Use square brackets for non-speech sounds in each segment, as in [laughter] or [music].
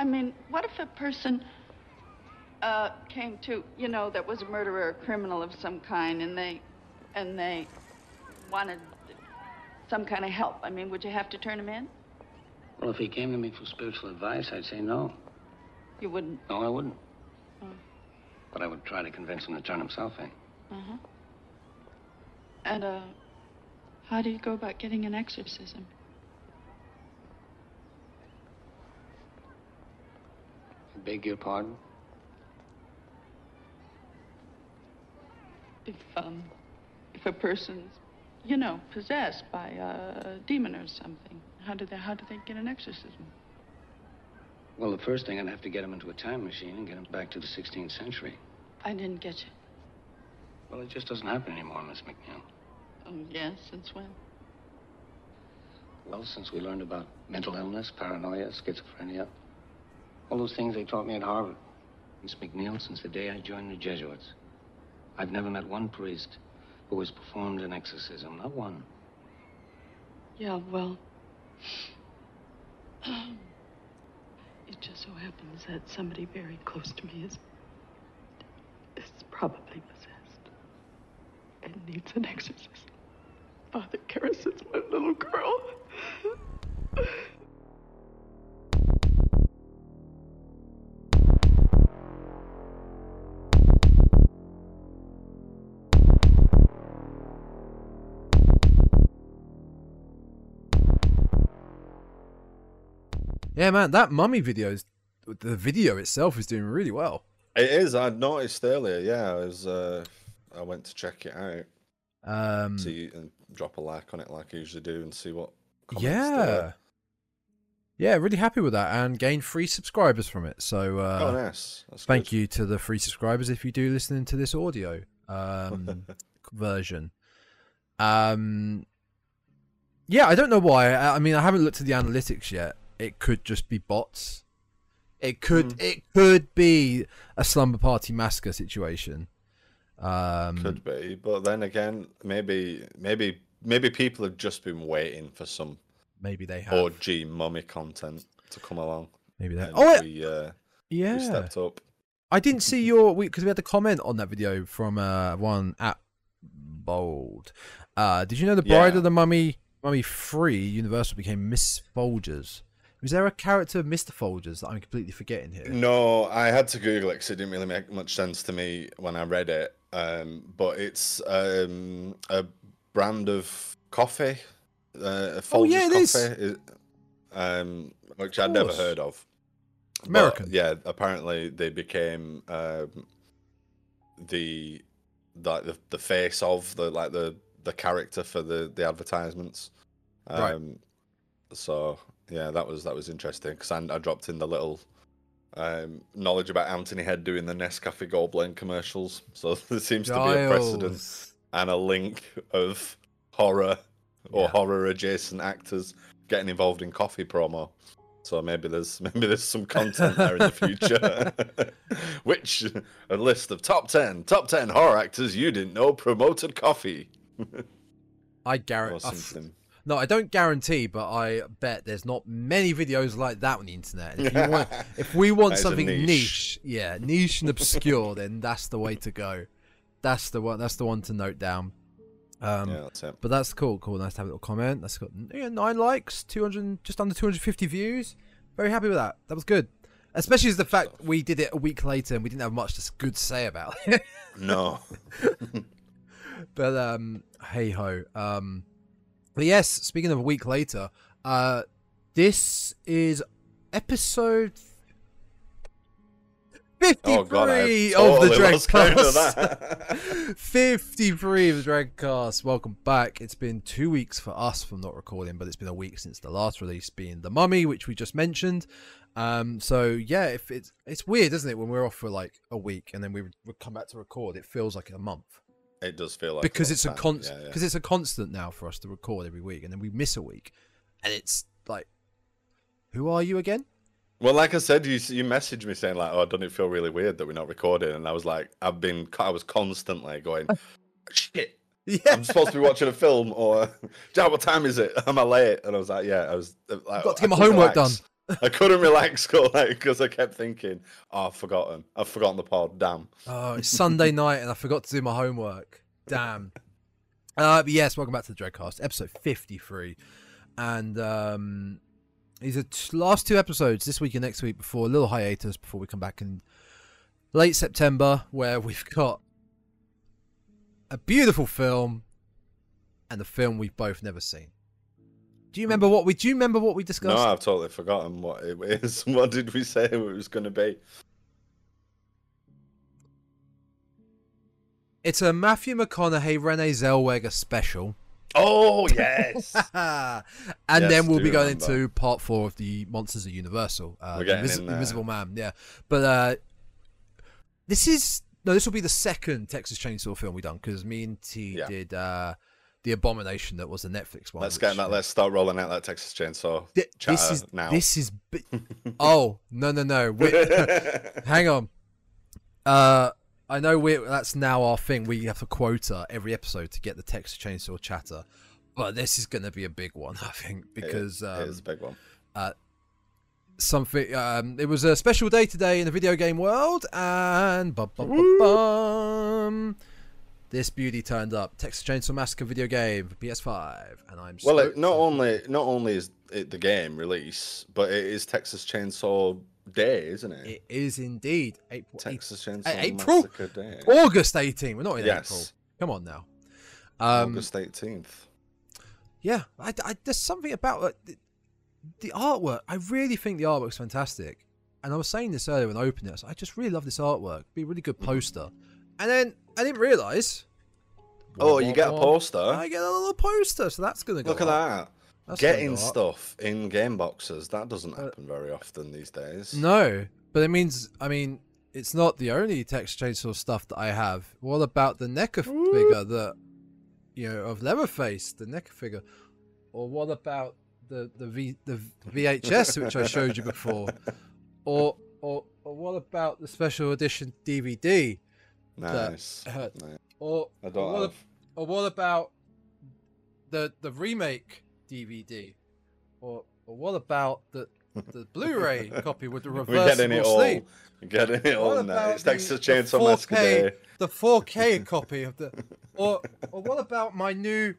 I mean, what if a person uh, came to, you know, that was a murderer or criminal of some kind, and they, and they wanted some kind of help? I mean, would you have to turn him in? Well, if he came to me for spiritual advice, I'd say no. You wouldn't. No, I wouldn't. But I would try to convince him to turn himself in. Uh-huh. And uh, how do you go about getting an exorcism? Beg your pardon? If um, if a person's, you know, possessed by a demon or something, how do they how do they get an exorcism? Well, the first thing, I'd have to get him into a time machine and get him back to the 16th century. I didn't get you. Well, it just doesn't happen anymore, Miss MacNeil. Oh yes, since when? Well, since we learned about mental illness, paranoia, schizophrenia, all those things they taught me at Harvard. Miss MacNeil, since the day I joined the Jesuits, I've never met one priest who has performed an exorcism. Not one. Yeah, well, [clears throat] it just so happens that somebody very close to me is is probably possessed and needs an exorcism. Father Karras is my little girl. Yeah, man, that mummy video is the video itself is doing really well. It is. I noticed earlier. Yeah, I was. Uh, I went to check it out. Um, see and drop a like on it like I usually do, and see what. yeah, there yeah, really happy with that, and gained free subscribers from it. So, uh, oh, nice. That's thank good. you to the free subscribers if you do listening to this audio um, [laughs] version. Um, yeah, I don't know why. I, I mean, I haven't looked at the analytics yet. It could just be bots. It could Hmm. it could be a slumber party massacre situation. Um, Could be, but then again, maybe, maybe, maybe people have just been waiting for some maybe they have. OG mummy content to come along. maybe they. Oh, yeah. we, uh, yeah. we stepped up. I didn't see your because we, had the comment on that video from uh, one at Bold. Uh, did you know the Bride Yeah. of the Mummy Mummy Free Universal became Miss Folgers? Was there a character Mr. Folgers that I'm completely forgetting here? No, I had to Google it because it didn't really make much sense to me when I read it. Um, but it's um, a brand of coffee, uh, Folgers Oh, yeah, it is. coffee, is- um, which I'd never heard of. But, American. yeah, apparently they became um, the like the, the face of the like the the character for the the advertisements. Right. Um, So yeah, that was that was interesting because I, I dropped in the little um, knowledge about Anthony Head doing the Nescafe Gold Blend commercials. So [laughs] there seems to be a precedent and a link of horror or Yeah. horror adjacent actors getting involved in coffee promo. So maybe there's [laughs] maybe there's some content there in the future. [laughs] Which a list of top ten top ten horror actors you didn't know promoted coffee I or guarantee. something. No, I don't guarantee, but I bet there's not many videos like that on the internet. And if, you want, [laughs] if we want That is a something niche. niche. yeah, niche and obscure, then that's the way to go. That's the one. That's the one to note down. Um, yeah, that's it. But that's cool. Cool. Nice to have a little comment. That's got yeah, nine likes, two hundred, just under two hundred fifty views. Very happy with that. That was good. Especially as the fact we did it a week later and we didn't have much to good say about it. No. [laughs] but um, hey ho. Um, but yes, speaking of a week later, uh, this is episode fifty-three Oh god, of the totally Drag lost count of Cast. that. [laughs] [laughs] 53 of the Dreadcast. Welcome back. It's been two weeks for us from not recording, but it's been a week since the last release being The Mummy, which we just mentioned. Um, so yeah, if it's it's weird, isn't it, when we're off for like a week and then we we come back to record, it feels like a month it does feel like because long it's a time, constant yeah, yeah. because it's a constant now for us to record every week, and then we miss a week, and it's like, who are you again? Well, like I said, you you messaged me saying like, "Oh, doesn't it feel really weird that we're not recording?" And I was like, "I've been, I was constantly going, shit, [laughs] Yeah, I'm supposed to be watching a film, or, [laughs] Dad, what time is it? Am I late?" And I was like, "Yeah, I was." uh, Like, got to I get my homework relax. I couldn't relax because I kept thinking, oh, I've forgotten. I've forgotten the pod. Damn. Oh, it's Sunday [laughs] night and I forgot to do my homework. Damn. Uh, but yes, welcome back to the Dreadcast, episode 53. And um, these are t- last two episodes this week and next week before a little hiatus before we come back in late September, where we've got a beautiful film and a film we've both never seen. Do you remember what we? Do you remember what we discussed? No, I've totally forgotten what it is. [laughs] What did we say it was going to be? It's a Matthew McConaughey, Renee Zellweger special. Oh [laughs] yes. and Yes, then we'll be going remember. into part four of the Monsters of Universal. Uh, We're getting Invis- in there. Invisible Man, yeah. But uh, this is no, this will be the second Texas Chainsaw film we done because me and T Yeah. did uh, the Abomination that was the Netflix one. let's get that. Let's start rolling out that Texas Chainsaw. thi- this chatter is now. this is bi- [laughs] oh no no no Wait, [laughs] hang on. Uh, I know we that's now our thing. We have to quota every episode to get the Texas Chainsaw chatter, but this is going to be a big one, [laughs] I think, because it um, is a big one. Uh, something. Um, it was a special day today in the video game world, and bum, bum, bum, this beauty turned up. Texas Chainsaw Massacre video game for PS5, and I'm Well, it, not only not only is it the game release, but it is Texas Chainsaw Day, isn't it? It is indeed April, Texas Chainsaw April? Massacre Day. August 18. We're not in April. yes, Come on now. Um, August eighteenth. Yeah, I, I- there's something about like, the, the artwork. I really think the artwork's fantastic. And I was saying this earlier when I opened it. I, like, I just really love this artwork. Be a really good poster. And then I didn't realise. Oh, you get a poster. I get a little poster, so that's gonna go. Look at up. that. That's gonna Getting go up. stuff in game boxes that doesn't Uh, happen very often these days. No, but it means I mean it's not the only Texas Chainsaw stuff that I have. What about the NECA figure that you know of Leatherface, the NECA figure, or what about the the v, the VHS which I showed you before, [laughs] or or or what about the special edition DVD, Nice. uh, Nice. or I don't what, have. or what about the the remake DVD, or or what about the [laughs] the Blu-ray copy with the We're reversible getting it all. sleeve? We're getting it all now. It's the- Texas Chainsaw Massacre 4K The 4K [laughs] copy of the, or or what about my new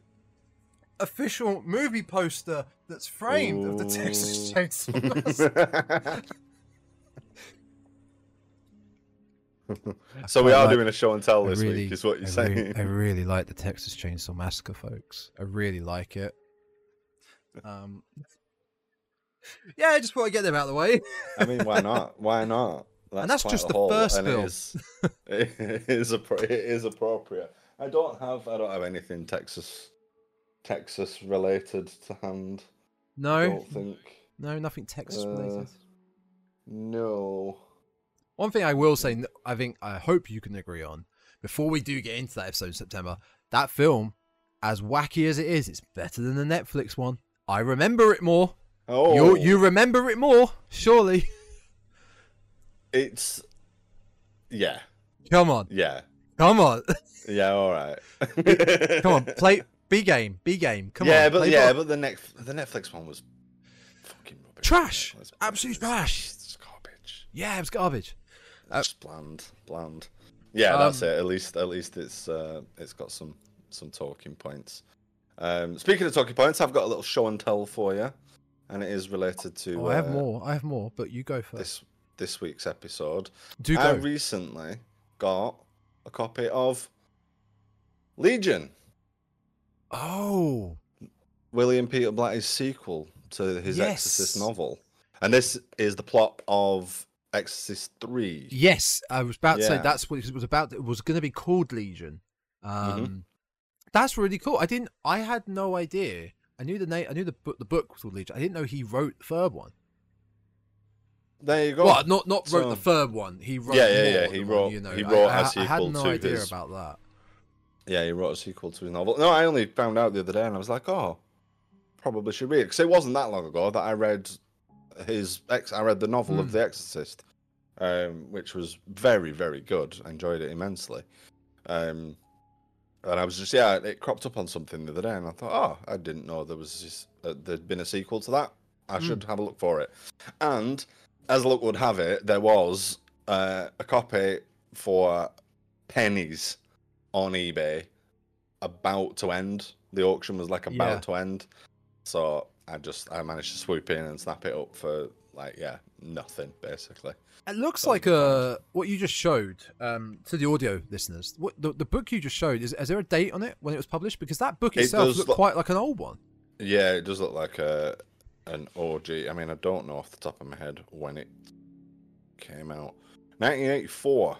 official movie poster that's framed of the Texas Ooh. Chainsaw Massacre? [laughs] [laughs] so we are like- doing a show and tell this really- week, is what you're I saying. really, I [laughs] really like the Texas Chainsaw Massacre, folks. I really like it. Um, yeah, I just want to get them out of the way. I mean, why not? [laughs] Why not? And that's just the first film. is- It is, it is appropriate. I don't have. I don't have anything Texas, Texas related to hand. I No, don't think. no, nothing Texas Uh, related. No. One thing I will say, I think, I hope you can agree on, before we do get into that episode in September, that film, as wacky as it is, it's better than the Netflix one. I remember it more. Oh, You you remember it more, surely. it's. Yeah. Come on, Yeah. come on, [laughs] Yeah. All right. come on, [laughs] play B game, B game. Come yeah, on, but play yeah, but the next the Netflix one was fucking rubbish. Trash. Absolute trash. Yeah, it was garbage. Uh, It's bland, bland. Yeah, that's Um, it. At least, at least it's uh, it's got some some talking points. Um, speaking of talking points, I've got a little show and tell for you, and it is related to Oh, I have uh, more. I have more, but you go first. this this week's episode. Do I go. recently got a copy of Legion, oh, William Peter Blatty's sequel to his Exorcist novel, and this is the plot of Exorcist Three. Yes, I was about to say that's what it was about. It was going to be called Legion. Um, Mhm. That's really cool. I didn't. I had no idea. I knew the name. I knew the book. The book was called Legion. I didn't know he wrote the third one. There you go. Well, not not wrote So- the third one. He wrote. Yeah, yeah, yeah, he one, wrote- You know, he I- wrote I, a I had no to idea his- about that. Yeah, he wrote a sequel to his novel. No, I only found out the other day, and I was like, oh, probably should read it because it wasn't that long ago that I read his ex. I read the novel Hmm. of The Exorcist, um, which was very, very good. I enjoyed it immensely. Um, and I was just yeah, it cropped up on something the other day, and I thought, oh, I didn't know there was this, uh, there'd been a sequel to that. I Mm. should have a look for it. And as luck would have it, there was uh, a copy for pennies on eBay about to end. The auction was like about Yeah. to end, so I just I managed to swoop in and snap it up for like yeah nothing basically. It looks That'd like be uh what you just showed um, to the audio listeners. What the, the book you just showed is, is there a date on it when it was published? Because that book It itself does looked look- quite like an old one. Yeah, it does look like a an OG. I mean, I don't know off the top of my head when it came out. 1984.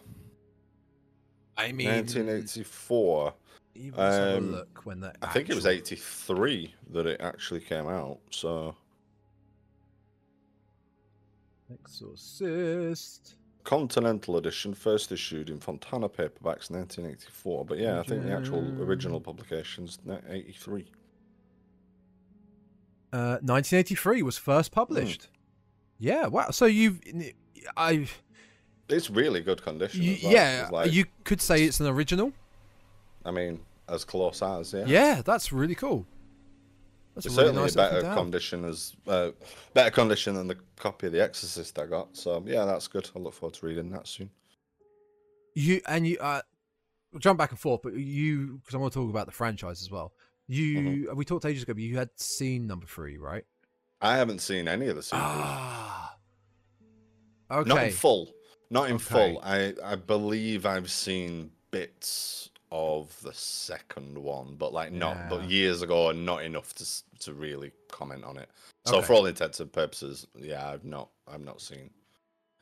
I mean, 1984. Even let's have a um, look when that. I think it was 83 that it actually came out. So Exorcist. Continental Edition, first issued in Fontana paperbacks, 1984. But yeah, I think the actual original publication's 83. Uh, 1983 was first published. Yeah, wow. So you've, I, It's really good condition. you, well. yeah, like- you could say it's an original. I mean, as close as yeah. Yeah, that's really cool. That's It's a really certainly nice better looking to have. condition as uh, better condition than the copy of The Exorcist I got. So yeah, that's good. I look forward to reading that soon. You and you uh, we'll jump back and forth, but you because I want to talk about the franchise as well. You Mm-hmm. we talked ages ago, but you had seen number three, right? I haven't seen any of the sequels. Ah, okay. Not in full. Not in Okay. full. I I believe I've seen bits of the second one, but like not but years ago and not enough to to really comment on it. So Okay. for all intents and purposes, yeah, I've not I've not seen.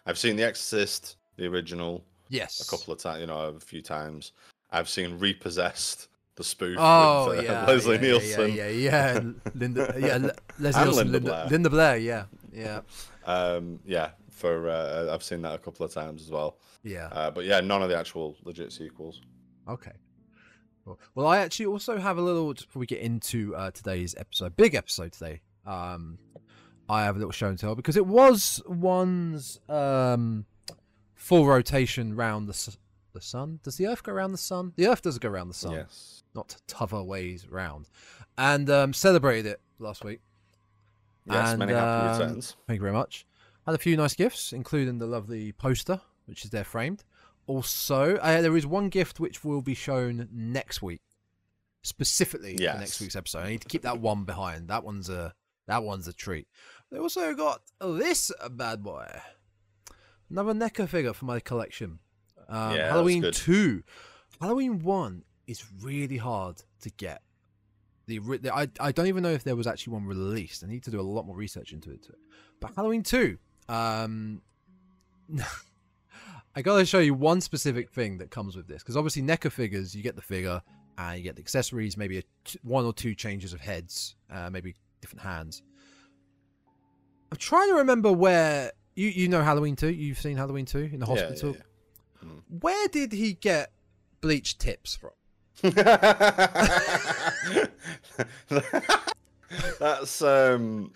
I've seen The Exorcist, the original, yes, a couple of times, you know, a few times. I've seen Repossessed, the spoof Oh with uh, yeah, [laughs] Leslie yeah, Nielsen. Yeah, yeah, yeah. Linda, [laughs] yeah, Le- Leslie Nielsen, Linda Linda, Blair. Linda Blair. Yeah, yeah, Um, yeah, for uh, I've seen that a couple of times as well. yeah. Uh, but yeah, none of the actual legit sequels. Okay. Well, I actually also have a little just before we get into uh, today's episode, big episode today. Um, I have a little show and tell because it was one's um, full rotation round the s- the sun. Does the Earth go around the sun? The Earth doesn't go around the sun, Yes. not t'other ways round. And um, celebrated it last week. Yes, And, many happy um, returns. Thank you very much. Had a few nice gifts, including the lovely poster, which is there framed. Also, uh, there is one gift which will be shown next week, specifically for next week's episode. I need to keep that one behind. That one's a that one's a treat. They also got this bad boy, another NECA figure for my collection. Um, Yeah, Halloween two, Halloween one is really hard to get. The, the I I don't even know if there was actually one released. I need to do a lot more research into it. But Halloween two, um, [laughs] I gotta show you one specific thing that comes with this because obviously NECA figures, you get the figure and you get the accessories, maybe a t- one or two changes of heads, uh, maybe different hands. I'm trying to remember where you you know Halloween two. You've seen Halloween two in the Yeah, yeah, hospital. yeah. Where did he get bleach tips from? [laughs] that's um,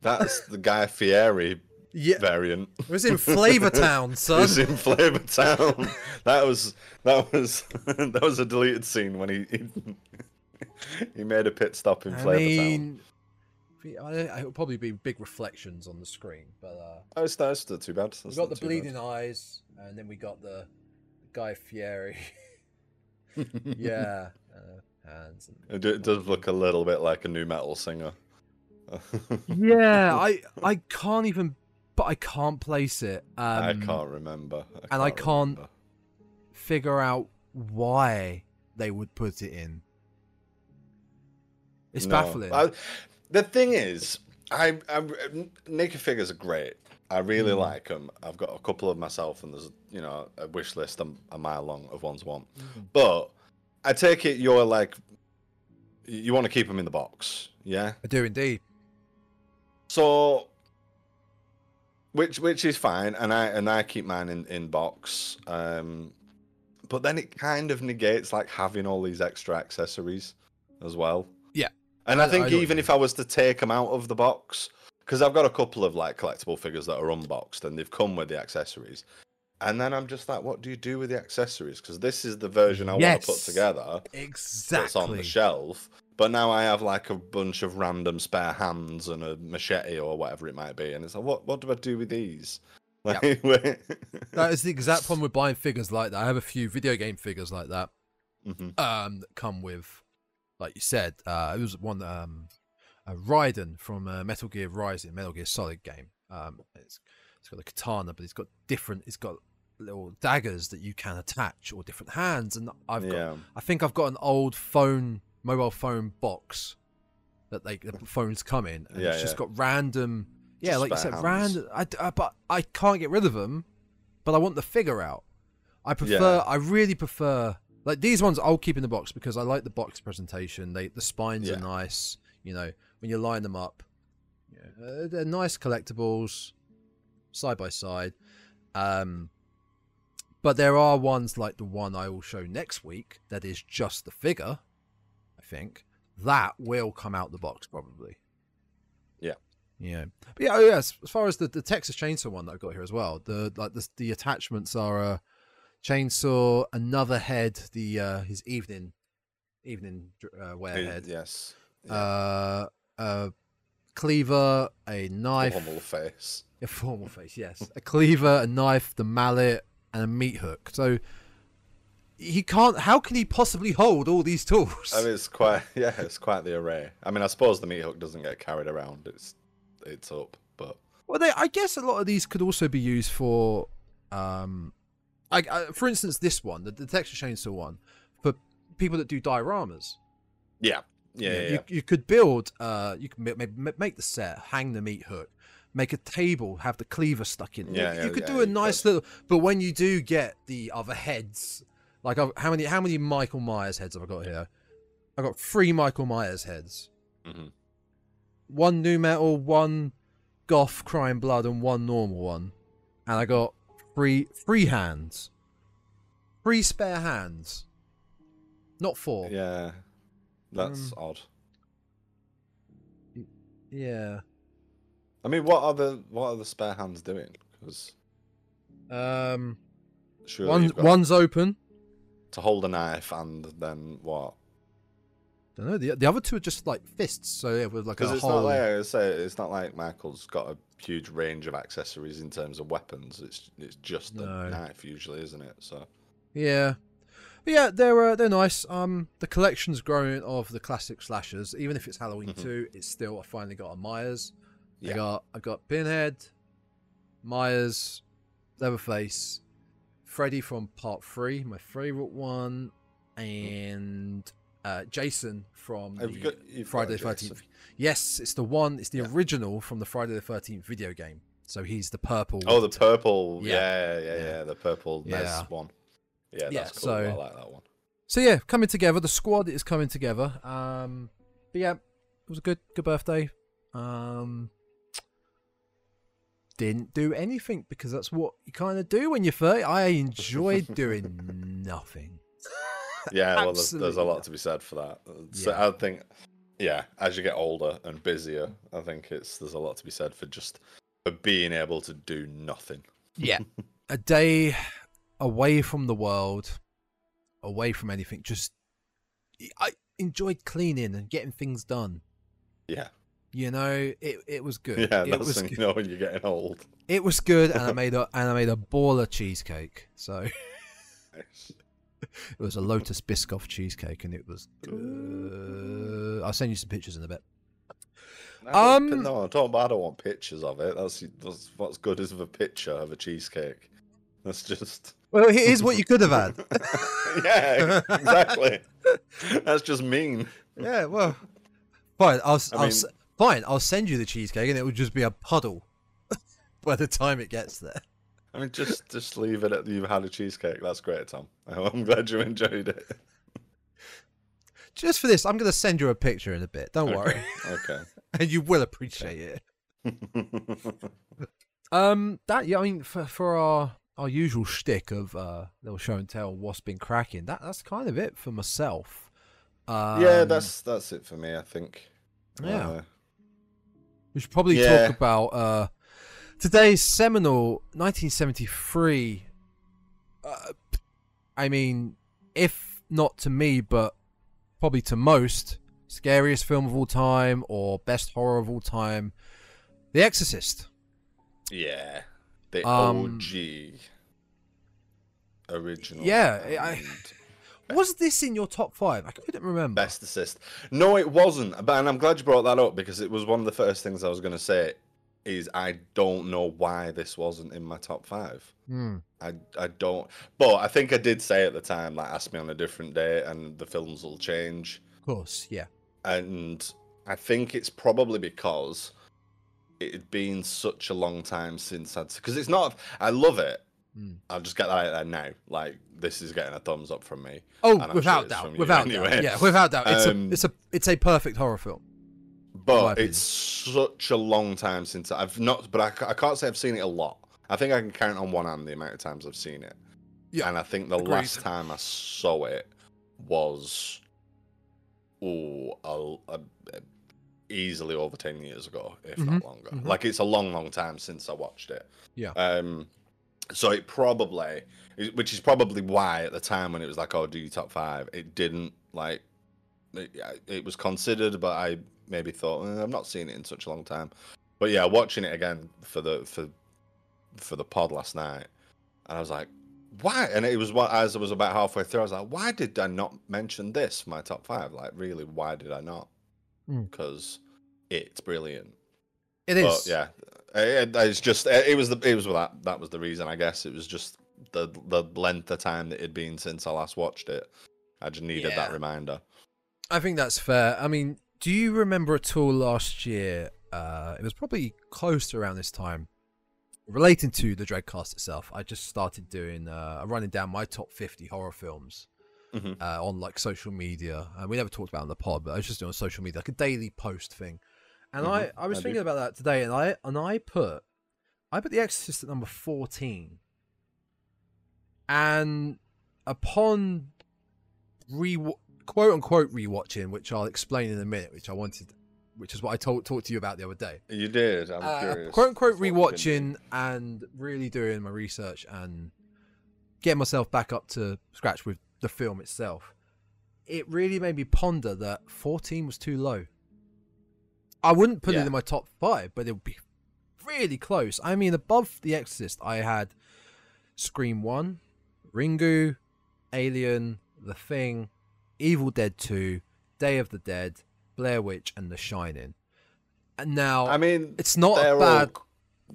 that's the Guy Fieri Yeah, variant. it was in Flavortown, [laughs] son. It's in Flavor Town. [laughs] that was that was [laughs] that was a deleted scene when he he, he made a pit stop in I Flavor Town. mean, I, it'll probably be big reflections on the screen, but uh, Oh, it's, that's not too bad. we That's got the too bleeding eyes, and then we got the Guy Fieri. yeah, uh, hands. And... It, it does look a little bit like a nu metal singer. Yeah, I I can't even, but I can't place it. Um, I can't remember. and I can't- remember. figure out why they would put it in. It's No. baffling. I- the thing is, I, I NECA figures are great. I really Mm. like them. I've got a couple of myself, and there's you know a wish list a, a mile long of ones I want. Mm. But I take it you're like you want to keep them in the box, yeah. I do indeed. So, which which is fine, and I and I keep mine in in box. Um, but then it kind of negates like having all these extra accessories as well. Yeah. and I- I, think I even if I was to take them out of the box, because I've got a couple of like collectible figures that are unboxed and they've come with the accessories. And then I'm just like, what do you do with the accessories? Because this is the version I want to put together Exactly. that's on the shelf. But now I have like a bunch of random spare hands and a machete or whatever it might be, and it's like, what what do I do with these? [laughs] Like, where- [laughs] That is the exact problem with buying figures like that. I have a few video game figures like that Mhm. um, that come with, like you said, uh, it was one um, a Raiden from uh, Metal Gear Rising, Metal Gear Solid game. Um, it's, it's got a katana, but it's got different. It's got little daggers that you can attach or different hands. And I've got, yeah, I think I've got an old phone, mobile phone box that they the phones come in, and Yeah, it's just yeah. got random. Yeah, Just like you said, hands. random. I, I, but I can't get rid of them. But I want the figure out. I prefer. Yeah. I really prefer. Like these ones, I'll keep in the box because I like the box presentation. They the spines are nice. You know, when you line them up, yeah, uh, they're nice collectibles, side by side. Um, but there are ones like the one I will show next week that is just the figure. Think that will come out the box probably. Yeah. Yeah. But yeah, oh, yes. As far as the, the Texas Chainsaw one that I've got here as well, the like the the attachments are a chainsaw, another head, the uh his evening evening uh, wear head, yes, uh, a cleaver, a knife, a formal face. a formal face, yes, a cleaver, a knife, the mallet, and a meat hook. So he can't. How can he possibly hold all these tools? I mean, it's quite [laughs] yeah, it's quite the array. I mean, I suppose the meat hook doesn't get carried around. It's it's up, but Well, they, I guess a lot of these could also be used for, um, I, I, for instance, this one, the, the Texas Chainsaw one, for people that do dioramas. yeah, yeah, You yeah. You, you could build, uh, you can maybe make the set, hang the meat hook, make a table, have the cleaver stuck in. it. Yeah, you, yeah, you could yeah, do a nice could. little. But when you do get the other heads, like I've, how many, how many Michael Myers heads have I got here? I got three Michael Myers heads. Mhm. One nu metal, one goth crying blood, and one normal one. And I got three three hands. Three spare hands. Not four. yeah. That's Um, odd. Yeah. I mean, what are the what are the spare hands doing? Because Um surely one got one's open. To hold a knife and then what? don't know. The, the other two are just like fists, so yeah, with like a it's whole. not like I say, it's not like Michael's got a huge range of accessories in terms of weapons. It's it's just a No. knife usually, isn't it? So Yeah, but yeah, they're uh, they're nice. Um, the collection's growing of the classic slashers. Even if it's Halloween Mhm. two, it's still I finally got a Myers. I got I got Pinhead, Myers, Leatherface, Freddy from Part Three, my favorite one, and uh, Jason from the got- Friday the Thirteenth. Yes, it's the one. It's the Yeah. original from the Friday the Thirteenth video game. So he's the purple. oh, the purple, Yeah. yeah, yeah, yeah, Yeah. the purple Yeah. One. Yeah, Yeah, that's cool. so- I like that one. So yeah, coming together. The squad is coming together. Um, but yeah, it was a good good birthday. Um, didn't do anything because that's what you kind of do when you're 30. I enjoyed doing [laughs] nothing. Yeah, well, there's, there's a lot to be said for that. So Yeah. I think, yeah, as you get older and busier, I think it's there's a lot to be said for just for being able to do nothing. Yeah, [laughs] a day away from the world, away from anything. Just I enjoyed cleaning and getting things done. Yeah, You know, it it was good. yeah, it that's was when you know when you're getting old. It was good, and I [laughs] made a and I made a baller cheesecake. So [laughs] it was a Lotus Biscoff cheesecake, and it was good. I'll send you some pictures in a bit. I Um, no, I don't. I don't want pictures of it. That's, that's what's good is a picture of a cheesecake. That's just Well, here's what you could have had. [laughs] yeah, exactly. That's just mean. yeah, well, fine. I'll, I I'll mean- s fine. I'll send you the cheesecake, and it will just be a puddle [laughs] by the time it gets there. I mean, just just leave it at you've had a cheesecake. That's great, Tom. [laughs] I'm glad you enjoyed it. Just for this, I'm going to send you a picture in a bit. Don't worry, Okay. [laughs] and you will appreciate it. Um, that yeah, I mean, for for our our usual shtick of uh little show and tell what's been cracking. That that's kind of it for myself. Um, yeah, that's that's it for me. I think. Yeah. Uh, we should probably Yeah. talk about uh today's seminal 1973. Uh, I mean, if not to me, but probably to most scariest film of all time or best horror of all time. The Exorcist. Yeah, the Um, OG original. Yeah, I- [laughs] Was this in your top five? I couldn't remember. best assist. No, it wasn't. But and I'm glad you brought that up because it was one of the first things I was going to say. Is I don't know why this wasn't in my top five. Hmm. I I don't. But I think I did say at the time, like, ask me on a different day, and the films will change. Of course, yeah. And I think it's probably because it had been such a long time since I'd. Because it's not. I love it. Mm. I'll just get that out there now. Like this is getting a thumbs up from me. Oh, without sure doubt, without anyway. doubt, yeah, without doubt. It's Um, a, it's a, it's a perfect horror film. But it's such a long time since I've not. But I, I can't say I've seen it a lot. I think I can count on one hand the amount of times I've seen it. Yeah, And I think the agreed. last time I saw it was oh, a, a, a- easily over ten years ago, if not Mhm, longer. mhm. Like it's a long, long time since I watched it. Yeah. Um. So it probably, which is probably why at the time when it was like, oh, do you top five? It didn't like. It, it was considered, but I maybe thought eh, I've not seen it in such a long time. But yeah, watching it again for the for for the pod last night, and I was like, why? And it was what as I was about halfway through, I was like, why did I not mention this my top five? Like, really, why did I not? Mm. Because it's brilliant. it is. But yeah, it, it's just it it was the it was that that was the reason I guess it was just the the length of time that it'd been since I last watched it. I just needed that reminder. I think that's fair. I mean, do you remember at all last year? Uh, it was probably close to around this time, relating to the Dreadcast itself. I just started doing uh, running down my top fifty horror films Mhm. uh, on like social media. And we never talked about it on the pod, but I was just doing social media, like a daily post thing. And I, Mhm, I was I do. thinking about that today, and I and I put I put The Exorcist at number fourteen. And upon re quote unquote rewatching, which I'll explain in a minute, which I wanted, which is what I told talked to you about the other day. You did. I'm Uh, curious. quote unquote rewatching and really doing my research and getting myself back up to scratch with the film itself. It really made me ponder that 14 was too low. I wouldn't put it in my top five, but it would be really close. I mean, above The Exorcist, I had Scream 1, Ringu, Alien, The Thing, Evil Dead 2, Day of the Dead, Blair Witch, and The Shining. And now, I mean, it's not they're a bad. all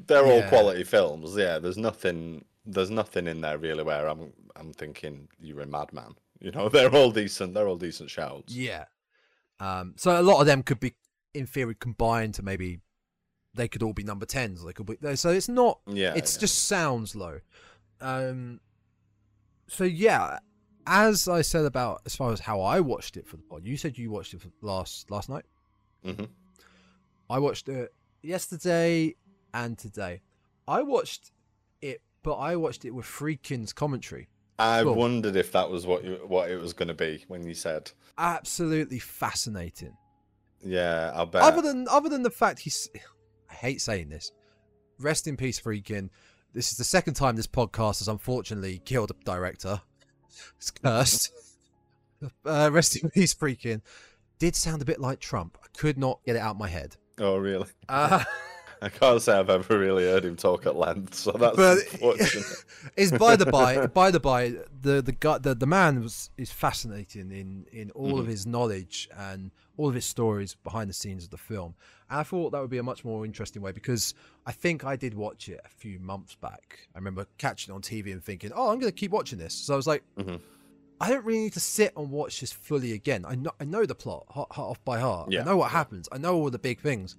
they're all quality films. Yeah, there's nothing there's nothing in there really where I'm I'm thinking you're a madman. You know, [laughs] they're all decent. They're all decent shouts. Yeah. Um, so a lot of them could be, in theory, combined to maybe they could all be number tens. They could be. So it's not. Yeah, It's yeah. just sounds low. Um. So yeah, as I said about as far as how I watched it for the pod, you said you watched it last last night. Mm-hmm. I watched it yesterday and today. I watched it, but I watched it with Friedkin's commentary. I Cool. wondered if that was what you, what it was going to be when you said. Absolutely fascinating. Yeah, I bet. other than other than the fact he's I hate saying this. Rest in peace, Friedkin. This is the second time this podcast has unfortunately killed a director. It's cursed. [laughs] uh, rest in peace, Friedkin. Did sound a bit like Trump. I could not get it out of my head. oh, really? Uh, [laughs] I can't say I've ever really heard him talk at length, so that's but [laughs] unfortunate. is by the by, by the by, the the guy, the, the man was is fascinating in in all of his knowledge and all of his stories behind the scenes of the film. And I thought that would be a much more interesting way because I think I did watch it a few months back. I remember catching it on TV and thinking, "Oh, I'm going to keep watching this." So I was like, Mhm. I don't really need to sit and watch this fully again. I know I know the plot heart, heart off by heart. Yeah, I know what happens. I know all the big things.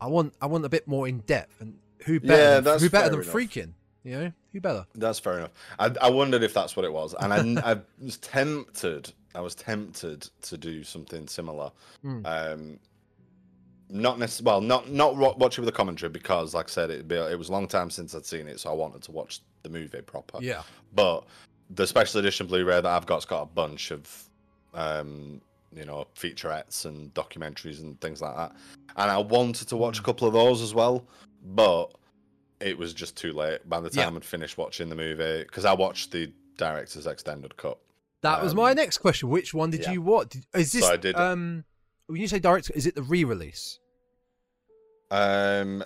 I want I want a bit more in depth and who better Yeah, who better than enough. Friedkin? You know, who better? That's fair enough. I, I wondered if that's what it was, and I, [laughs] I was tempted. I was tempted to do something similar. Hmm. Um, not necessarily. Well, not not wa- watch it with a commentary because, like I said, it it was a long time since I'd seen it, so I wanted to watch the movie proper. Yeah. But the special edition Blu-ray that I've got's got a bunch of, um, you know, featurettes and documentaries and things like that. And I wanted to watch a couple of those as well, but it was just too late by the Yeah. time I'd finished watching the movie because I watched the director's extended cut. That was Um, my next question. Which one did yeah. you watch? Did, is this I did- um when you say direct, is it the re-release? Um,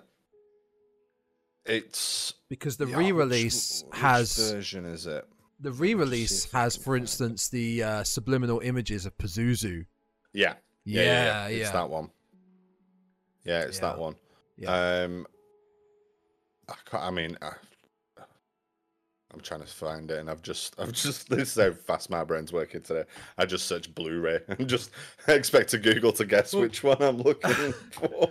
it's Because the yeah, re-release which- which has version is it? the re-release has, for instance, the uh, subliminal images of Pazuzu. Yeah, Yeah, yeah, yeah, It's that one. Yeah, it's that one. Yeah. Um, I, I mean, I, I'm trying to find it, and I've just, [laughs] I've just. This is how fast my brain's working today. I just searched Blu-ray and just [laughs] expect to Google to guess which one I'm looking [laughs] for.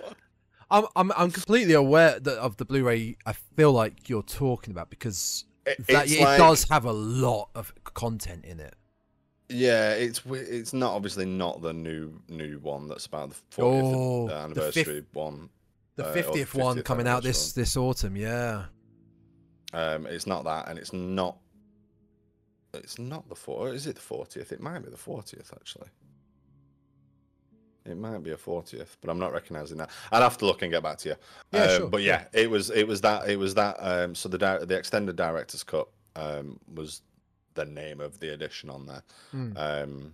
I'm, I'm I'm completely aware that of the Blu-ray. I feel like you're talking about because It, that it like- does have a lot of content in it. Yeah, it's it's not obviously not the new new one that's about the 40th Oh, the fifth- anniversary one. The Uh, the fiftieth one 50th coming out this anniversary this autumn. Yeah. Um, it's not that, and it's not. It's not the four. Is it the fortieth? It might be the fortieth actually. It might be a fortieth, but I'm not recognizing that. I'd have to look and get back to you. Yeah, Um, sure, But yeah, it was it was that it was that. Um, so the di- the extended director's cut um, was the name of the edition on there. Hmm. Um,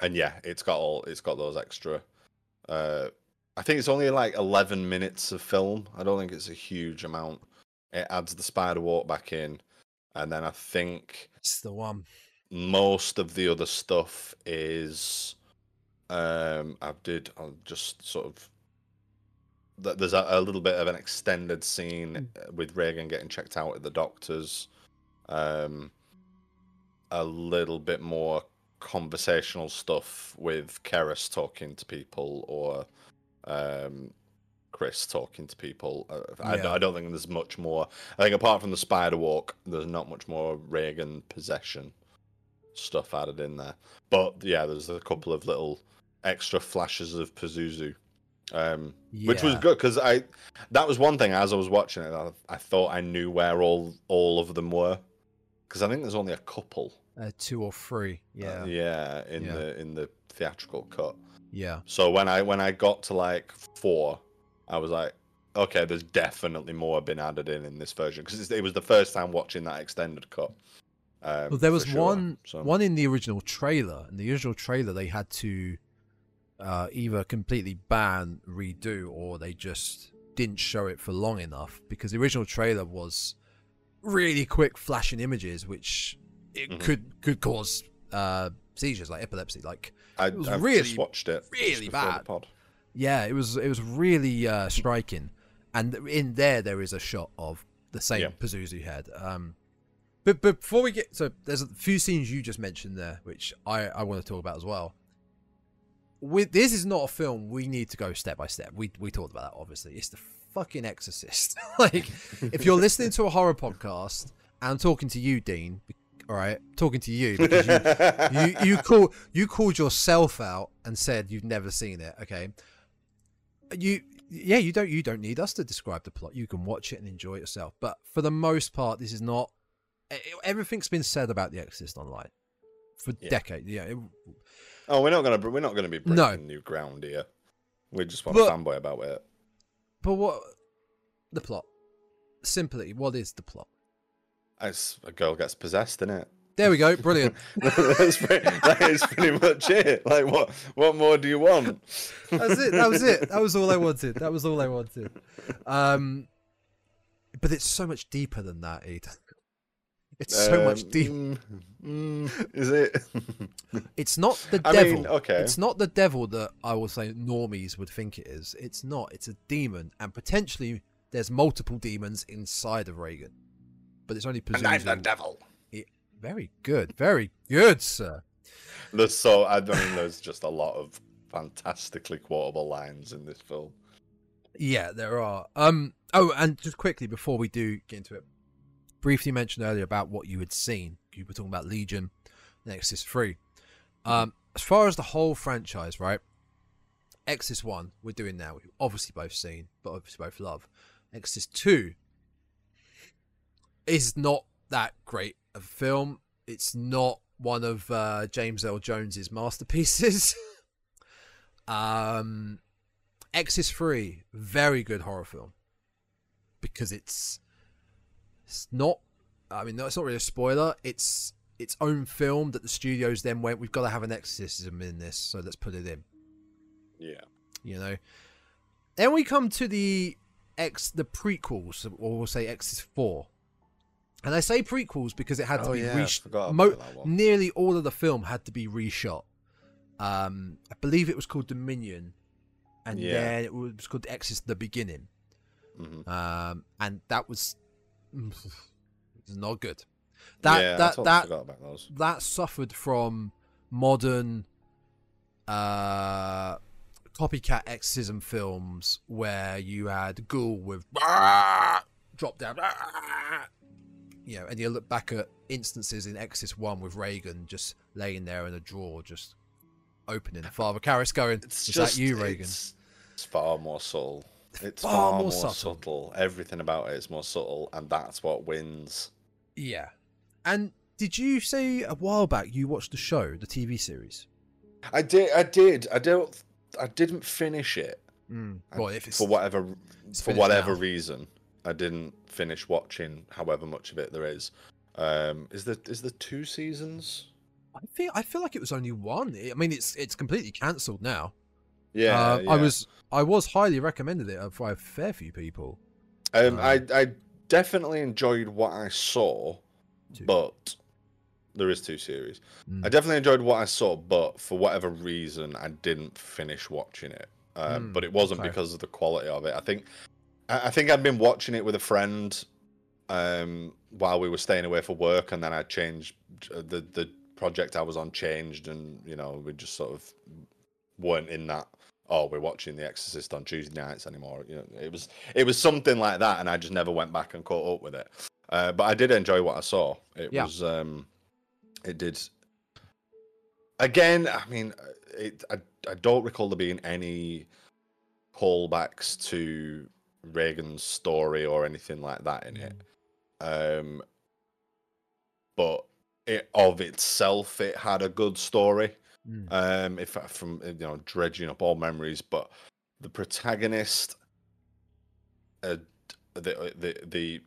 and yeah, it's got all it's got those extra. Uh, I think it's only like 11 minutes of film. I don't think it's a huge amount. It adds the spider walk back in, and then I think It's the one. most of the other stuff is um I did I'll just sort of th- there's a, a little bit of an extended scene uh, with Regan getting checked out at the doctor's um a little bit more conversational stuff with Karras talking to people or um Chris talking to people. Uh, I, Yeah. I don't think there's much more. I think apart from the spider walk, there's not much more Regan possession stuff added in there. But yeah, there's a couple of little extra flashes of Pazuzu, um, which was good because I that was one thing as I was watching it. I, I thought I knew where all all of them were because I think there's only a couple. Uh, two or three. uh, Yeah. yeah, in Yeah. the in the theatrical cut. Yeah. So when I when I got to like four, I was like, okay, there's definitely more been added in in this version because it was the first time watching that extended cut. Um, Well, there was sure, one so- one in the original trailer. In the original trailer, they had to uh, either completely ban, redo, or they just didn't show it for long enough because the original trailer was really quick flashing images, which it Mhm. could could cause uh, seizures like epilepsy. Like I, it was I've really, just watched it. really bad. Yeah, it was it was really uh, striking, and in there there is a shot of the same Yeah. Pazuzu head. Um, but but before we get so there's a few scenes you just mentioned there, which I I want to talk about as well. With this is not a film we need to go step by step. We we talked about that obviously. It's the fucking Exorcist. [laughs] like if you're listening to a horror podcast and I'm talking to you, Dean, all right, talking to you because you you you call you called yourself out and said you've never seen it. Okay, you yeah you don't you don't need us to describe the plot. You can watch it and enjoy it yourself. But for the most part, this is not. Everything's been said about the Exorcist online for Yeah. decades. Yeah, it- Oh, we're not gonna we're not gonna be breaking No. new ground here. We just want But- to fanboy about it. but what the plot? Simply, what is the plot? It's a girl gets possessed, in it? There we go. Brilliant. [laughs] That's pretty, that is pretty much it. Like, what what more do you want? That's it. That was it. That was all I wanted. That was all I wanted. Um, but it's so much deeper than that, Ed. It's so much Um, deeper. mm, mm, is it? [laughs] It's not the I devil. mean, okay. It's not the devil that I will say normies would think it is. It's not. It's a demon, and potentially there's multiple demons inside of Regan. But it's only and I'm the devil. Very good. Very good, sir. There's so I mean, there's just a lot of fantastically quotable lines in this film. Yeah, there are. Um. Oh, and just quickly before we do get into it, briefly mentioned earlier about what you had seen. You were talking about Legion, Exorcist Three. Um, as far as the whole franchise, right? Exorcist One, we're doing now. We've obviously both seen, but obviously both love. Exorcist Two is not that great of a film. It's not one of uh, James Earl Jones's masterpieces. [laughs] um, Exorcist Three, very good horror film because it's it's not. I mean, no, it's not really a spoiler. It's its own film that the studios then went. We've got to have an exorcism in this, so let's put it in. Yeah. You know. Then we come to the X, the prequels, or we'll say X's four. And I say prequels because it had to Oh, be yeah, I resh- forgot mo- about that one. nearly all of the film had to be reshot. Um, I believe it was called Dominion, and Yeah. then it was called Exodus: The Beginning. Mhm. Um, and that was, was not good. That yeah, that that that suffered from modern uh copycat exorcism films where you had ghoul with [laughs] drop down [laughs] you know and you look back at instances in Exodus 1 with Regan just laying there in a drawer just opening father [laughs] Karras going It's is just that you Regan It's, it's far more subtle. It's far far, more more, subtle. subtle. Everything about it is more subtle, and that's what wins. yeah and did you say a while back you watched the show the tv series I did. I did. I don't. I didn't finish it. mm. Well for whatever for whatever now. reason, I didn't finish watching. However much of it there is. Um, is there is there two seasons? I feel I feel like it was only one. I mean, it's it's completely cancelled now. Yeah, Uh, yeah. I was I was highly recommended it by a fair few people. Um, um, I I definitely enjoyed what I saw, Two. but there is two series. Mm. I definitely enjoyed what I saw, but for whatever reason, I didn't finish watching it. Um, Mm, but it wasn't okay. because of the quality of it. I think I, think I'd been watching it with a friend um, while we were staying away for work, and then I changed uh, the the project I was on changed, and you know we just sort of weren't in that. Oh, we're watching The Exorcist on Tuesday nights anymore. You know, it was it was something like that, and I just never went back and caught up with it. Uh, but I did enjoy what I saw. It Yeah. was um, it did. Again, I mean, it. I, I don't recall there being any callbacks to Regan's story or anything like that in it. Um, but it of itself, it had a good story. Mm. Um, if from you know dredging up all memories, but the protagonist, uh, the the the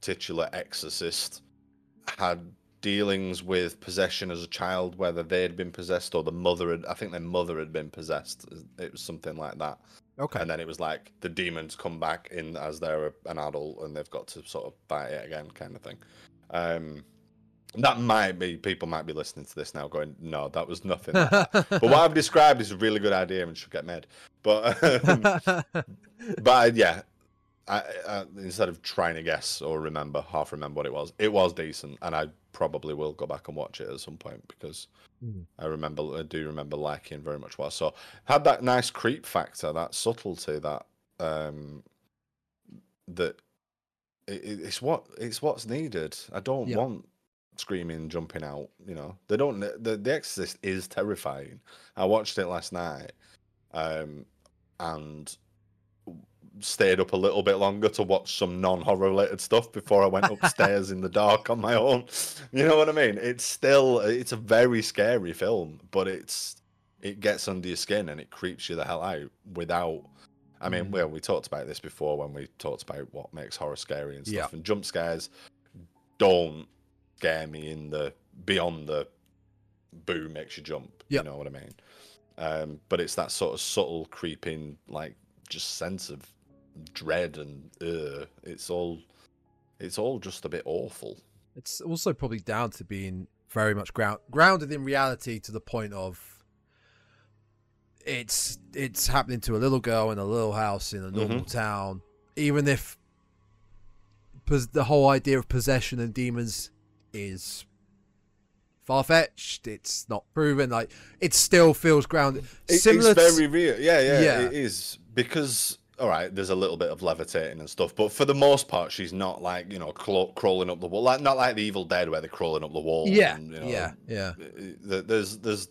titular exorcist, had dealings with possession as a child, whether they had been possessed or the mother had. I think their mother had been possessed. It was something like that. Okay. And then it was like the demons come back in as they're an adult and they've got to sort of fight it again, kind of thing. Um, that might be people might be listening to this now, going, "No, that was nothing." like that." [laughs] but what I've described is a really good idea and should get made. But um, [laughs] but I- yeah, I, I, instead of trying to guess or remember, half remember what it was, it was decent, and I probably will go back and watch it at some point because Mm. I remember, I do remember liking very much what I saw. Had that nice creep factor, that subtlety, that um, that it, it- it's what it's what's needed. I don't Yeah. want screaming, jumping out. You know, they don't. The The Exorcist is terrifying. I watched it last night, um, and stayed up a little bit longer to watch some non-horror related stuff before I went [laughs] upstairs in the dark on my own. You know what I mean? It's still it's a very scary film, but it's it gets under your skin and it creeps you the hell out without I mean, Mm. well, we talked about this before when we talked about what makes horror scary and stuff. Yeah. And jump scares don't scare me in the beyond the boo makes you jump. Yep. You know what I mean? Um, but it's that sort of subtle, creeping, like just sense of dread and uh, it's all it's all just a bit awful. it's also probably down to being very much ground grounded in reality to the point of it's it's happening to a little girl in a little house in a normal town even if pos- the whole idea of possession and demons is far-fetched it's not proven like it still feels grounded It- similar it's to- very real. Yeah, yeah, Yeah. it is because all right, there's a little bit of levitating and stuff, but for the most part, she's not like you know craw- crawling up the wall, like not like the Evil Dead where they're crawling up the wall. yeah and, you know, yeah yeah uh, th- there's there's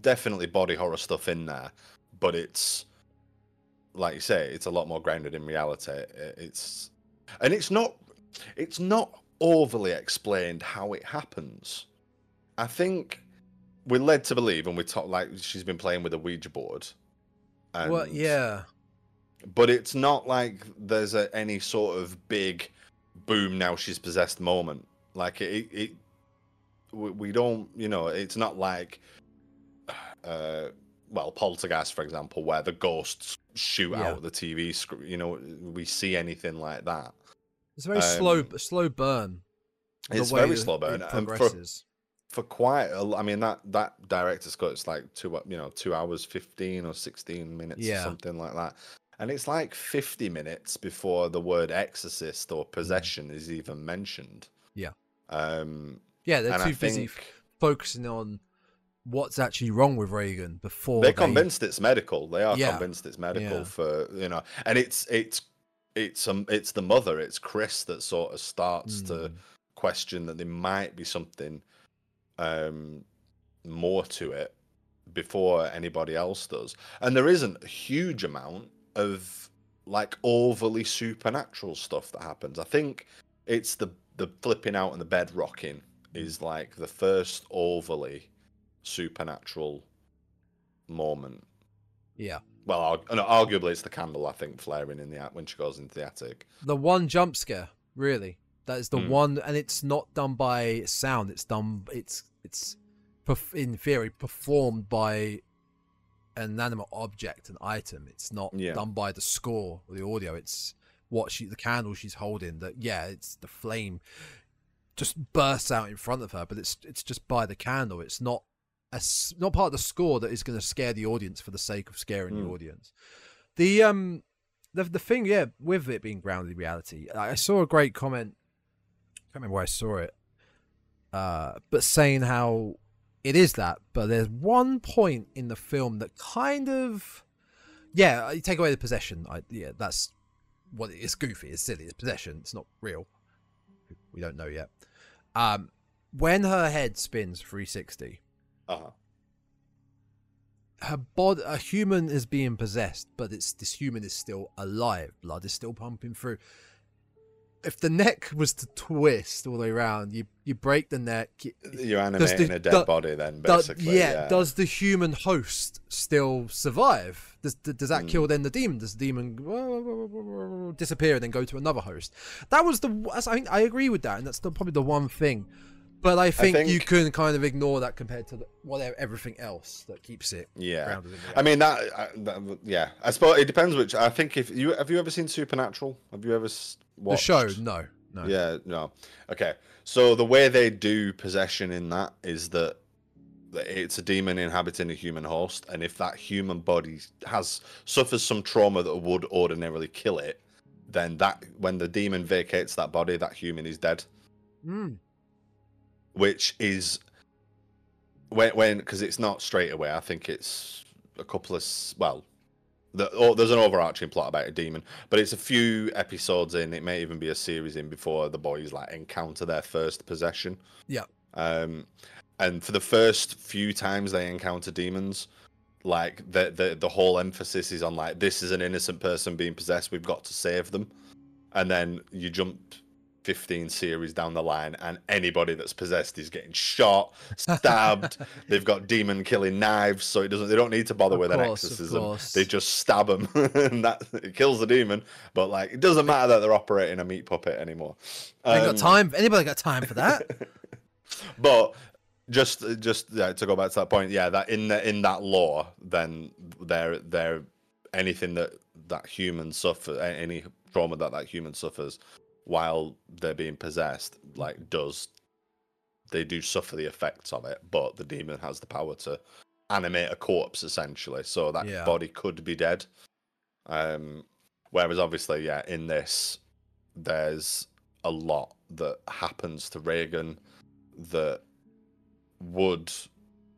definitely body horror stuff in there, but it's like you say, it's a lot more grounded in reality. It's and it's not it's not overly explained how it happens. I think we're led to believe, and we talk like she's been playing with a Ouija board. And, well yeah but it's not like there's a, any sort of big boom now she's possessed moment like it, it we, we don't you know it's not like [sighs] uh well, Poltergeist, for example, where the ghosts shoot Yeah. out the TV screen. You know, we see anything like that. It's a very slow, Um, slow burn. the It's very slow it burn, and for progresses. for quite. A, I mean, that that director's cut. It's like two, you know, two hours fifteen or sixteen minutes Yeah. or something like that. And it's like fifty minutes before the word exorcist or possession is even mentioned. Mm. Yeah. Um, Yeah, they're too busy focusing on what's actually wrong with Regan before they're they- convinced it's medical. They are Yeah. convinced it's medical Yeah. for you know, and it's it's it's um it's the mother, it's Chris that sort of starts to Mm. question that there might be something um more to it before anybody else does. And there isn't a huge amount of like overly supernatural stuff that happens. I think it's the the flipping out and the bed rocking is like the first overly supernatural moment. Yeah, Well, no, arguably it's the candle I think flaring in the at- when she goes into the attic. the one jump scare, really. That is the Mm. one, and it's not done by sound. It's done. It's it's in theory performed by an inanimate object, an item. It's not Yeah. done by the score or the audio. It's what she, the candle she's holding. That yeah, it's the flame just bursts out in front of her, but it's it's just by the candle. It's not a, not part of the score that is going to scare the audience for the sake of scaring the Mm. audience. The um the the thing, yeah, with it being grounded in reality, I I saw a great comment. I can't remember where I saw it, uh, but saying how it is that, but there's one point in the film that kind of, yeah, you take away the possession. I, yeah, that's what it is. Goofy, it's silly, it's possession. It's not real. We don't know yet. Um, when her head spins 360, Uh-huh. her body, a human is being possessed, but it's this human is still alive. Blood is still pumping through. If the neck was to twist all the way around, you you break the neck. You're animating a dead do- body then, do- basically. yeah, yeah. Does the human host still survive? Does does that Hmm. kill then the demon? Does the demon disappear and then go to another host? That was the. I think I agree with that, and that's the, probably the one thing. But I think, you think- can kind of ignore that compared to the, whatever everything else that keeps it Yeah, I mean that, that. Yeah, I suppose it depends. Which I think if you have you ever seen Supernatural? Have you ever s- the watched show. No, no. Yeah, no. Okay, so the way they do possession in that is that that it's a demon inhabiting a human host, and if that human body has suffers some trauma that would ordinarily kill it, then that when the demon vacates that body, that human is dead. Mm. which is when when because it's not straight away. I think it's a couple of well, the, oh, there's an overarching plot about a demon, but it's a few episodes in. It may even be a series in before the boys like encounter their first possession. Yeah. Um, and for the first few times they encounter demons, like the the the whole emphasis is on like this is an innocent person being possessed. We've got to save them, and then you jump 15 series down the line and anybody that's possessed is getting shot stabbed [laughs] they've got demon killing knives so it doesn't they don't need to bother Of with course, an exorcism they just stab them [laughs] and that it kills the demon but like it doesn't matter that they're operating a meat puppet anymore Ain't got Um, time. Anybody got time for that? [laughs] but just just yeah, to go back to that point yeah that in the, in that law then they're they're anything that that human suffer any trauma that that human suffers while they're being possessed like does they do suffer the effects of it but the demon has the power to animate a corpse essentially. So that Yeah. body could be dead. Um whereas obviously yeah in this there's a lot that happens to Regan that would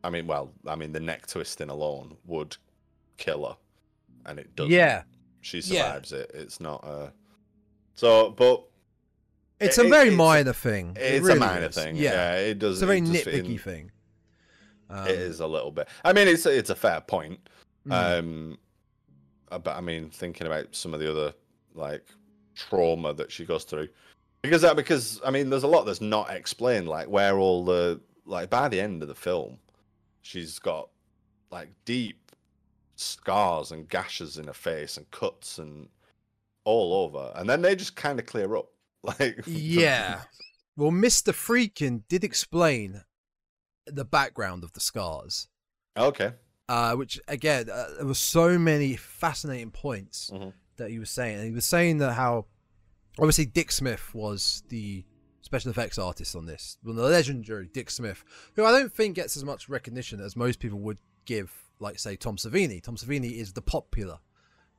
I mean well I mean the neck twisting alone would kill her and it does yeah, she Yeah. survives it. It's not a so but it's a very it's- minor thing. It it's really a minor is. thing Yeah, yeah, it does it's a very it nitpicky in- thing. Um, it is a little bit I mean it's a, it's a fair point mm. um uh, but I mean thinking about some of the other like trauma that she goes through because that because I mean there's a lot that's not explained like where all the like by the end of the film she's got like deep scars and gashes in her face and cuts and all over and then they just kind of clear up [laughs] like Yeah. Well, Mr. Friedkin did explain the background of the scars. okay uh, which again uh, there were so many fascinating points Mhm. that he was saying, and he was saying that how obviously Dick Smith was the special effects artist on this, well, the legendary Dick Smith, who I don't think gets as much recognition as most people would give, like say Tom Savini. Tom Savini is the popular,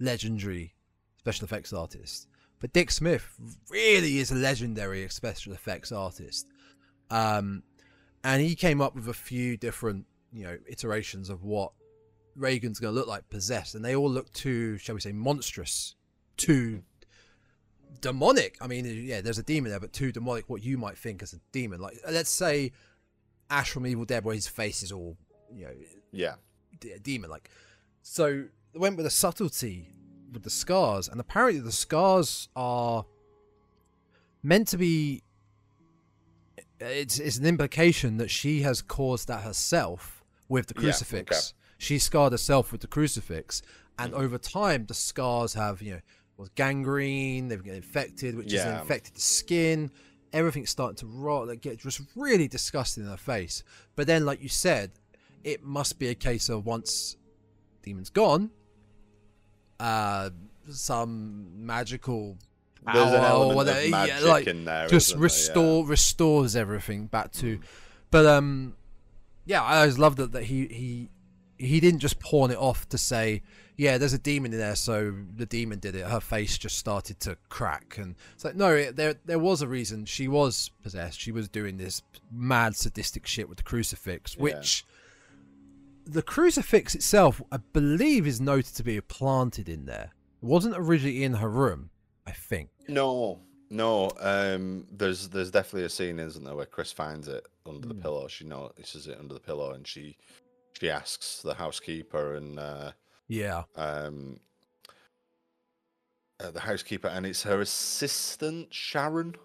legendary special effects artist, but Dick Smith really is a legendary special effects artist. Um, and he came up with a few different, you know, iterations of what Regan's going to look like possessed, and they all look too, shall we say, monstrous, too demonic. I mean, yeah, there's a demon there, but too demonic. What you might think as a demon, like let's say Ash from Evil Dead, where his face is all, you know, Yeah. d- demon like. So they went with a subtlety with the scars, and apparently the scars are meant to be. It's it's an implication that she has caused that herself with the Yeah, crucifix. okay. She scarred herself with the crucifix, and Mm. over time the scars have you know was gangrene. They've get infected, which Yeah. has infected the skin. Everything's starting to rot. Like get just really disgusting in her face. But then, like you said, it must be a case of once demon's gone, uh, some magical There's an element whatever, of yeah, like, in there. just restore restores everything back to. But um, yeah, I always loved it that he he he didn't just pawn it off to say, yeah, there's a demon in there, so the demon did it. Her face just started to crack, and it's like, no, it, there there was a reason. She was possessed. She was doing this mad sadistic shit with the crucifix, Yeah. which the crucifix itself, I believe, is noted to be planted in there. It wasn't originally in her room, I think. No, no. Um, there's there's definitely a scene, isn't there, where Chris finds it under the Hmm. pillow. She notices it under the pillow, and she she asks the housekeeper and uh, Yeah, um, uh, the housekeeper, and it's her assistant Sharon.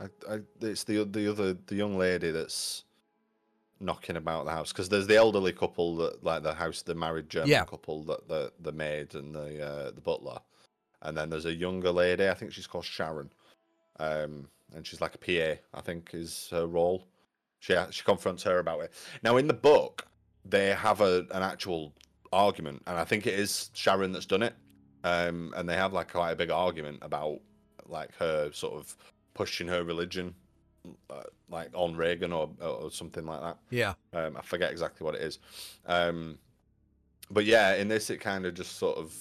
I, I, it's the the other the young lady that's knocking about the house because there's the elderly couple that like the house the married German Yeah. couple that the the maid and the uh, the butler, and then there's a younger lady. I think she's called Sharon, um, and she's like a PA. I think is her role. She she confronts her about it. Now in the book, they have a an actual argument, and I think it is Sharon that's done it. Um, and they have like quite a big argument about like her sort of pushing her religion, uh, like on Regan or or something like that. yeah, Um, I forget exactly what it is. Um, but yeah, in this it kind of just sort of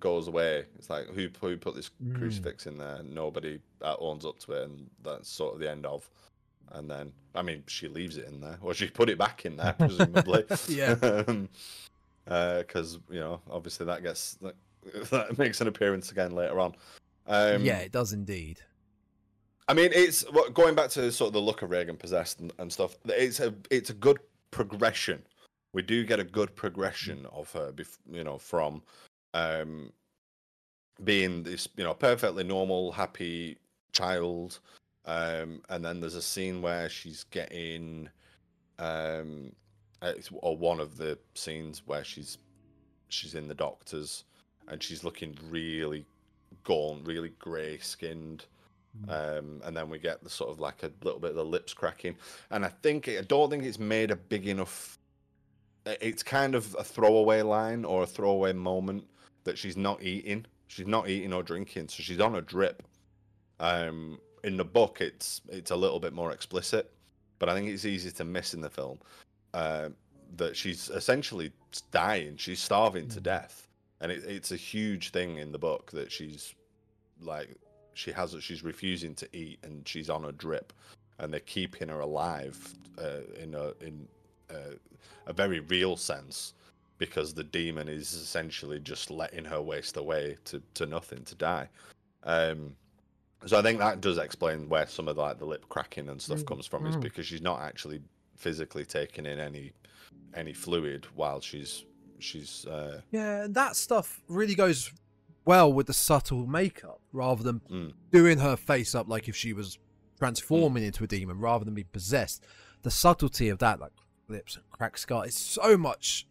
goes away. It's like who who put this Mm. crucifix in there? Nobody uh, owns up to it, and that's sort of the end of. And then, I mean, she leaves it in there, or she put it back in there, [laughs] presumably. Yeah. [laughs] Because you know, obviously that gets that, [laughs] that makes an appearance again later on. Um, yeah, it does indeed. I mean, it's going back to sort of the look of Regan possessed and, and stuff. It's a it's a good progression. We do get a good progression of her, bef- you know, from um, being this you know perfectly normal, happy child, um, and then there's a scene where she's getting, um, or one of the scenes where she's she's in the doctor's and she's looking really gaunt, really grey skinned. Um, and then we get the sort of like a little bit of the lips cracking, and I think I don't think it's made a big enough. It's kind of a throwaway line or a throwaway moment that she's not eating. She's not eating or drinking, so she's on a drip. Um, in the book, it's it's a little bit more explicit, but I think it's easy to miss in the film. Uh, that she's essentially dying. She's starving to Mm. death, and it, it's a huge thing in the book that she's like she has she's refusing to eat and she's on a drip and they're keeping her alive uh, in a in uh, a very real sense because the demon is essentially just letting her waste away to, to nothing to die um so i think that does explain where some of like the lip cracking and stuff Mm, comes from is mm. because she's not actually physically taking in any any fluid while she's she's uh Yeah, that stuff really goes well with the subtle makeup rather than Mm. doing her face up like if she was transforming into a demon rather than be possessed. The subtlety of that, like lips and cracked scar, is so much,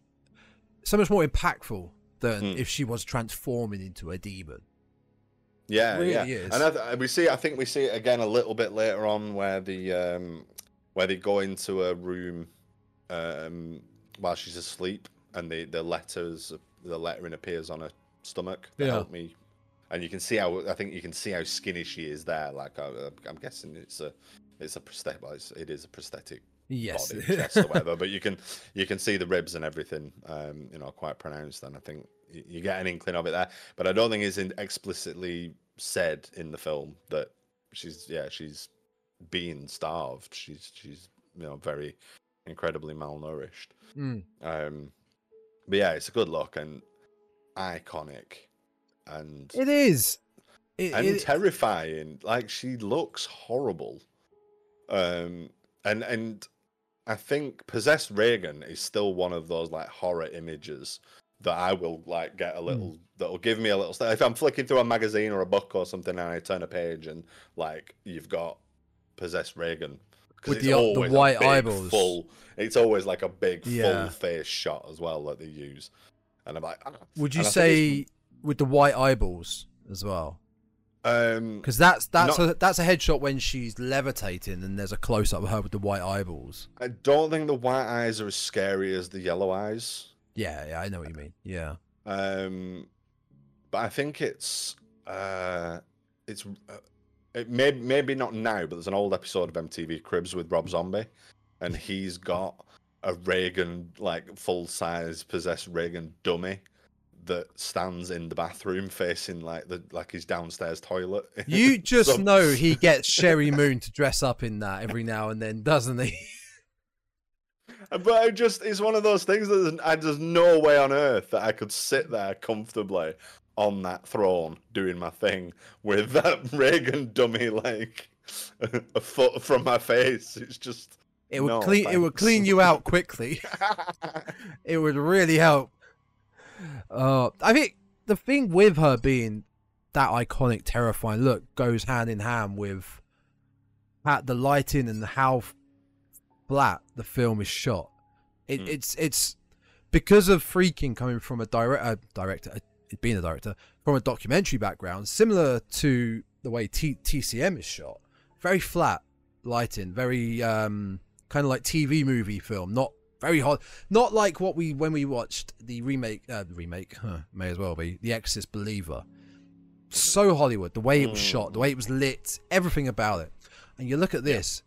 so much more impactful than Mm. if she was transforming into a demon. Yeah, really yeah, is. and I th- we see. I think we see it again a little bit later on, where the um, where they go into a room, um, while she's asleep, and the the letters the lettering appears on her stomach. That Yeah. helped me, and you can see how I think you can see how skinny she is there. Like I, I'm guessing it's a it's a prosthetic. It is a prosthetic Yes. body, chest or whatever. But you can you can see the ribs and everything, um, you know, quite pronounced. And I think you get an inkling of it there. But I don't think it's in explicitly said in the film that she's yeah she's being starved. She's she's you know very incredibly malnourished. Mm. Um, but yeah, it's a good look and iconic, and It is. It, and it- terrifying. Like she looks horrible. Um, and and I think possessed Regan is still one of those like horror images that I will like get a Hmm. little that'll give me a little. If I'm flicking through a magazine or a book or something, and I turn a page and like you've got possessed Regan With the- the white eyeballs. full. It's always like a big Yeah. full face shot as well that they use, and I'm like, ah. would you and say with the white eyeballs as well? um, Because that's that's Not- a that's a headshot when she's levitating, and there's a close up of her with the white eyeballs. I don't think the white eyes are as scary as the yellow eyes. Yeah, yeah, I know what you mean. Yeah, Um, but I think it's uh, it's uh, it may maybe not now, but there's an old episode of MTV Cribs with Rob Zombie, and he's got a Regan like full size possessed Regan dummy that stands in the bathroom facing like the like his downstairs toilet. you [laughs] just So- know he gets Sheri Moon to dress up in that every now and then, doesn't he? [laughs] But I just it's one of those things that there's, I, there's no way on earth that I could sit there comfortably on that throne doing my thing with that [laughs] Regan dummy like a foot from my face. It's just It would No, clean. It would clean you out quickly. [laughs] it would really help. Uh, I think the thing with her being that iconic, terrifying look goes hand in hand with the lighting and how flat the film is shot. It, Mm. It's it's because of Friedkin coming from a direct uh, director, uh, being a director from a documentary background, similar to the way T- TCM is shot. Very flat lighting, very um, kind of like TV movie film, not very hot, not like what we when we watched the remake, uh, remake huh, may as well be the Exorcist Believer. So Hollywood, the way it was shot, the way it was lit, everything about it. And you look at this,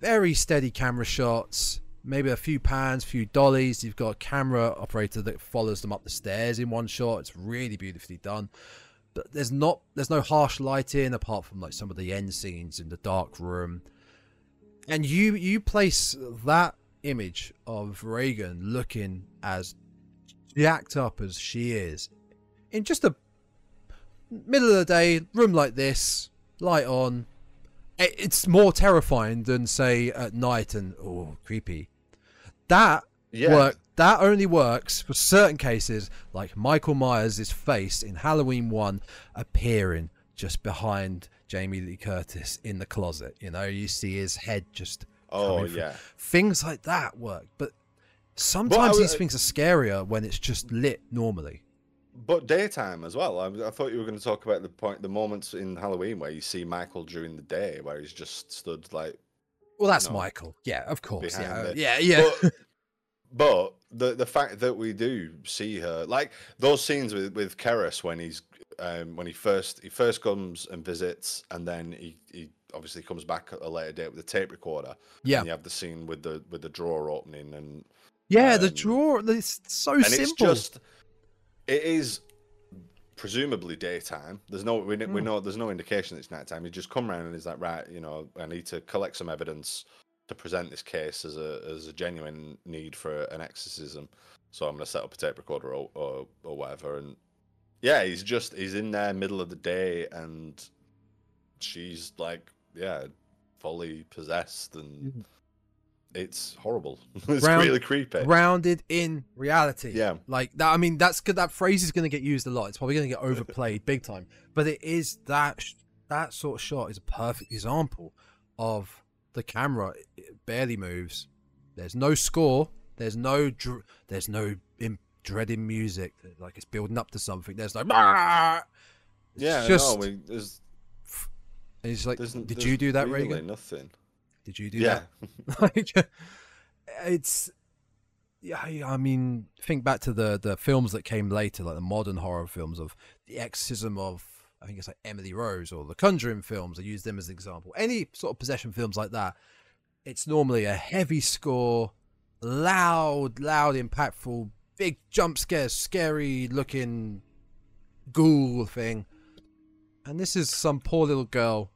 very steady camera shots, maybe a few pans, few dollies. You've got a camera operator that follows them up the stairs in one shot. It's really beautifully done. But there's not there's no harsh lighting apart from like some of the end scenes in the dark room. And you you place that image of Regan looking as jacked up as she is in just a middle of the day room like this, light on. It's more terrifying than say at night and oh creepy. That yeah. work that only works for certain cases like Michael Myers' face in Halloween 1 appearing just behind Jamie Lee Curtis in the closet. You know, you see his head just Oh yeah. things like that work. But sometimes I- these things are scarier when it's just lit normally. But daytime as well. I, I thought you were going to talk about the point, the moments in Halloween where you see Michael during the day, where he's just stood like Well, that's No. Michael. Yeah, of course. Yeah, yeah, yeah. But, [laughs] but the the fact that we do see her, like those scenes with with Karras when he's um, when he first he first comes and visits, and then he he obviously comes back at a later date with a tape recorder. Yeah. and you have the scene with the with the drawer opening, and yeah, the um, drawer. It's so and simple. it's just it is presumably daytime. There's no we, kn- we Mm. know there's no indication it's nighttime. He just come around and he's like, right, you know, I need to collect some evidence to present this case as a as a genuine need for an exorcism. So I'm gonna set up a tape recorder or or, or whatever. And yeah, he's just he's in there middle of the day and she's like, yeah, fully possessed and mm. it's horrible. [laughs] it's Round- really creepy. grounded in reality. Yeah. like that. I mean, that's good. That phrase is going to get used a lot. It's probably going to get overplayed big time. But it is that sh- that sort of shot is a perfect example of the camera it barely moves. There's no score. There's no dr- there's no dreading music. Like it's building up to something. There's no. It's yeah, just no, there's and it's like, There's, did there's you do that, really Regan? Nothing. Did you do Yeah. that? [laughs] like, it's yeah, I I mean, think back to the the films that came later, like the modern horror films of the exorcism of I think it's like Emily Rose or the Conjuring films. I use them as an example. Any sort of possession films like that, it's normally a heavy score, loud, loud, impactful, big jump scares, scary looking ghoul thing. And this is some poor little girl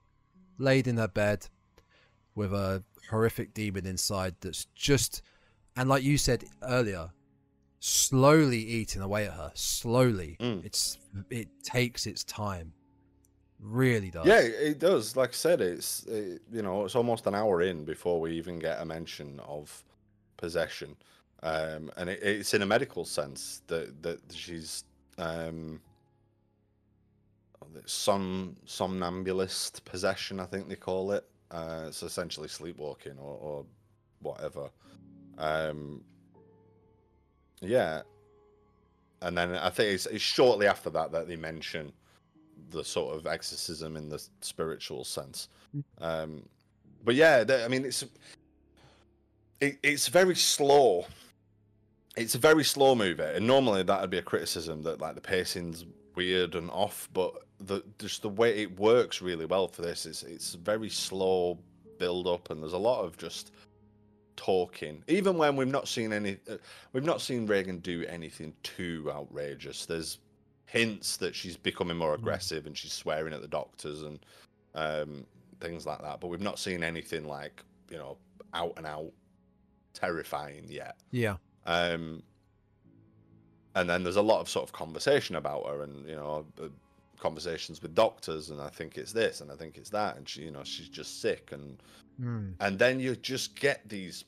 laid in her bed with a horrific demon inside that's just and like you said earlier slowly eating away at her slowly Mm. it's it takes its time really does Yeah, it it does. Like I said, it's it, you know it's almost an hour in before we even get a mention of possession, um, and it, it's in a medical sense that that she's um, some somnambuliform possession, I think they call it. Uh, it's essentially sleepwalking or, or whatever. Um, yeah, and then I think it's, it's shortly after that that they mention the sort of exorcism in the spiritual sense. Um, but yeah, I mean, it's it, it's very slow. It's a very slow movie, and normally that would be a criticism that like the pacing's weird and off, but the just the way it works really well for this is it's very slow build up, and there's a lot of just talking. Even when we've not seen any, uh, we've not seen Regan do anything too outrageous. There's hints that she's becoming more aggressive and she's swearing at the doctors and um, things like that. But we've not seen anything like you know out and out terrifying yet. yeah Um, and then there's a lot of sort of conversation about her, and you know, uh, conversations with doctors, and I think it's this, and I think it's that, and she, you know, she's just sick, and Mm. and then you just get these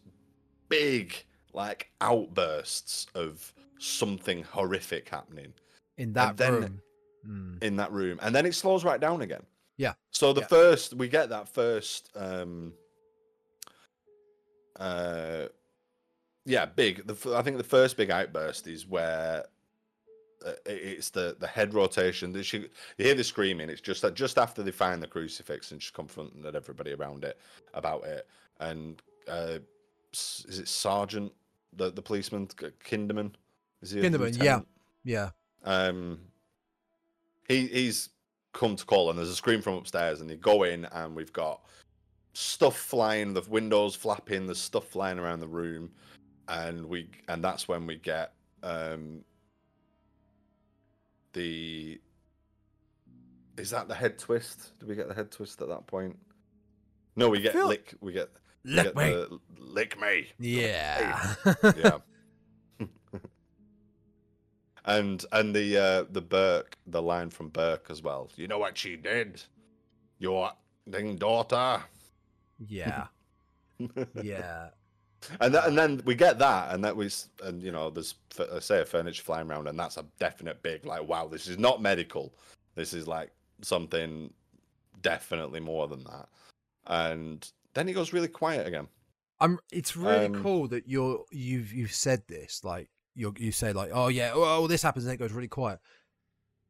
big like outbursts of something horrific happening in that then- room Mm. in that room, and then it slows right down again. Yeah. So the Yeah. first we get that first, um, uh, yeah, big. The I think the first big outburst is where uh, it's the the head rotation. That she you hear the screaming. It's just that just after they find the crucifix and she's confronting everybody around it about it, and uh, is it Sergeant the the policeman Kinderman? Is he Kinderman, yeah. yeah um he he's come to call and there's a scream from upstairs and they go in and we've got stuff flying the windows flapping there's stuff flying around the room and we and that's when we get um the is that the head twist do we get the head twist at that point no we get lick we get we Lick get me. the lick me yeah [laughs] yeah. [laughs] and and the uh the Burke, the line from Burke as well. You know what she did? Your ding daughter. yeah [laughs] yeah And that, and then we get that, and that was, and you know, there's f- uh, say a furniture flying around, and that's a definite big like, wow, this is not medical. This is like something definitely more than that. And then it goes really quiet again. I'm. It's really Um, cool that you're you've you've said this. Like you you say like, oh yeah, oh this happens and it goes really quiet.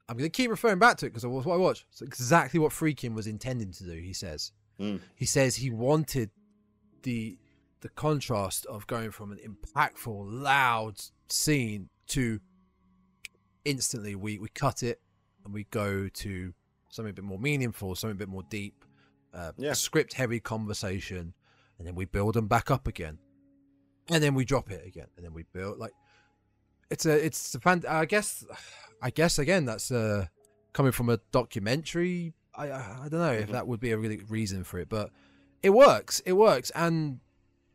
I'm gonna keep referring back to it because was what I watched. It's exactly what Friedkin was intending to do. He says. Mm. He says he wanted the the contrast of going from an impactful, loud scene to instantly we we cut it and we go to something a bit more meaningful, something a bit more deep, uh, Yeah. script heavy conversation, and then we build them back up again, and then we drop it again, and then we build like it's a it's a fan. I guess I guess again that's uh coming from a documentary. I I, I don't know if Mhm. that would be a really reason for it, but it works. It works, and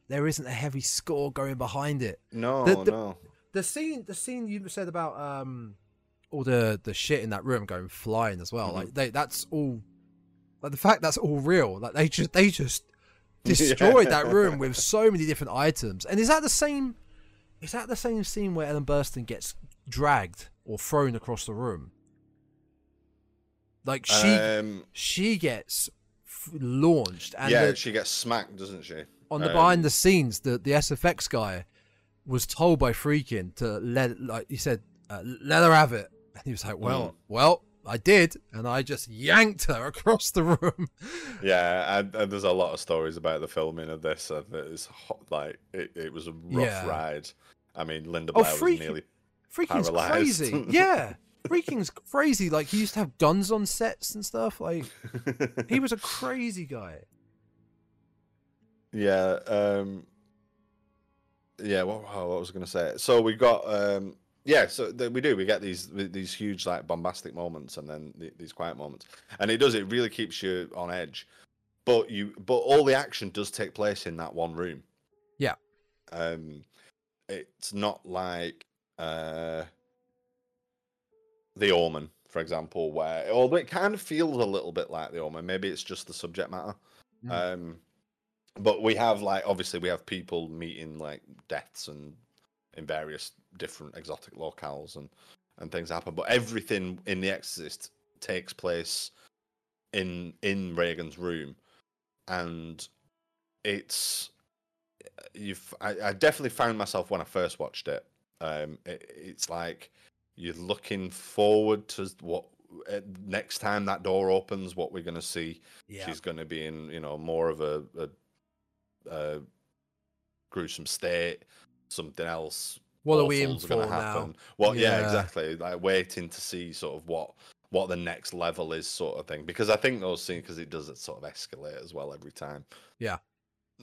there isn't a heavy score going behind it No, The- the- no. the scene the scene you said about um all the the shit in that room going flying as well Mhm. like they that's all like the fact that's all real like they just they just [laughs] destroyed that room with so many different items and is that the same is that the same scene where ellen burstyn gets dragged or thrown across the room like she um, she gets launched and yeah, the- she gets smacked, doesn't she? On the Um, behind the scenes, the the SFX guy was told by Friedkin to let like he said, uh, let her have it, and he was like, well, Mm. well, I did, and I just yanked her [laughs] across the room. Yeah, and, and there's a lot of stories about the filming of this. And it's hot, like it, it was a rough Yeah. ride. I mean, Linda Oh, Blair was freaking- nearly. Friedkin's Paralyzed. crazy. [laughs] yeah. Friedkin's crazy. Like he used to have guns on sets and stuff. Like he was a crazy guy. Yeah. Um, yeah. What, what was I going to say? So we got. Um, yeah. So th- we do. We get these these huge like bombastic moments, and then th- these quiet moments, and it does. It really keeps you on edge. But you. But all the action does take place in that one room. Yeah. Um, it's not like uh, the Omen, for example, where although it kind of feels a little bit like the Omen. Maybe it's just the subject matter. Mm. Um, but we have like obviously we have people meeting like deaths and in various different exotic locales and and things happen. But everything in The Exorcist takes place in in Regan's room, and it's you've I, I definitely found myself when I first watched it. Um, it, it's like you're looking forward to what uh, next time that door opens, what we're going to see Yeah. she's going to be in you know more of a, a, a gruesome state something else What are we in for gonna now? well yeah. Yeah. exactly like waiting to see sort of what what the next level is sort of thing because i think those scenes because it does it sort of escalate as well every time Yeah.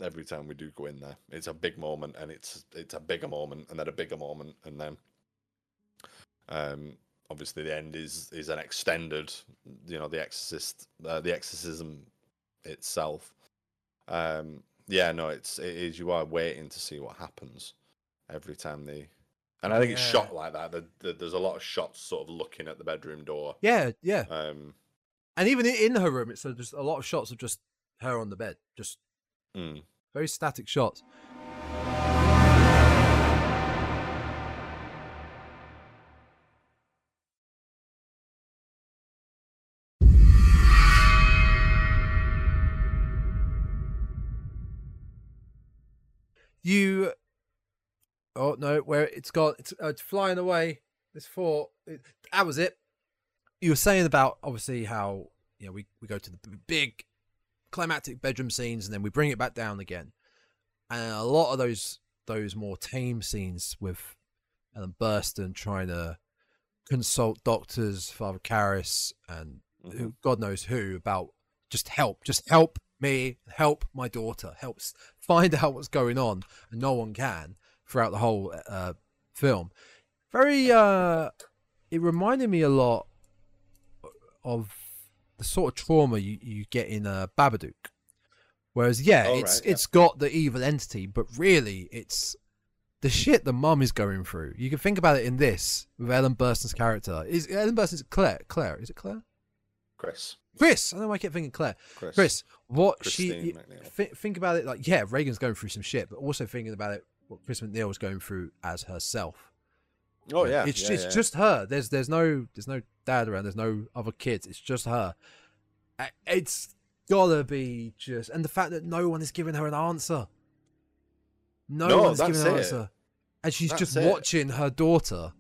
every time we do go in there it's a big moment and it's it's a bigger moment and then a bigger moment and then um obviously the end is is an extended you know the exorcist uh, the exorcism itself um yeah no it's it is you are waiting to see what happens every time they and i think it's shot like that the, the, there's a lot of shots sort of looking at the bedroom door Yeah, yeah. um And even in her room, it's just a lot of shots of just her on the bed, just mm. very static shots. You, oh no, where it's gone, it's, uh, it's flying away. This four, it, that was it. You were saying about obviously how you know we we go to the big climactic bedroom scenes and then we bring it back down again. And a lot of those those more tame scenes with Ellen Burstyn trying to consult doctors, Father Karras, and Mhm. who God knows who about just help, just help me, help my daughter, helps find out what's going on, and no one can throughout the whole uh, film. Very, uh, it reminded me a lot of the sort of trauma you, you get in uh, Babadook. Whereas, yeah, Oh, it's right, yeah. it's got the evil entity, but really, it's the shit the mum is going through. You can think about it in this with Ellen Burstyn's character. Is Ellen Burstyn's Claire? Claire is it Claire? Chris Chris. I don't know why I kept thinking Claire. chris Chris, what Christine she th- think about it like yeah, Regan's going through some shit, but also thinking about it what Chris MacNeil was going through as herself. oh yeah it's yeah, it's yeah. just her. There's there's no there's no dad around. There's no other kids. It's just her. It's gotta be just and the fact that no one is giving her an answer. No, No, one's giving that's her an answer, and she's just it. watching her daughter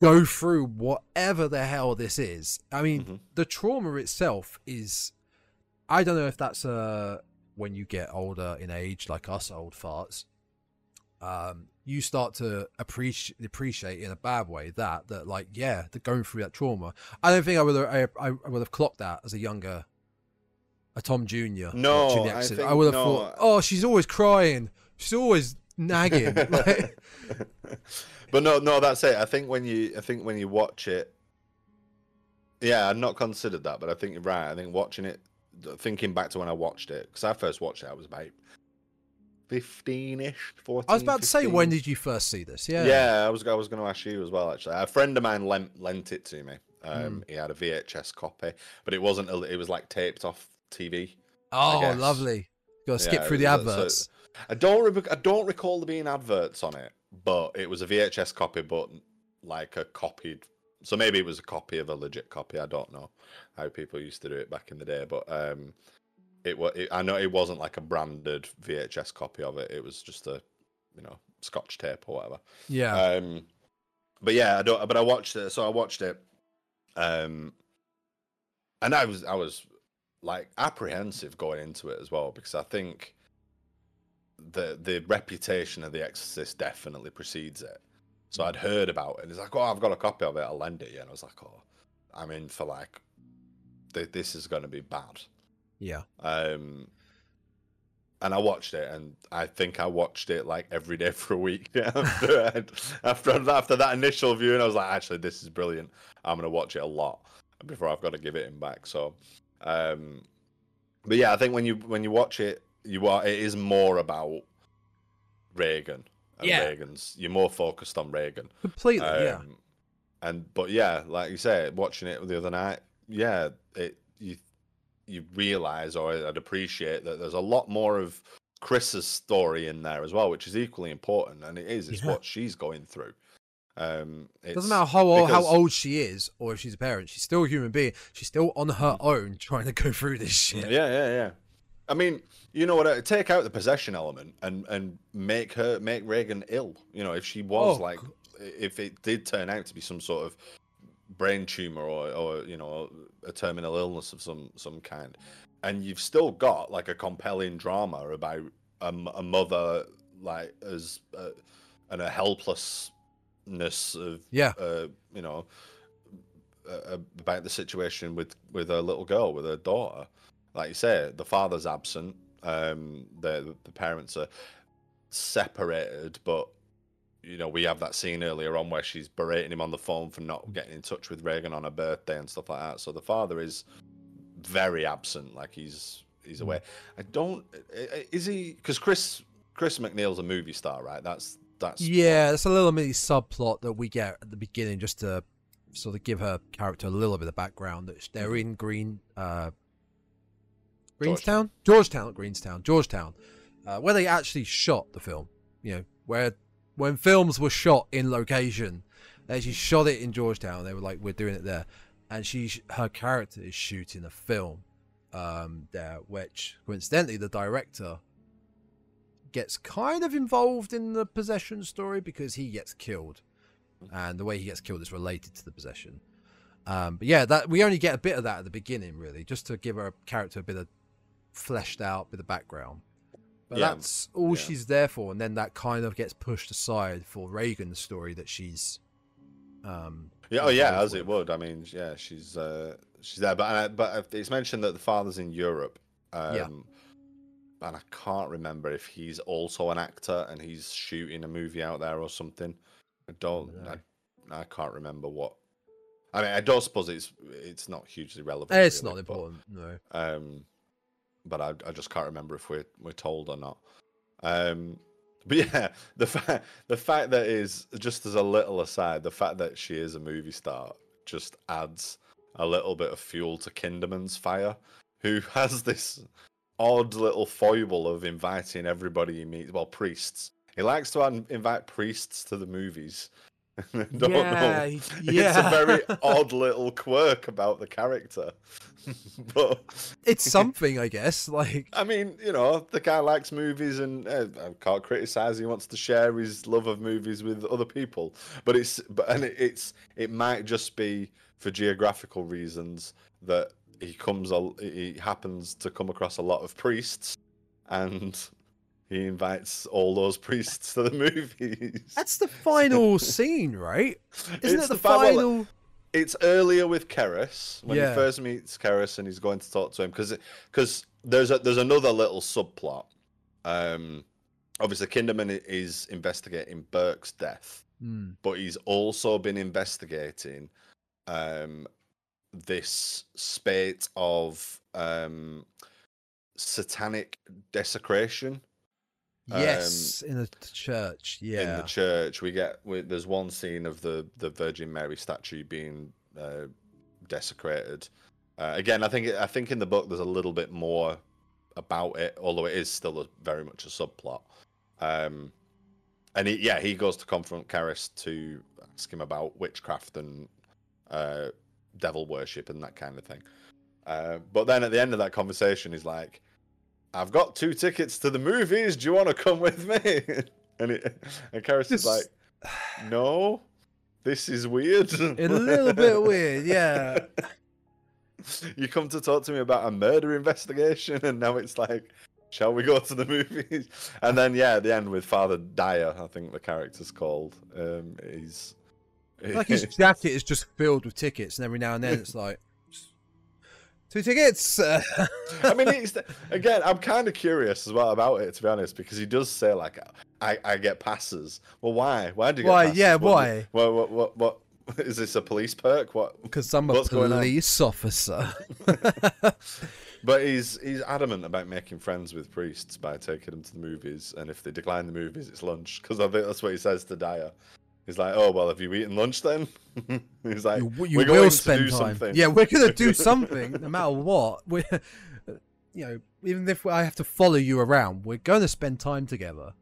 go through whatever the hell this is. I mean, Mhm. the trauma itself is. I don't know if that's uh when you get older in age, like us old farts. Um, you start to appreciate appreciate in a bad way that that like yeah, they're going through that trauma. I don't think I would have, I, I would have clocked that as a younger, a Tom Junior. No, the I think- I would have no, thought, oh, she's always crying. She's always nagging. [laughs] [laughs] like, [laughs] but no, no, that's it. I think when you, I think when you watch it, yeah, I'd not considered that, but I think you're right. I think watching it, thinking back to when I watched it, because I first watched it, I was about fifteen-ish, fourteen. I was about to say, when did you first see this? Yeah. Yeah, I was. I was going to ask you as well. Actually, a friend of mine lent lent it to me. Um, He had a VHS copy, but it wasn't. A, it was like taped off TV. Oh, lovely. Got to skip Yeah, through the so- so- adverts. I don't. Re- I don't recall there being adverts on it, but it was a VHS copy, but like a copied. So maybe it was a copy of a legit copy. I don't know how people used to do it back in the day, but um, it was. It, I know it wasn't like a branded VHS copy of it. It was just a, you know, Scotch tape or whatever. yeah. Um, but yeah, I don't. But I watched it. So I watched it. Um, and I was I was like apprehensive going into it as well because I think the the reputation of The Exorcist definitely precedes it. So I'd heard about it, and it's like, oh, I've got a copy of it. I'll lend it you. And I was like, oh, I'm in for like, th- this is going to be bad. Yeah. Um, and I watched it, and I think I watched it like every day for a week [laughs] after I'd- after after that initial viewing. I was like, actually, this is brilliant. I'm gonna watch it a lot before I've got to give it him back. So, um, but yeah, I think when you when you watch it, you are it is more about Regan and Yeah. Regan's. You're more focused on Regan. Completely. yeah. Um, And but yeah, like you say, watching it the other night, yeah, it you you realize or I'd appreciate that there's a lot more of Chris's story in there as well, which is equally important, and it is. It's Yeah. what she's going through. Um, Doesn't matter how old, how old she is or if she's a parent. She's still a human being. She's still on her own trying to go through this shit. Yeah, yeah, yeah. I mean, you know what? uh, Take out the possession element and and make her make Regan ill. You know, if she was Oh, like, if it did turn out to be some sort of brain tumor or or you know a terminal illness of some some kind, and you've still got like a compelling drama about a mother like as uh, and a helplessness of Yeah. uh, you know uh, about the situation with with her little girl with her daughter like you say the father's absent um the the parents are separated but you know we have that scene earlier on where she's berating him on the phone for not getting in touch with Regan on her birthday and stuff like that. So the father is very absent like he's he's away. I don't is he because chris chris MacNeil's a movie star right? That's that's Yeah, it's a little mini subplot that we get at the beginning just to sort of give her character a little bit of background. That they're in Green, uh, Greenstown, Georgetown, Greenstown, Georgetown, uh, where they actually shot the film. You know, where when films were shot in location, they actually shot it in Georgetown. They were like, "We're doing it there," and she, her character is shooting a film um, there, which coincidentally the director gets kind of involved in the possession story because he gets killed, and the way he gets killed is related to the possession. Um, but yeah, that we only get a bit of that at the beginning, really, just to give her character a bit of fleshed out, with of background. But Yeah, that's all yeah. she's there for, and then that kind of gets pushed aside for Regan's story that she's. Um, Yeah, oh yeah, as it would. I mean, yeah, she's uh, she's there, but uh, but it's mentioned that the father's in Europe. Um, Yeah. And I can't remember if he's also an actor and he's shooting a movie out there or something. I don't. No. I, I can't remember what. I mean, I don't suppose it's it's not hugely relevant. It's really, not but, important, no. um, but I, I just can't remember if we're we're told or not. Um, but [laughs] yeah, the fact the fact that is just as a little aside, the fact that she is a movie star just adds a little bit of fuel to Kinderman's fire, who [laughs] has this odd little foible of inviting everybody he meets. Well, priests. He likes to invite priests to the movies. [laughs] Don't Yeah, know. he- It's a very [laughs] odd little quirk about the character. [laughs] but It's something, I guess. Like, I mean, you know, the guy likes movies, and uh, I can't criticize. He wants to share his love of movies with other people, but it's but and it, it's it might just be for geographical reasons that he comes. He happens to come across a lot of priests, and he invites all those [laughs] priests to the movies. that's the final [laughs] scene, right? Isn't It's it the, the final? it's earlier with Karras when Yeah. he first meets Karras and he's going to talk to him because because there's a there's another little subplot. Um, obviously, Kinderman is investigating Burke's death, Hmm. but he's also been investigating um this spate of um satanic desecration Yes, in the church. Yeah, in the church. We get we, there's one scene of the the Virgin Mary statue being uh, desecrated. Uh, again, I think I think in the book there's a little bit more about it, although it is still a, very much a subplot. Um, and he, yeah, he goes to confront Karras to ask him about witchcraft and uh, devil worship and that kind of thing. Uh, but then at the end of that conversation, he's like, "I've got two tickets to the movies. Do you want to come with me?" [laughs] and it, and Karras is like, "No, this is weird. a little bit weird, yeah. [laughs] you come to talk to me about a murder investigation, and now it's like, Shall we go to the movies? And then yeah, at the end with Father Dyer, I think the character's called. Um, he's Like his [laughs] jacket is just filled with tickets, and every now and then it's like two tickets. [laughs] I mean, he's, again, I'm kind of curious as well about it, to be honest, because he does say like, "I, I get passes." Well, why? Why do you get Why? passes? Yeah, What- why? What, what, what, what? Is this a police perk? What? Because I'm a police officer. [laughs] But he's he's adamant about making friends with priests by taking them to the movies, and if they decline the movies, it's lunch. Because I think that's what he says to Dyer. He's like, "Oh well, have you eaten lunch then?" [laughs] he's like, you you "We're going will to spend do time. something." Yeah, we're gonna do [laughs] something, no matter what. We're, [laughs] you know, even if I have to follow you around, we're gonna spend time together.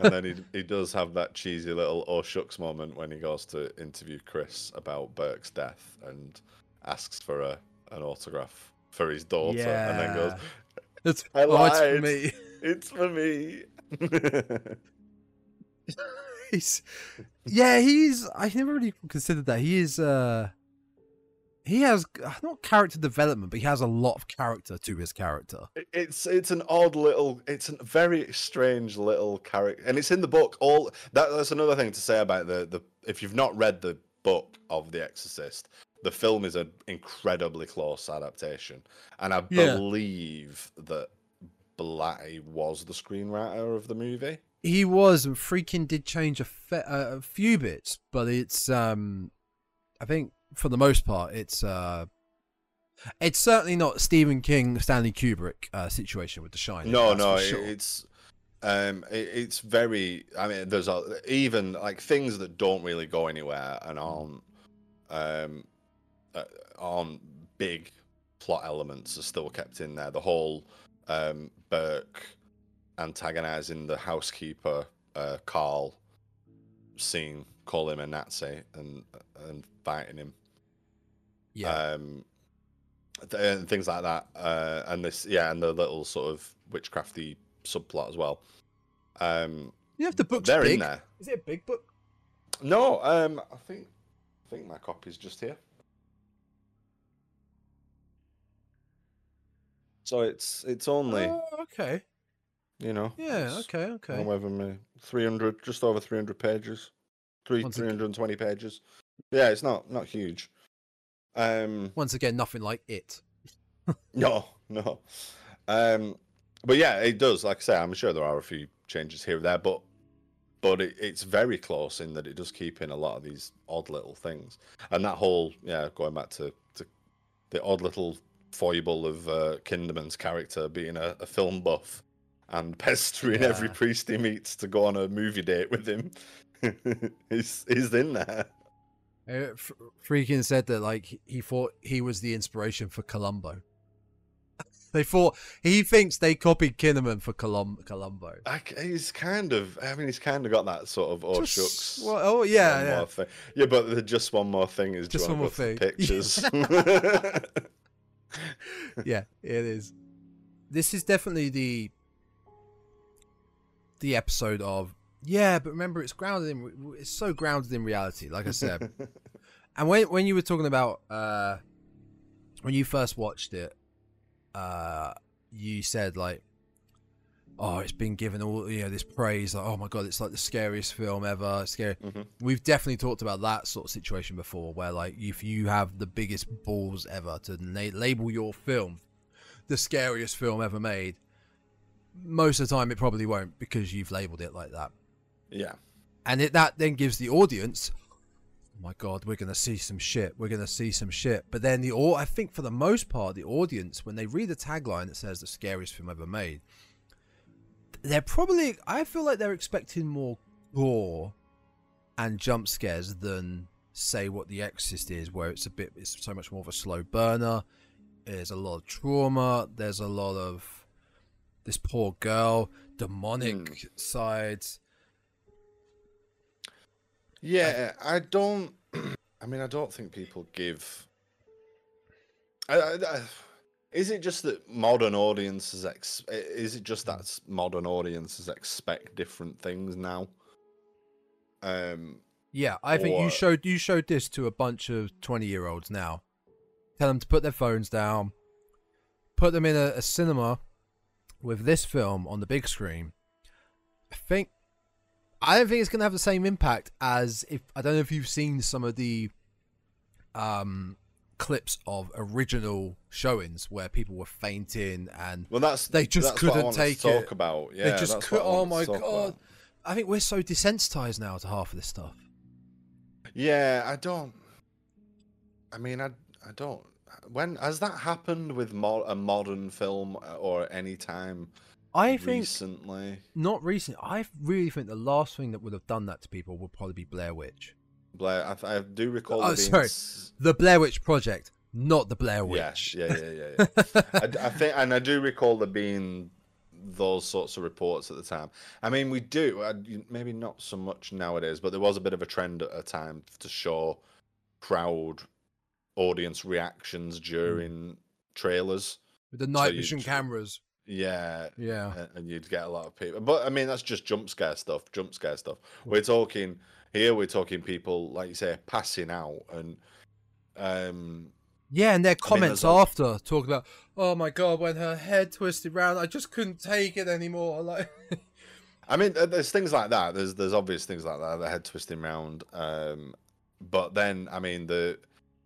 and then he he does have that cheesy little oh shucks moment when he goes to interview Chris about Burke's death and asks for a an autograph for his daughter, and then goes, Yeah. It's, "I oh, it's for me. "It's for me." He's yeah he's i never really considered that. He is uh he has not character development but he has a lot of character to his character. It's it's an odd little it's a very strange little character and it's in the book all that, that's another thing to say about the the if you've not read the book of the exorcist the film is an incredibly close adaptation. And i Yeah. believe that blatty was the screenwriter of the movie he was and Friedkin did change a, fe- uh, a few bits but it's um i think for the most part it's uh it's certainly not stephen king stanley kubrick uh situation with the shining no no sure. it's um it, it's very i mean there's a, even like things that don't really go anywhere and aren't um uh, aren't big plot elements are still kept in there the whole um burke antagonizing the housekeeper uh Karl scene call him a nazi and and fighting him. Yeah. Um th- and things like that uh and this yeah and the little sort of witchcrafty subplot as well. Um you have the book's they're big in there. is it a big book? No um i think i think my copy's just here. So it's it's only oh, okay you know? Yeah okay okay. however many 300 just over 300 pages. Three Once ag- 320 pages. Yeah it's not not huge. Um once again nothing like it. [laughs] No, no. Um, but yeah, it does. Like I say, I'm sure there are a few changes here or there, but but it, it's very close in that it does keep in a lot of these odd little things, and that whole yeah, going back to, to the odd little foible of uh, Kinderman's character being a, a film buff and pestering every priest he meets to go on a movie date with him. [laughs] he's he's in there. Uh, F- Friedkin said that like he- thought he was the inspiration for Columbo. [laughs] they thought he thinks they copied Kinderman for Colum- Columbo. I he's kind of. I mean, he's kind of got that sort of oh Just- shucks. well, oh yeah, yeah. thing. Yeah, but the just one more thing is Just one more more [laughs] pictures. yeah, it is. This is definitely the the episode of yeah, but remember it's grounded in it's so grounded in reality. Like I said, [laughs] and when when you were talking about uh when you first watched it, uh you said like oh it's been given all you know this praise like oh my god it's like the scariest film ever it's scary Mhm. we've definitely talked about that sort of situation before where like if you have the biggest balls ever to na- label your film the scariest film ever made most of the time it probably won't because you've labeled it like that. Yeah, and it that then gives the audience oh my god we're gonna see some shit we're gonna see some shit. But then the au- i think for the most part the audience when they read the tagline that says the scariest film ever made they're probably i feel like they're expecting more gore and jump scares than say what the exorcist is where it's a bit it's so much more of a slow burner there's a lot of trauma there's a lot of this poor girl demonic sides yeah. I don't. [clears throat] I mean, I don't think people give. I, I, I, is it just that modern audiences ex? Is it just that modern audiences expect different things now? Um. Yeah, I think you showed you showed this to a bunch of twenty year olds now. Tell them to put their phones down, put them in a, a cinema, with this film on the big screen, I think I don't think it's going to have the same impact as if I don't know if you've seen some of the um clips of original showings where people were fainting and Well, that's They just that's couldn't take to talk it. about. Yeah, they just could. Oh my god! about. I think we're so desensitized now to half of this stuff. Yeah, I don't. I mean, I I don't. When has that happened with a modern film uh, or any time I think recently? not recent. I really think the last thing that would have done that to people would probably be Blair Witch. Blair, I, I do recall. Oh, sorry. s- The Blair Witch Project, not the Blair Yeah, Witch. yeah, yeah, yeah. yeah. [laughs] I, d- I think, and I do recall there being those sorts of reports at the time. I mean, we do uh, maybe not so much nowadays, but there was a bit of a trend at a time to show crowd audience reactions during trailers. With the night you vision cameras. Yeah, Yeah. and you'd get a lot of people. But I mean, that's just jump scare stuff. Jump scare stuff. We're talking here. We're talking people like you say passing out and um Yeah, and their comments a- after talking about, oh my god, when her head twisted round, I just couldn't take it anymore. [laughs] Like, I mean, there's things like that. There's there's obvious things like that. The head twisting round. Um, but then, I mean, the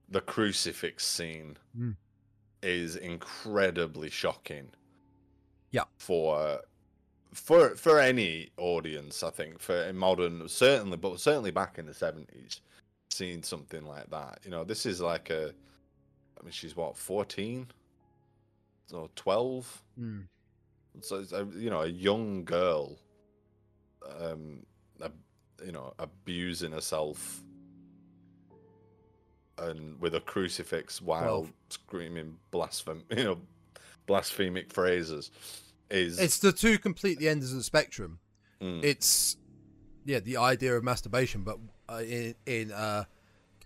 the crucifix scene Mm. is incredibly shocking. Yeah. For for for any audience, I think for a modern, certainly, but certainly back in the seventies, seeing something like that. You know, this is like a. I mean, she's what fourteen, or twelve. Hmm. So it's a, you know, a young girl, um, ab- you know, abusing herself, and with a crucifix while Twelve. screaming blasphemy, [laughs] you know, blasphemic phrases, is it's the two completely ends of the spectrum. Mm. It's, yeah, the idea of masturbation, but uh, in, in a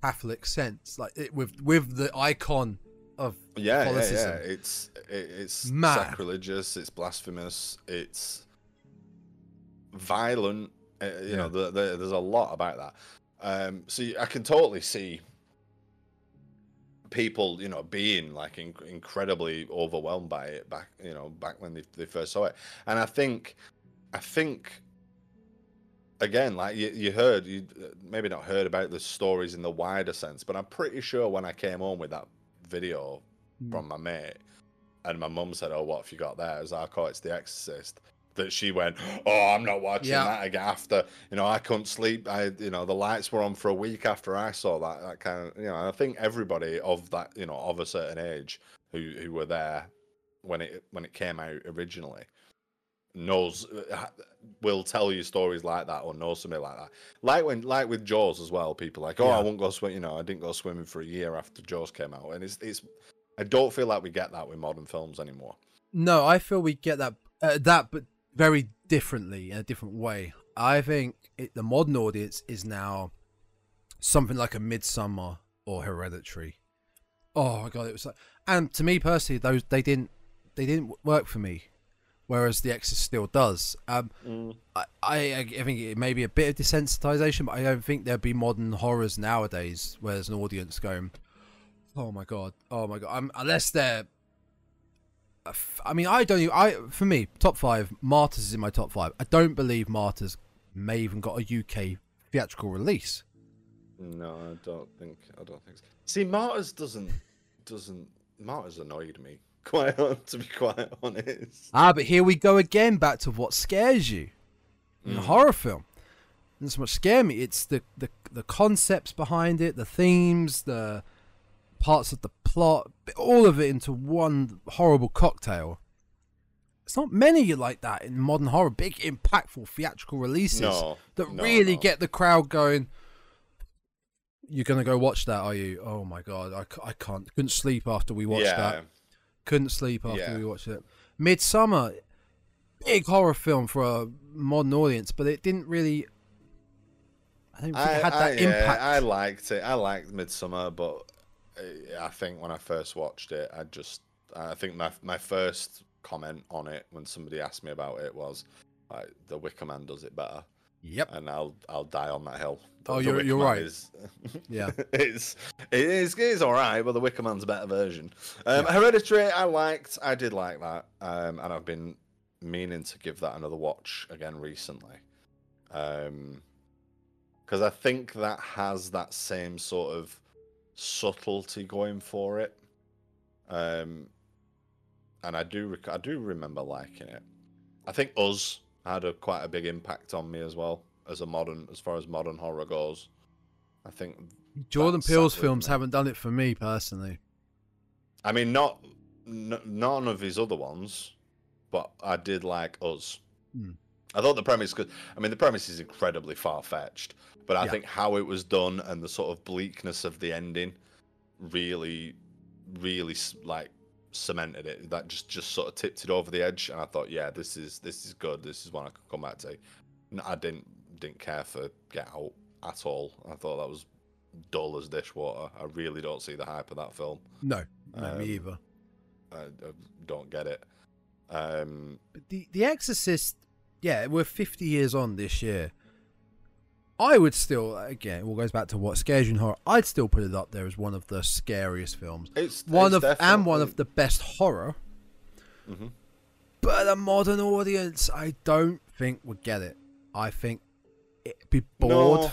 Catholic sense, like it, with with the icon of yeah, yeah, yeah. It's it, it's Mad. sacrilegious. It's blasphemous. It's violent. Uh, you know, the, the, there's a lot about that. Um, so you- I can totally see people, you know, being like in, incredibly overwhelmed by it back, you know, back when they, they first saw it. And I think, I think, again, like you, you heard, you maybe not heard about the stories in the wider sense, but I'm pretty sure when I came home with that video Mm. from my mate, and my mum said, "Oh, what have you got there?" As I call it's The Exorcist. That she went, "Oh, I'm not watching Yeah. that again." After you know, I couldn't sleep. I, you know, the lights were on for a week after I saw that. That kind of, you know, I think everybody of that, you know, of a certain age who who were there when it when it came out originally knows will tell you stories like that or know somebody like that. Like when like with Jaws as well, people like, oh, Yeah. I won't go swim. You know, I didn't go swimming for a year after Jaws came out, and it's it's. I don't feel like we get that with modern films anymore. No, I feel we get that uh, that, but very differently in a different way. I think it, the modern audience is now something like a Midsommar or Hereditary. Oh my god, it was like, and to me personally, those they didn't they didn't work for me, whereas The Exorcist still does. Um, I, I I think it may be a bit of desensitization, but I don't think there'd be modern horrors nowadays where there's an audience going, "Oh my god, oh my god," um, unless they're I mean, I don't. I for me, top five. Martyrs is in my top five. I don't believe Martyrs may even got a UK theatrical release. No, I don't think. I don't think. So. See, Martyrs doesn't doesn't. Martyrs annoyed me [laughs] quite to be quite honest. Ah, but here we go again. Back to what scares you in Mm. a horror film. Doesn't so much scare me. It's the, the the concepts behind it, the themes, the parts of the plot, all of it into one horrible cocktail. It's not many you like that in modern horror. Big, impactful theatrical releases No, that no, really no. get the crowd going. You're gonna go watch that, are you? Oh my god, I, I can't. Couldn't sleep after we watched yeah, that. Couldn't sleep after Yeah. we watched it. Midsommar, big horror film for a modern audience, but it didn't really. I think I, it had I, that yeah, impact. I liked it. I liked Midsommar, but I think when I first watched it, I just I think my my first comment on it when somebody asked me about it was like the Wicker Man does it better, Yep. and I'll I'll die on that hill. The- Oh, you're- you're Man right. Is, [laughs] Yeah. it's it is it's all right, but the Wicker Man's a better version. Um, Hereditary, I liked. I did like that, um, and I've been meaning to give that another watch again recently. Um, because I think that has that same sort of subtlety going for it. Um, and I do rec- I do remember liking it. I think Us had a quite a big impact on me as well as a modern as far as modern horror goes. I think Jordan Peele's films me. haven't done it for me personally. I mean, not n- none of his other ones, but I did like Us. Hmm. I thought the premise could. I mean, the premise is incredibly far fetched, but I Yeah. think how it was done and the sort of bleakness of the ending really, really like cemented it. That just just sort of tipped it over the edge, and I thought, yeah, this is this is good. This is one I could come back to. I didn't didn't care for Get Out at all. I thought that was dull as dishwater. I really don't see the hype of that film. No, no, Um, me either. I, I don't get it. Um, But the The Exorcist, yeah, we're 50 years on this year. I would still, again, it all goes back to what scares you in horror. I'd still put it up there as one of the scariest films. it's One it's of and one of the best horror. Mhm. But a modern audience, I don't think would get it. I think it'd be bored. No,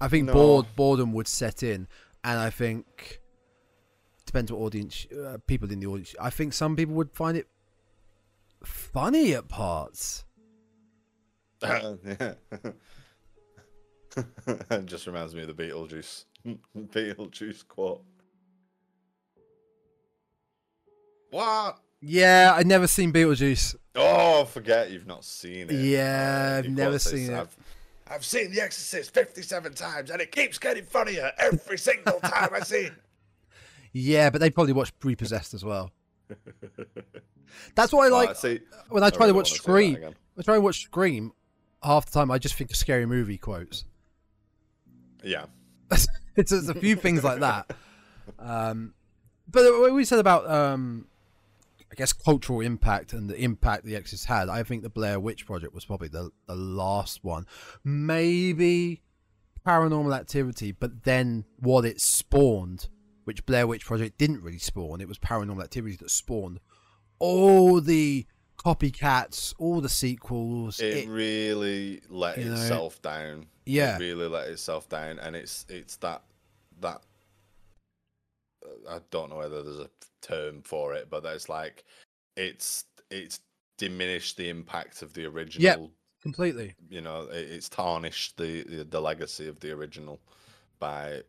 I think No. bored boredom would set in, and I think depends what audience uh, people in the audience. I think some people would find it funny at parts. [laughs] yeah. It [laughs] just reminds me of the Beetlejuice [laughs] Beetlejuice quote. What? Yeah, I've never seen Beetlejuice. Oh, forget you've not seen it. Yeah, Uh, I've never seen it. I've, I've seen The Exorcist 57 times and it keeps getting funnier every single time I see it. [laughs] Yeah, but they probably watched Repossessed as well. That's why I like Oh, see, when I try really to watch wanna see that Scream. I try to watch Scream. Half the time, I just think of scary movie quotes. Yeah. [laughs] it's, it's a few things like that. Um, but what we said about, um, I guess, cultural impact and the impact the Exorcist had, I think the Blair Witch Project was probably the, the last one. Maybe Paranormal Activity, but then what it spawned, which Blair Witch Project didn't really spawn, it was Paranormal Activity that spawned all the copycats, all the sequels. It, It- really let you know, itself down. Yeah. It really let itself down, and it's it's that that I don't know whether there's a term for it, but there's like it's it's diminished the impact of the original. completely. You know, it, it's tarnished the, the the legacy of the original by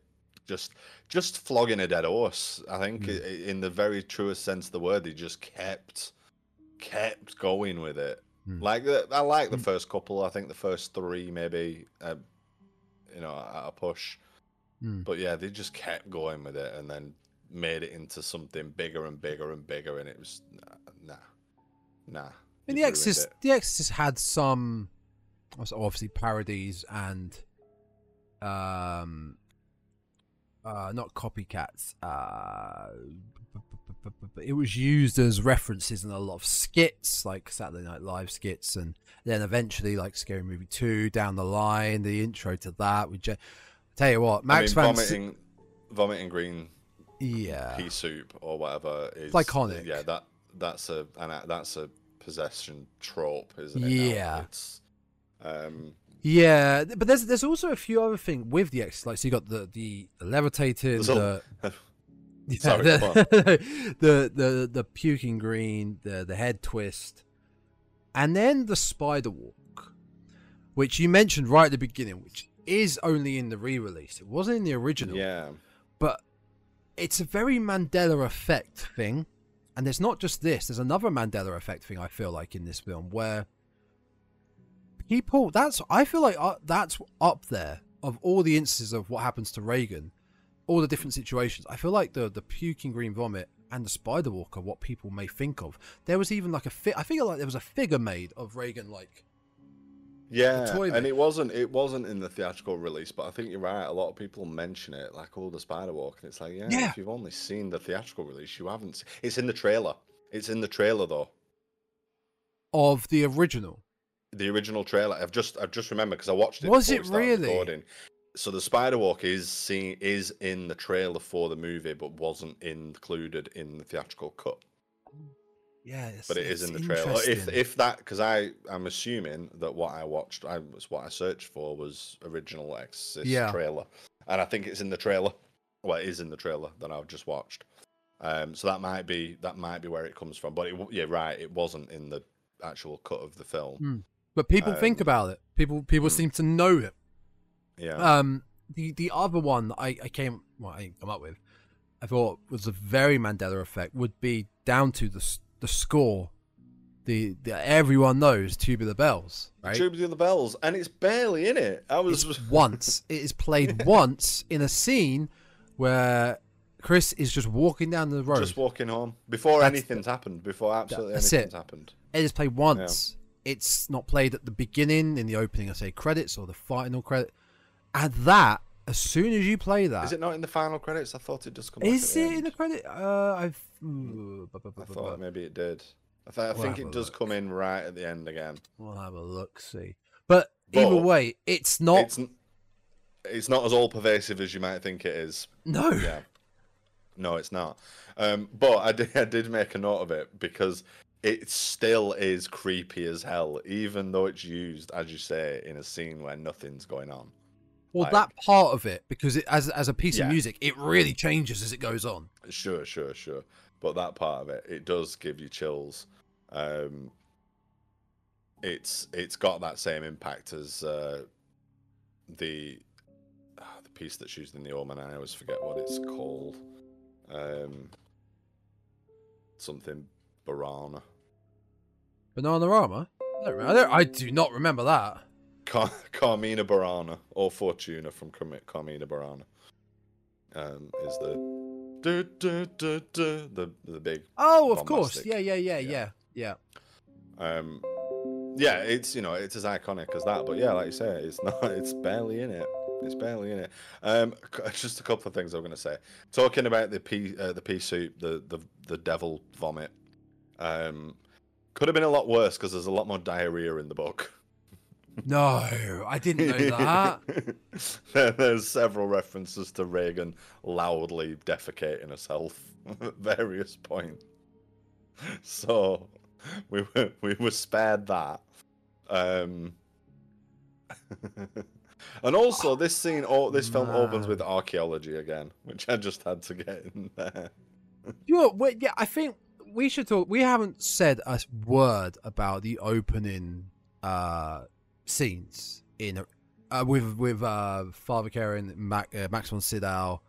just just flogging a dead horse. I think Mm. in the very truest sense of the word, they just kept kept going with it. Mm. Like the, I like the Mm. first couple. I think the first three maybe, uh, you know, at a push. Mm. But yeah, they just kept going with it, and then made it into something bigger and bigger and bigger, and it was nah, nah. And you've the Exorcist, the Exorcist had some, obviously parodies and, um, uh, not copycats. Uh, it was used as references in a lot of skits, like Saturday Night Live skits, and then eventually like Scary Movie Two down the line. The intro to that. We Je- tell you what, Max I mean, vomiting, vomiting green yeah, pea soup or whatever is iconic. Yeah, that that's a and that's a possession trope, isn't it? Yeah. It's, um, Yeah, but there's there's also a few other things with the X. Like, so you got the the, the levitating, There's the, [laughs] yeah, Sorry, [laughs] the, the the the puking green, the the head twist, and then the spider walk, which you mentioned right at the beginning, which is only in the re-release. It wasn't in the original, yeah. but it's a very Mandela effect thing. And there's not just this, there's another Mandela effect thing I feel like in this film where people that's I feel like uh, that's up there of all the instances of what happens to Regan, all the different situations. I feel like the the puking green vomit and the spider walk are what people may think of. There was even like a fi- I feel like there was a figure made of Regan like Yeah, and bit. it wasn't it wasn't in the theatrical release, but I think you're right. A lot of people mention it, like all the spider walk, and it's like, yeah, Yeah. if you've only seen the theatrical release, you haven't. It's in the trailer. It's in the trailer though. of the original. The original trailer. I've just I've just remembered because I watched it. Was it really? Recording. So the spider walk is seen is in the trailer for the movie, but wasn't included in the theatrical cut. Yeah, but it is in the trailer. If if that because I I'm assuming that what I watched, I was what I searched for was original Exorcist Yeah. trailer, and I think it's in the trailer. Well, it is in the trailer that I've just watched. Um, so that might be that might be where it comes from. But it, yeah, right, it wasn't in the actual cut of the film. Hmm. but people think um, about it. People people mm. seem to know it. Yeah, Um, the the other one that I, I came well I come up with, I thought was a very Mandela effect would be down to the the score, the, the everyone knows Tubular Bells, right? Tubular Bells, and it's barely in it. I was It's once [laughs] it is played once in a scene where Chris is just walking down the road. just walking home before That's anything's happened. Before absolutely that's anything's it. happened. It is played once. It's not played at the beginning in the opening, I say credits or the final credit. And that, as soon as you play that, Is it not in the final credits? I thought it just come. Is at the it in the credit? Uh, I've. ooh, bu- bu- bu- I thought maybe it did. I, th- I We'll think it does look. come in right at the end again. We'll have a look. See, but either way, it's not. It's n- it's not as all pervasive as you might think it is. no. Yeah. No, it's not. Um, but I did, I did make a note of it because it still is creepy as hell, even though it's used, as you say, in a scene where nothing's going on. Well, like- that part of it, because it, as as a piece Yeah. of music, it really changes as it goes on. Sure, sure, sure. But that part of it, it does give you chills. Um, it's it's got that same impact as uh, the ah, the piece that's used in the Omen. I always forget what it's called. Um, something Burana. Bananarama. I don't, I, don't, I do not remember that. Car- Carmina Burana or Fortuna from Carmi- Carmina Burana. Um, is the du, du, du, du, the the big Oh, of course. Yeah, yeah, yeah, Yeah. yeah, yeah. Um, yeah, it's you know it's as iconic as that, but yeah, like you say, it's [laughs] not. It's barely in it. It's barely in it. Um, just a couple of things I'm going to say. Talking about the pea, uh, the pea soup, the the the devil vomit. Um, could have been a lot worse because there's a lot more diarrhea in the book. [laughs] No, I didn't know that. [laughs] There- there's several references to Regan loudly defecating herself [laughs] at various points. So we were we were spared that. Um, [laughs] and also this scene, oh, this film opens with archaeology again, which I just had to get in there. You know, yeah, I think we should talk. We haven't said a word about the opening uh, scenes in uh, with with uh, Father Karen, Mac, uh, Max von Sydow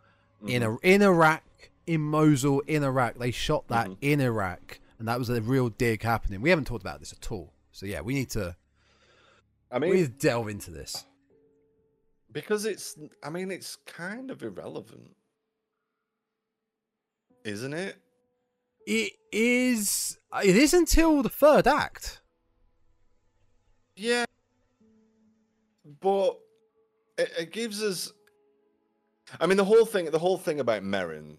in Mm-hmm. a, in Iraq, in Mosul, in Iraq. They shot that Mhm. in Iraq, and that was a real dig happening. We haven't talked about this at all. So yeah, we need to I mean we need to delve into this. because it's, I mean, it's kind of irrelevant, isn't it? It is. It is until the third act. Yeah, but it, it gives us. I mean, the whole thing, the whole thing about Merrin's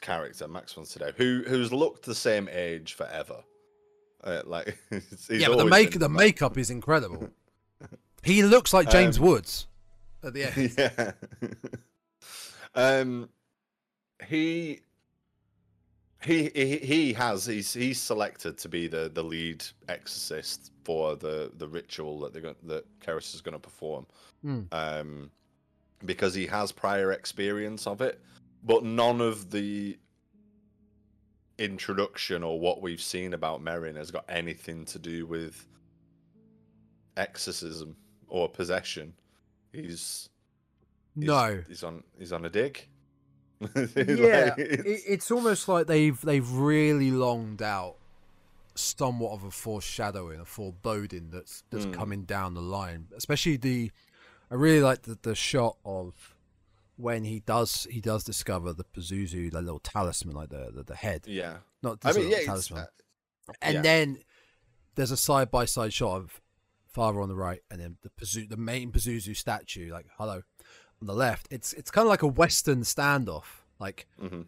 character, Max von Sydow, who who's looked the same age forever. Uh, like, [laughs] yeah, but the make the Ma- makeup is incredible. [laughs] he looks like James Um, Woods at the end. [laughs] yeah. um, he. He, he he has he's he's selected to be the, the lead exorcist for the, the ritual that they're going that Karras is going to perform, Hmm. um, because he has prior experience of it, but none of the introduction or what we've seen about Merrin has got anything to do with exorcism or possession. He's he's- No. he's on he's on a dig. [laughs] yeah, Like, it, it's- it's almost like they've they've really longed out somewhat of a foreshadowing, a foreboding that's that's Mm. coming down the line. Especially the, I really like the, the shot of when he does he does discover the Pazuzu, the little talisman, like the the, the head, yeah. not I mean, yeah, talisman. uh, and yeah. then there's a side by side shot of father on the right, and then the Pazu- the main Pazuzu statue, like hello, on the left. It's it's kind of like a Western standoff. Like mhm.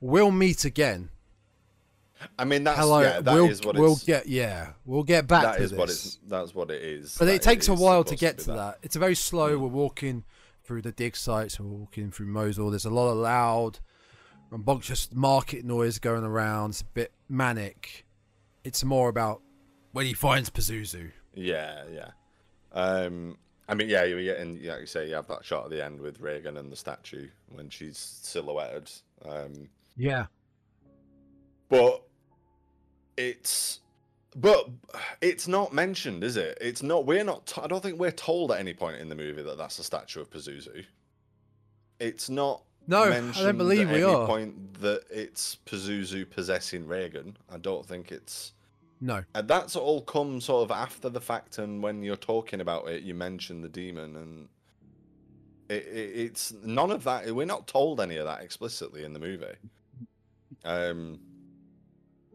we'll meet again. I mean, that's hello, yeah, that we'll is what we'll get yeah, we'll get back that to is this. what it's. That's what it is. but That it takes a while to get to that. It's a very slow. Mm. We're walking through the dig sites. We're walking through Mosul. There's a lot of loud, rambunctious market noise going around. It's a bit manic. It's more about when he finds Pazuzu. Yeah, yeah. Um, I mean, yeah, you get in, like you say, you have that shot at the end with Regan and the statue when she's silhouetted. Um, Yeah. but it's, but it's not mentioned, is it? It's not. We're not. I don't think we're told at any point in the movie that that's a statue of Pazuzu. It's not. No, I don't believe at we any are. point that it's Pazuzu possessing Regan. I don't think it's. No. And that's all come sort of after the fact, and when you're talking about it, you mention the demon, and it, it, it's none of that. We're not told any of that explicitly in the movie. Um,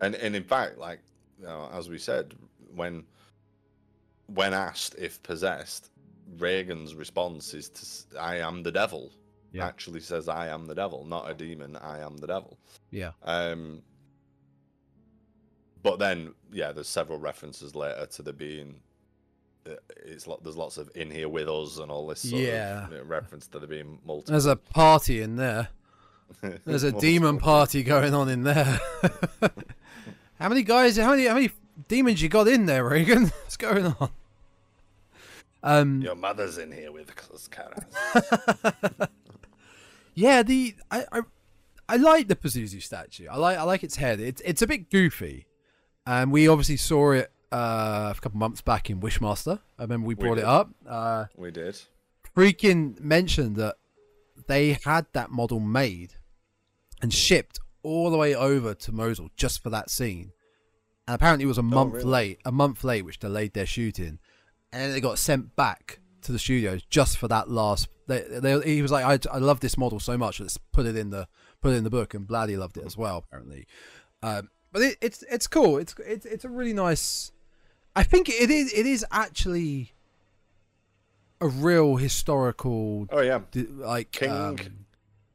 and and in fact, like you know, as we said, when when asked if possessed, Regan's response is to "I am the devil." Yeah. Actually says "I am the devil," not a demon. I am the devil. Yeah. Um, but then, yeah, there's several references later to the being. uh, It's lo- there's lots of in here with us and all this sort Yeah. of you know, reference to there being multiple. There's a party in there. [laughs] There's a demon party going on in there. [laughs] how many guys? How many? How many demons you got in there, Regan? [laughs] What's going on? Um. Your mother's in here with us, Kara. Yeah, the I, I I like the Pazuzu statue. I like I like its head. It's it's a bit goofy, and we obviously saw it uh, a couple months back in Wishmaster. I remember we We brought it up. Uh, We did. Friedkin mentioned that they had that model made and shipped all the way over to Mosul just for that scene. And apparently it was a month really? late, a month late, which delayed their shooting. And then they got sent back to the studios just for that last. They, they, he was like, I, I love this model so much. Let's put it in the put it in the book. And Blatty loved it as well, apparently. Um, but it, it's it's cool. It's it's it's a really nice. I think it is it is actually a real historical Oh yeah, like King um,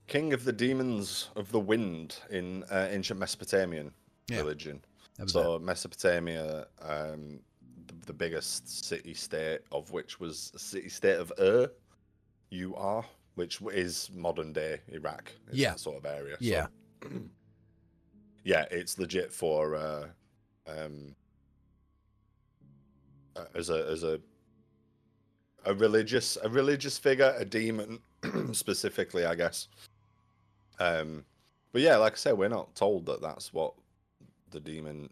King of the demons of the wind in uh, ancient Mesopotamian Yeah. religion. So Mesopotamia, um, the, the biggest city state of which was a city state of Ur, U R, which is modern day Iraq. Yeah. that sort of area. So, [clears throat] Yeah. it's legit for uh, um, uh, as a as a a religious a religious figure, a demon [clears throat] specifically, I guess. Um, but yeah, like I said, we're not told that that's what the demon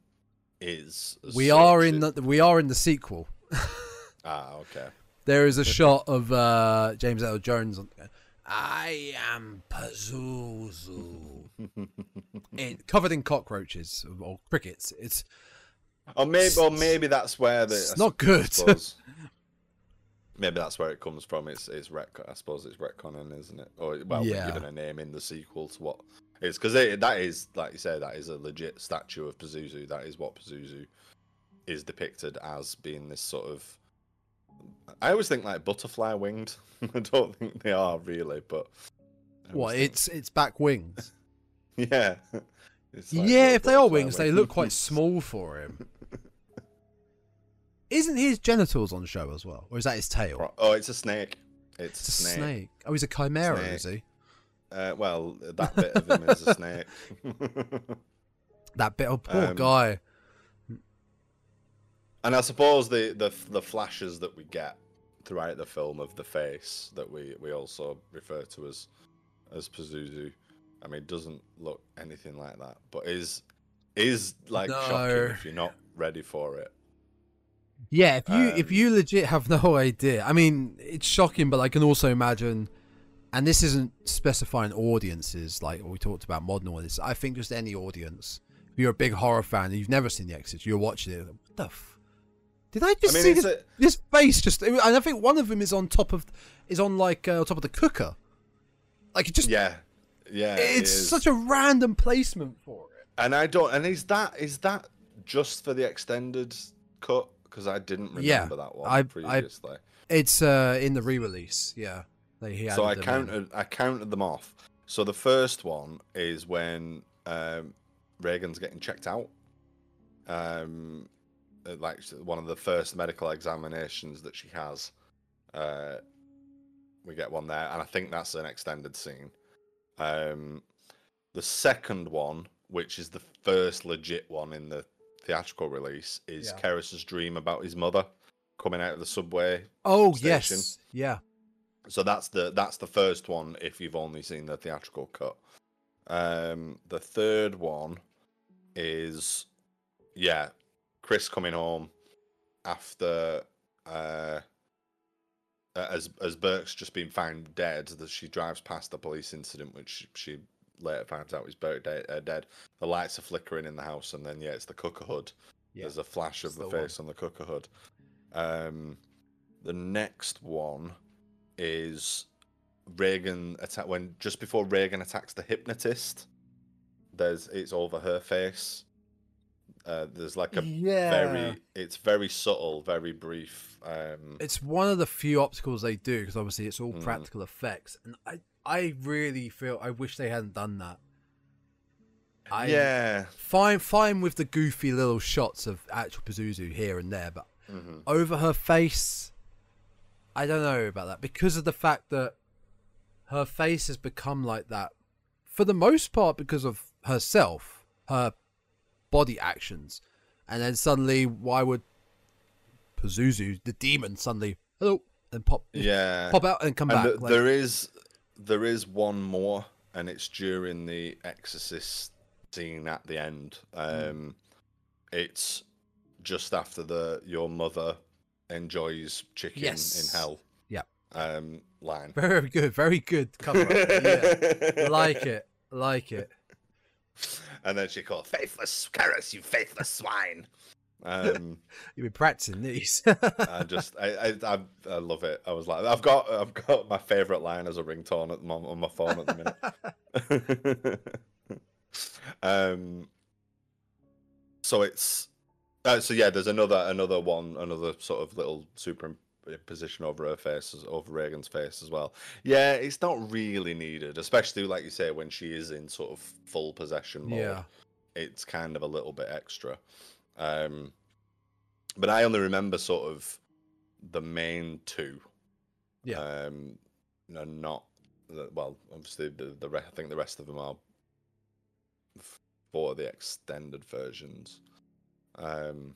is. we are in the we are in the sequel. [laughs] ah okay. There is a shot of uh, James Earl Jones. I am Pazuzu, in, covered in cockroaches or crickets. It's Or maybe, or maybe that's where the. It's not good. [laughs] [laughs] maybe that's where it comes from. It's it's retcon. I suppose it's retconning, isn't it? Or well, Yeah. given a name in the sequel to what it's because that is like you say that is a legit statue of Pazuzu. That is what Pazuzu is depicted as being this sort of. I always think like butterfly winged. [laughs] I don't think they are really, but. What? think- It's it's back wings. [laughs] yeah. Like yeah, if they are butterfly wings, they look quite [laughs] small for him. Isn't his genitals on show as well, or is that his tail? Oh, it's a snake. It's, It's a snake. snake. Oh, he's a chimera, Snake. is he? Uh, well, that bit of him is a snake. That bit. Oh, poor Um, guy. And I suppose the, the the flashes that we get throughout the film of the face that we, we also refer to as as Pazuzu, I mean, doesn't look anything like that, but is is like No. shocking if you're not ready for it. Yeah, if you if Um, you legit have no [laughs] idea, I mean, it's shocking, but I can also imagine, and this isn't specifying audiences like we talked about modern audiences. I think just any audience. If you're a big horror fan and you've never seen The Exorcist, you're watching it. What the? Did I just I mean, see this, a- this face? Just, and I think one of them is on top of, is on like uh, on top of the cooker. Like it just, Yeah, yeah. it's is. such a random placement for it. And I don't. And is that is that just for the extended cut? Because I didn't remember Yeah, that one I- I- previously. It's uh, in the re-release. Yeah, they he so I them in. counted. I counted them off. So the first one is when um, Regan's getting checked out. Um, like one of the first medical examinations that she has. Uh, we get one there, and I think that's an extended scene. Um, the second one, which is the first legit one in the theatrical release is Yeah. Karras's dream about his mother coming out of the subway. Oh Station. yes, yeah. So that's the that's the first one if you've only seen the theatrical cut. Um, the third one is yeah, Chris coming home after uh, as as Burke's just been found dead. That she drives past the police incident, which she later finds out is Burke de- uh, dead. The lights are flickering in the house, and then yeah, it's the cooker hood. Yeah, There's a flash of the, the face on the cooker hood. Um, the next one is Regan attack when just before Regan attacks the hypnotist. There's it's over her face. Uh, there's like a yeah. very it's very subtle, very brief. Um, It's one of the few obstacles they do because obviously it's all Mm. practical effects, and I I really feel I wish they hadn't done that. I, yeah, fine fine with the goofy little shots of actual Pazuzu here and there, but Mhm. over her face, I don't know about that because of the fact that her face has become like that for the most part because of herself, her body actions, and then suddenly, why would Pazuzu, the demon, suddenly hello and pop yeah. pop out and come and back? th- like- there is there is one more, and it's during the Exorcist scene at the end. Um, It's just after the your mother enjoys chicken Yes. in hell. Yeah. Um, line. very good, very good cover. up. [laughs] yeah. Like it, like it. [laughs] and then she called faithless Karras, you faithless swine. Um, [laughs] You've been practicing these. [laughs] I just, I, I, I, I love it. I was like, I've got, I've got my favorite line as a ringtone at the moment on my phone at the minute. um, so it's, uh, so yeah, there's another, another one, another sort of little superimposition over her face, as- over Regan's face as well. Yeah, it's not really needed, especially like you say when she is in sort of full possession mode yeah. it's kind of a little bit extra. Um, but I only remember sort of the main two. Yeah. Um, no, not well. Obviously, the the re- I think the rest of them are for the extended versions. Um,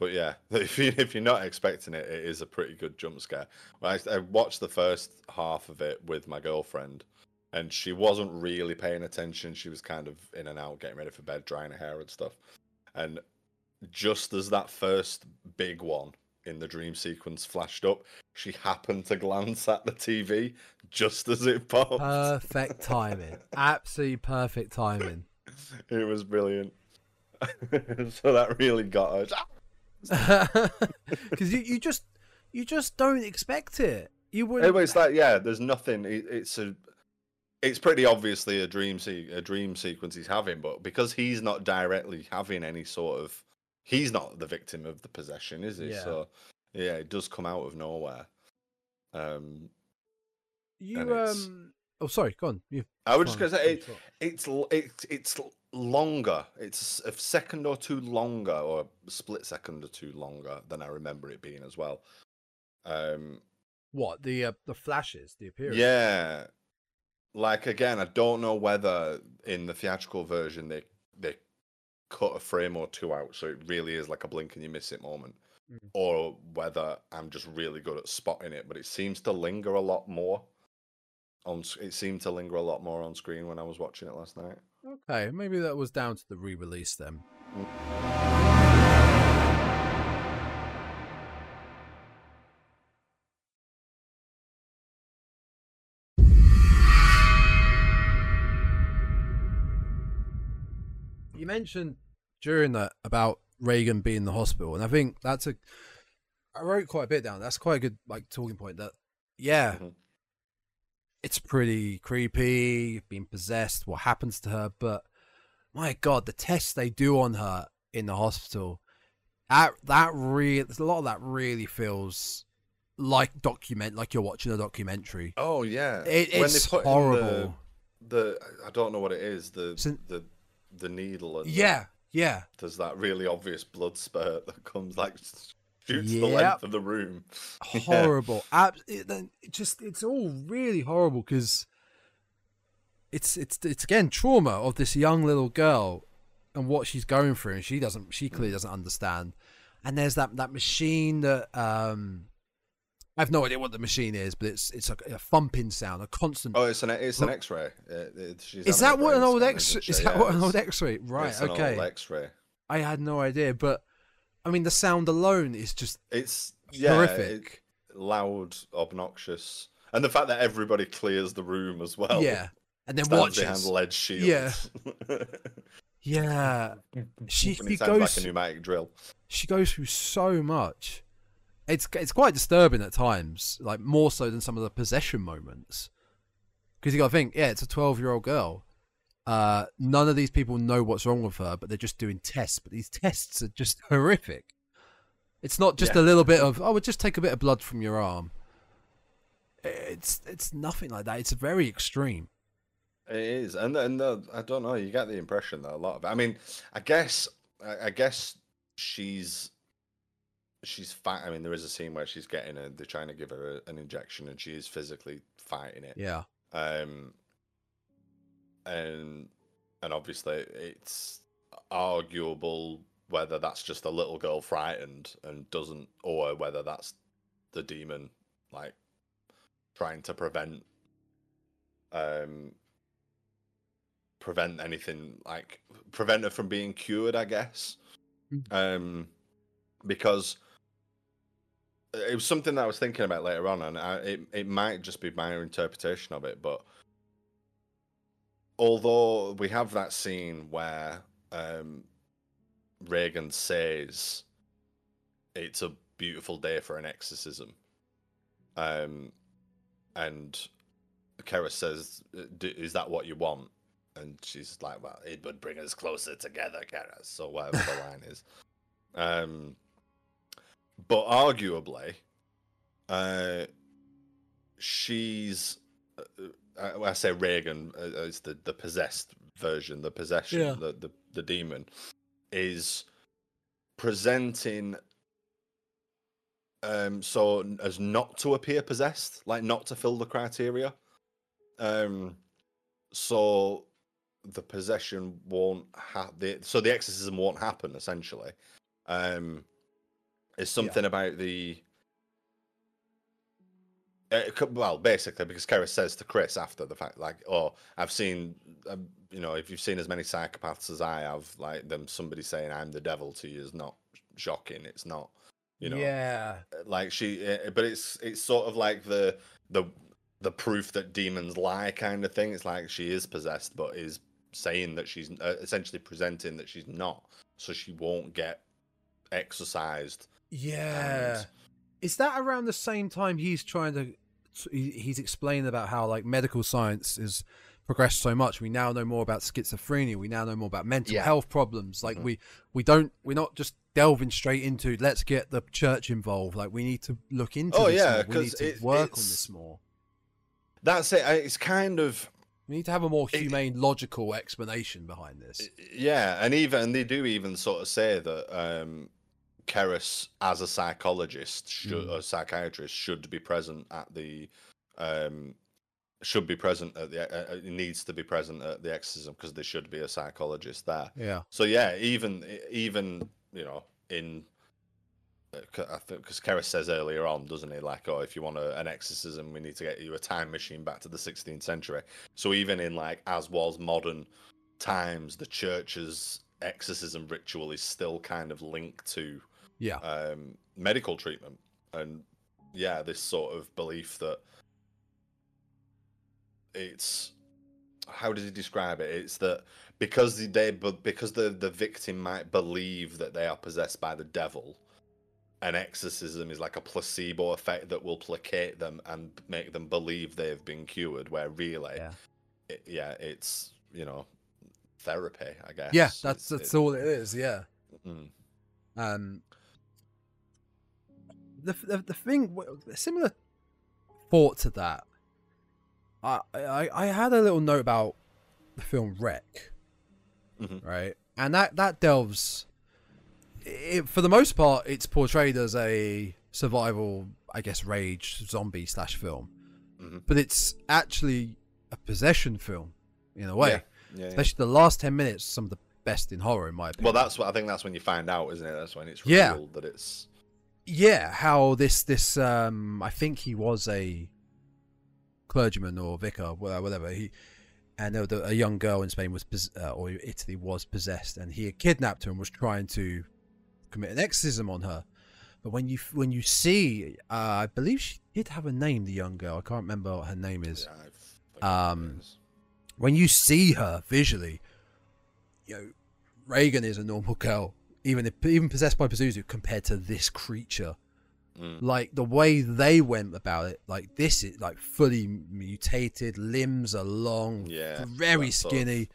but yeah, [laughs] if you if you're not expecting it, it is a pretty good jump scare. I, I watched the first half of it with my girlfriend, and she wasn't really paying attention. She was kind of in and out, getting ready for bed, drying her hair and stuff. And just as that first big one in the dream sequence flashed up, she happened to glance at the TV just as it popped. Perfect timing. Absolutely perfect timing. [laughs] it was brilliant. [laughs] so that really got her. [laughs] Because you, you just you just don't expect it. You would. Anyway, it's like yeah, there's nothing. It, it's a, it's pretty obviously a dream se- a dream sequence he's having, but because he's not directly having any sort of, he's not the victim of the possession, is he? Yeah. So yeah, it does come out of nowhere. Um, you um. Oh, sorry. Go on. You. I was just gonna say it, it's it's it's longer. It's a second or two longer, or a split second or two longer than I remember it being as well. Um, What the uh, the flashes, the appearance. Yeah. Like again, I don't know whether in the theatrical version they they cut a frame or two out, so it really is like a blink and you miss it moment, Mm. or whether I'm just really good at spotting it. But it seems to linger a lot more. On it seemed to linger a lot more on screen when I was watching it last night. Okay, maybe that was down to the re-release then. You mentioned during that about Regan being in the hospital, and I think that's a. I wrote quite a bit down. That's quite a good like talking point. That yeah, Mhm. It's pretty creepy, being possessed, what happens to her, but my god, the tests they do on her in the hospital, that that really, a lot of that really feels like document, like you're watching a documentary. Oh yeah, It, When they it's in the- horrible. The, I don't know what it is. The So- the the needle and the- Yeah, yeah, there's that really obvious blood spurt that comes like shoots the length of the room. [laughs] Yeah. horrible. Ab- it, it just it's all really horrible because it's it's it's again trauma of this young little girl and what she's going through, and she doesn't. She clearly doesn't understand. And there's that that machine that um, I have no idea what the machine is, but it's it's a, a thumping sound, a constant. Oh, it's an it's an X-ray. Uh, it- is that what an old X? Is that Yeah, what an old X-ray? Right. it's an Okay. X-ray. I had no idea, but I mean, the sound alone is just It's yeah, horrific. it- loud, obnoxious, and the fact that everybody clears the room as well. yeah, and then stands watches. behind lead shields. Yeah. [laughs] Yeah, she she sounds like goes a pneumatic drill. she goes through so much. It's it's quite disturbing at times, like more so than some of the possession moments. Because you got to think, yeah, it's a twelve-year-old girl. Uh, none of these people know what's wrong with her, but they're just doing tests. But these tests are just [laughs] horrific. It's not just Yeah. a little bit of, oh, we'll just take a bit of blood from your arm. It's it's nothing like that. It's very extreme. It is, and and uh, I don't know. You get the impression that a lot of. I mean, I guess I, I guess she's she's fight. I mean, there is a scene where she's getting a. They're trying to give her a, an injection, and she is physically fighting it. Yeah, Um, and and obviously it's arguable whether that's just a little girl frightened and doesn't, or whether that's the demon like trying to prevent um prevent anything like prevent her from being cured i guess Mm. um because it was something that i was thinking about later on and I, it, it might just be my interpretation of it but although we have that scene where um Regan says it's a beautiful day for an exorcism um and Karras says, "D- "Is that what you want?" And she's like, "Well, it would bring us closer together, Karras." So whatever the line is, um, but arguably, uh, she's. I, I say Regan uh, is the the possessed version, the possession, Yeah. the, the the demon, is presenting um so as not to appear possessed like not to fill the criteria. Um so the possession won't have the so the exorcism won't happen essentially. Um it's something about the uh, well basically because Karras says to Chris after the fact like oh I've seen um, you know if you've seen as many psychopaths as I have like them somebody saying I'm the devil to you is not shocking. It's not you know? Yeah, like she uh, but it's it's sort of like the the the proof that demons lie kind of thing. It's like she is possessed but is saying that she's uh, essentially presenting that she's not. So she won't get exorcised yeah. and Is that around the same time he's trying to? He's explaining about how like medical science has progressed so much. We now know more about schizophrenia. We now know more about mental Yeah. health problems. Like Mhm. we we don't we're not just delving straight into let's get the church involved. Like we need to look into. Oh, this yeah, more. we need 'cause to it- work on this more. that's it it's kind of We need to have a more It- humane, logical explanation behind this. Yeah, and even and they do even sort of say that um Karras as a psychologist should Mm. a psychiatrist should be present at the um should be present at the uh, uh, needs to be present at the exorcism because there should be a psychologist there. yeah, So yeah, even even you know in uh, c- I think because Karras says earlier on, doesn't he? Like, oh, if you want a, an exorcism, we need to get you a time machine back to the 16th century. So even in like as was modern times, the church's exorcism ritual is still kind of linked to yeah, um, medical treatment, and yeah, this sort of belief that it's how does he describe it? It's that because the- they but because the the victim might believe that they are possessed by the devil, an exorcism is like a placebo effect that will placate them and make them believe they have been cured. Where really, Yeah. it, yeah, it's you know therapy, I guess. yeah. It's- That's that's it- all it is. Yeah. mm. Um, the the the thing, a similar thought to that. I I I had a little note about the film REC, Mhm. right, and that that delves. It, for the most part, it's portrayed as a survival, I guess, rage zombie slash film, Mhm. but it's actually a possession film in a way Yeah, yeah, yeah. especially the last 10 minutes some of the best in horror, in my opinion. Well, that's what I think. That's when you find out, isn't it? That's when it's Yeah. revealed that it's. Yeah, how this this um, I think he was a clergyman or vicar, whatever he. And a young girl in Spain was uh, or Italy was possessed, and he had kidnapped her and was trying to commit an exorcism on her. But when you when you see, uh, I believe she did have a name, the young girl. I can't remember what her name is. Yeah, I forget what it Um, when you see her visually, you know, Regan is a normal [laughs] girl, even if, even possessed by Pazuzu, compared to this creature. Mm. Like the way they went about it, like this is like fully mutated, limbs are long, Yeah, very that sort of skinny.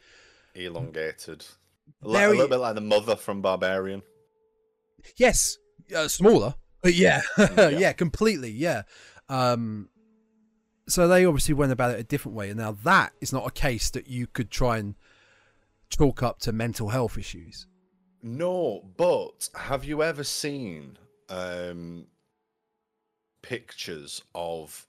elongated. Very- a little bit like the mother from Barbarian. Yes, uh, smaller, but yeah, [laughs] Yeah. yeah, completely, yeah. Um, so they obviously went about it a different way, and now that is not a case that you could try and chalk up to mental health issues. No, but have you ever seen um, pictures of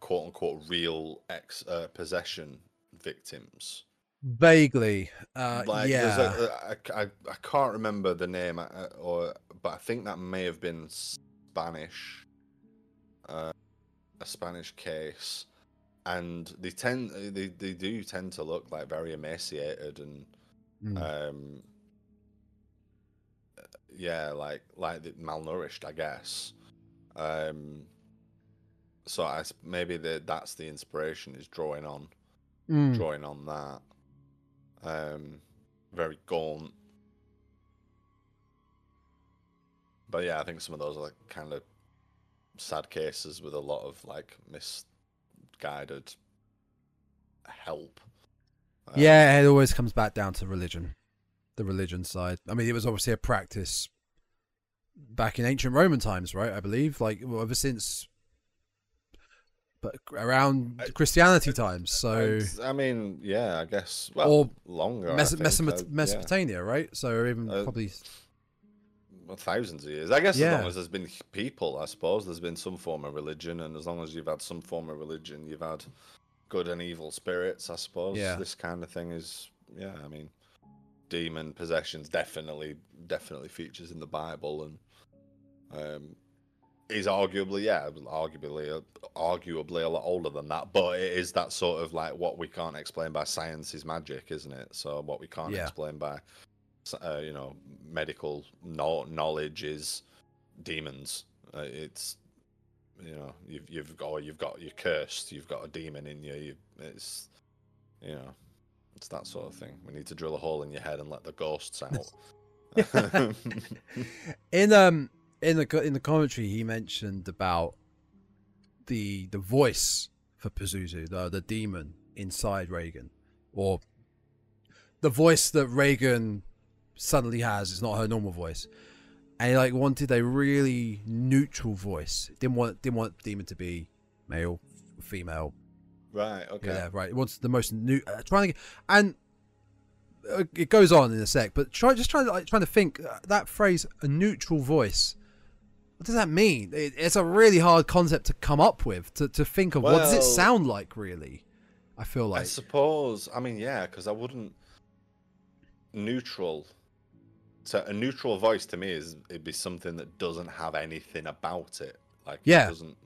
quote unquote real ex uh, possession victims? Vaguely, uh, like, yeah. a, I, I, I can't remember the name, uh, or but I think that may have been Spanish, uh, a Spanish case, and they tend they, they do tend to look like very emaciated and Mm. um yeah like like the- malnourished i guess. Um so i maybe the, that's the inspiration is drawing on Mm. drawing on that. Um very gaunt. But yeah i think some of those are like kind of sad cases with a lot of like misguided help. Um, Yeah, it always comes back down to religion, the religion side. I mean, it was obviously a practice back in ancient Roman times, right? I believe, like well, ever since, but around I- Christianity times. So I mean, yeah, I guess. Well, Or longer. I Mes- uh, yeah. Mesopotamia, right? So even Uh, probably Well, thousands of years. I guess as long as there's been people, I suppose there's been some form of religion, and as long as you've had some form of religion, you've had good and evil spirits. I suppose. Yeah. This kind of thing is, yeah. I mean, demon possessions definitely, definitely features in the Bible, and um, is arguably, yeah, arguably, arguably a lot older than that. But it is that sort of like what we can't explain by science is magic, isn't it? So what we can't Yeah. explain by uh, you know medical no- knowledge is demons uh, it's you know you've you've got you've got you're cursed you've got a demon in you, you it's you know it's that sort of thing. We need to drill a hole in your head and let the ghosts out. [laughs] [laughs] In um in the in the commentary he mentioned about the the voice for Pazuzu, the the demon inside Regan, or the voice that Regan suddenly has is not her normal voice, and he like wanted a really neutral voice. Didn't want didn't want demon to be male, female, right okay yeah, right. It wants the most new. Uh, trying to get, and uh, it goes on in a sec, but try just trying to like, trying to think uh, that phrase a neutral voice. What does that mean? It, it's a really hard concept to come up with to, to think of. what does it sound like? Really, I feel like. i suppose i mean yeah because i wouldn't neutral so a neutral voice to me is it'd be something that doesn't have anything about it like Yeah. it doesn't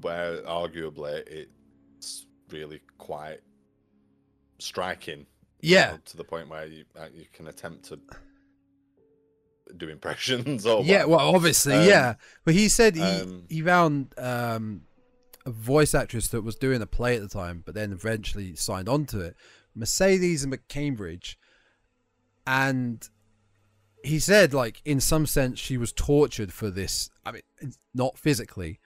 where arguably it's really quite striking you yeah, know, to the point where you uh, you can attempt to do impressions or yeah. whatever. Well, obviously, Um, yeah. But he said he um, he found um, a voice actress that was doing a play at the time, but then eventually signed on to it, Mercedes and McCambridge, and he said like in some sense she was tortured for this. I mean, not physically.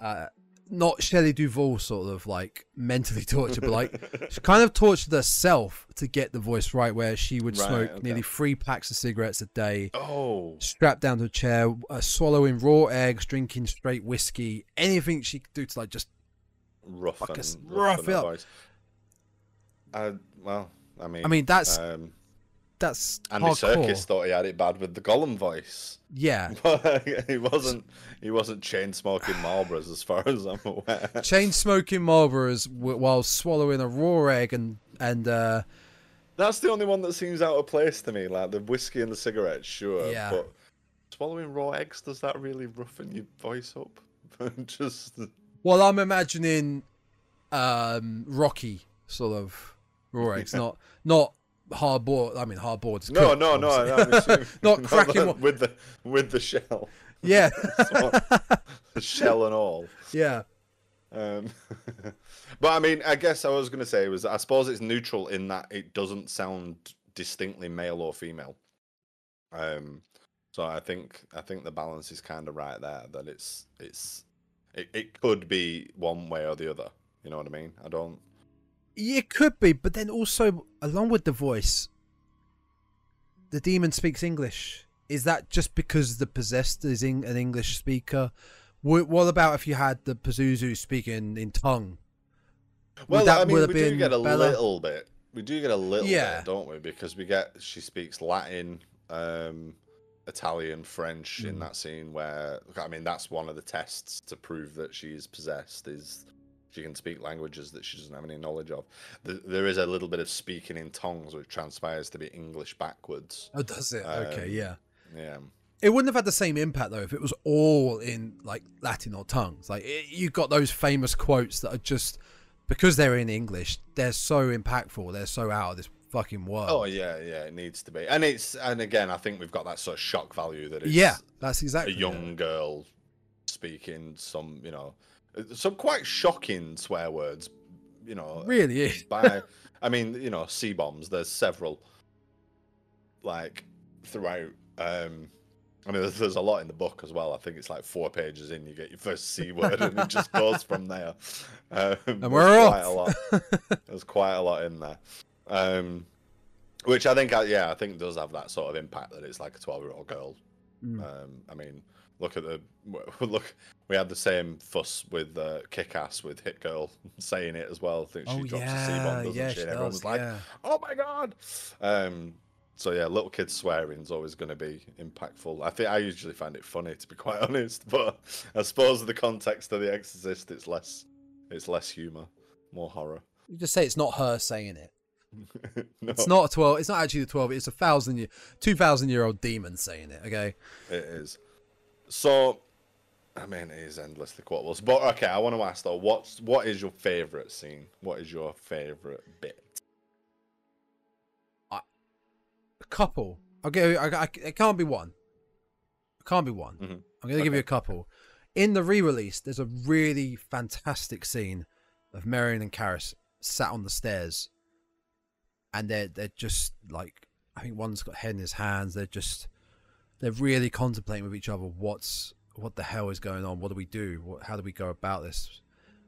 Uh, not Shelley Duvall sort of like mentally [laughs] tortured, but like [laughs] she kind of tortured herself to get the voice right, where she would Right, smoke okay. nearly three packs of cigarettes a day oh strapped down to a chair, uh, swallowing raw eggs, drinking straight whiskey, anything she could do to like just rough and rough rough it up. voice. Uh, well, I mean, I mean that's um, that's Andy hardcore. Serkis thought he had it bad with the Gollum voice. Yeah, [laughs] he wasn't. He wasn't chain smoking Marlboros, as far as I'm aware. chain smoking Marlboros while swallowing a raw egg and and uh, That's the only one that seems out of place to me. Like the whiskey and the cigarettes, sure. Yeah. But swallowing raw eggs, does that really roughen your voice up? [laughs] Just Well, I'm imagining um, Rocky sort of raw eggs, [laughs] not not hard boiled. I mean, hard boiled. is no, cooked, no, no, assuming- [laughs] [laughs] Not cracking one- with the with the shell, Yeah, [laughs] the shell and all. yeah, Um, but I mean, I guess I was going to say was I suppose it's neutral in that it doesn't sound distinctly male or female. Um, so I think I think the balance is kind of right there. That it's it's it, it could be one way or the other. You know what I mean? I don't. It could be, but then also along with the voice, the demon speaks English. Is that just because the possessed is in, an English speaker? What, what about if you had the Pazuzu speaking in tongue? Well, that I mean, would we have do been get a little bit. We do get a little Yeah. bit, don't we? Because we get she speaks Latin, um, Italian, French in Mm. that scene where I mean that's one of the tests to prove that she is possessed is she can speak languages that she doesn't have any knowledge of. Th- There is a little bit of speaking in tongues, which transpires to be English backwards. Oh, does it? okay, Um, yeah. Yeah, It wouldn't have had the same impact though if it was all in like Latin or tongues. Like it, you got those famous quotes that are just because they're in English, they're so impactful. They're so out of this fucking world. Oh yeah, yeah, it needs to be. And it's and again, I think we've got that sort of shock value that it's yeah, that's exactly a young girl speaking some, you know, some quite shocking swear words, you know. Really is. [laughs] By, I mean, you know, C bombs. There's several, like throughout. Um, I mean, there's, there's a lot in the book as well. I think it's like four pages in, you get your first C word, and it just goes from there. Um, there's we're quite off. a lot. There's quite a lot in there. Um, which I think, uh, yeah, I think does have that sort of impact that it's like a 12 year old girl Mm. um, I mean, look at the [laughs] look. We had the same fuss with uh, Kick Ass with Hit Girl [laughs] saying it as well. I think she oh drops a C bomb, doesn't yeah, she? she And everyone does, was like, yeah. "Oh my god!" Um, so yeah, little kids swearing is always going to be impactful. I think I usually find it funny to be [laughs] quite honest, but I suppose the context of The Exorcist, it's less, it's less humor, more horror. You just say it's not her saying it. no, It's not a twelve. It's not actually the twelve. It's a thousand year, two thousand year old demon saying it. Okay. It is. So, I mean, it is endlessly quotable. But okay, I want to ask though, what's what is your favorite scene? What is your favorite bit? A couple. I'll give. you- I, I, it can't be one. It can't be one. Mhm. I'm gonna give you a couple. In the re-release, there's a really fantastic scene of Merrin and Karras sat on the stairs, and they're they're just like I think one's got head in his hands. They're just they're really contemplating with each other what's what the hell is going on. What do we do? What, how do we go about this?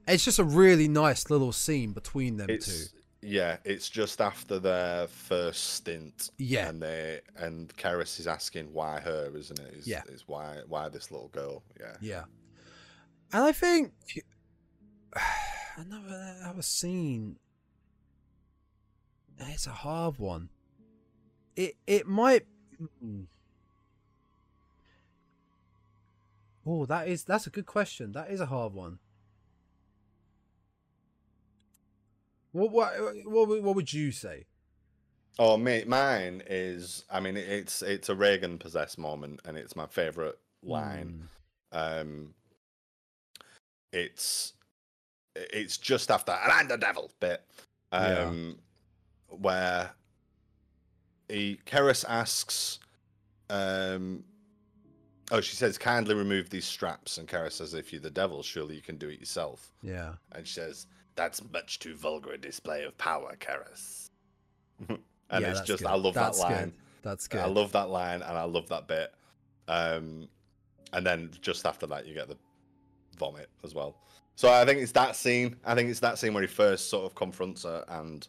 It's just a really nice little scene between them two. It's yeah, it's just after their first stint. Yeah. and they and Karras is asking why her, isn't it? Is, Yeah. is why why this little girl? Yeah, Yeah. And I think [sighs] another another scene. It's a hard one. It it might. Hmm. Oh, that is that's a good question. That is a hard one. What what what would- what would you say? Oh, mate, mine is. I mean, it's it's a Regan possessed moment, and it's my favorite line. Mm. Um, it's it's just after and I'm the devil bit, Yeah. um, where he Karras asks, um, oh, she says, kindly remove these straps, and Karras says, if you're the devil, surely you can do it yourself, Yeah. and she says, that's much too vulgar a display of power, Karras. [laughs] and Yeah, it's just, good. I love That's that good. line. That's good. I love that line and I love that bit. Um, and then just after that, you get the vomit as well. So I think it's that scene. I think it's that scene where he first sort of confronts her, and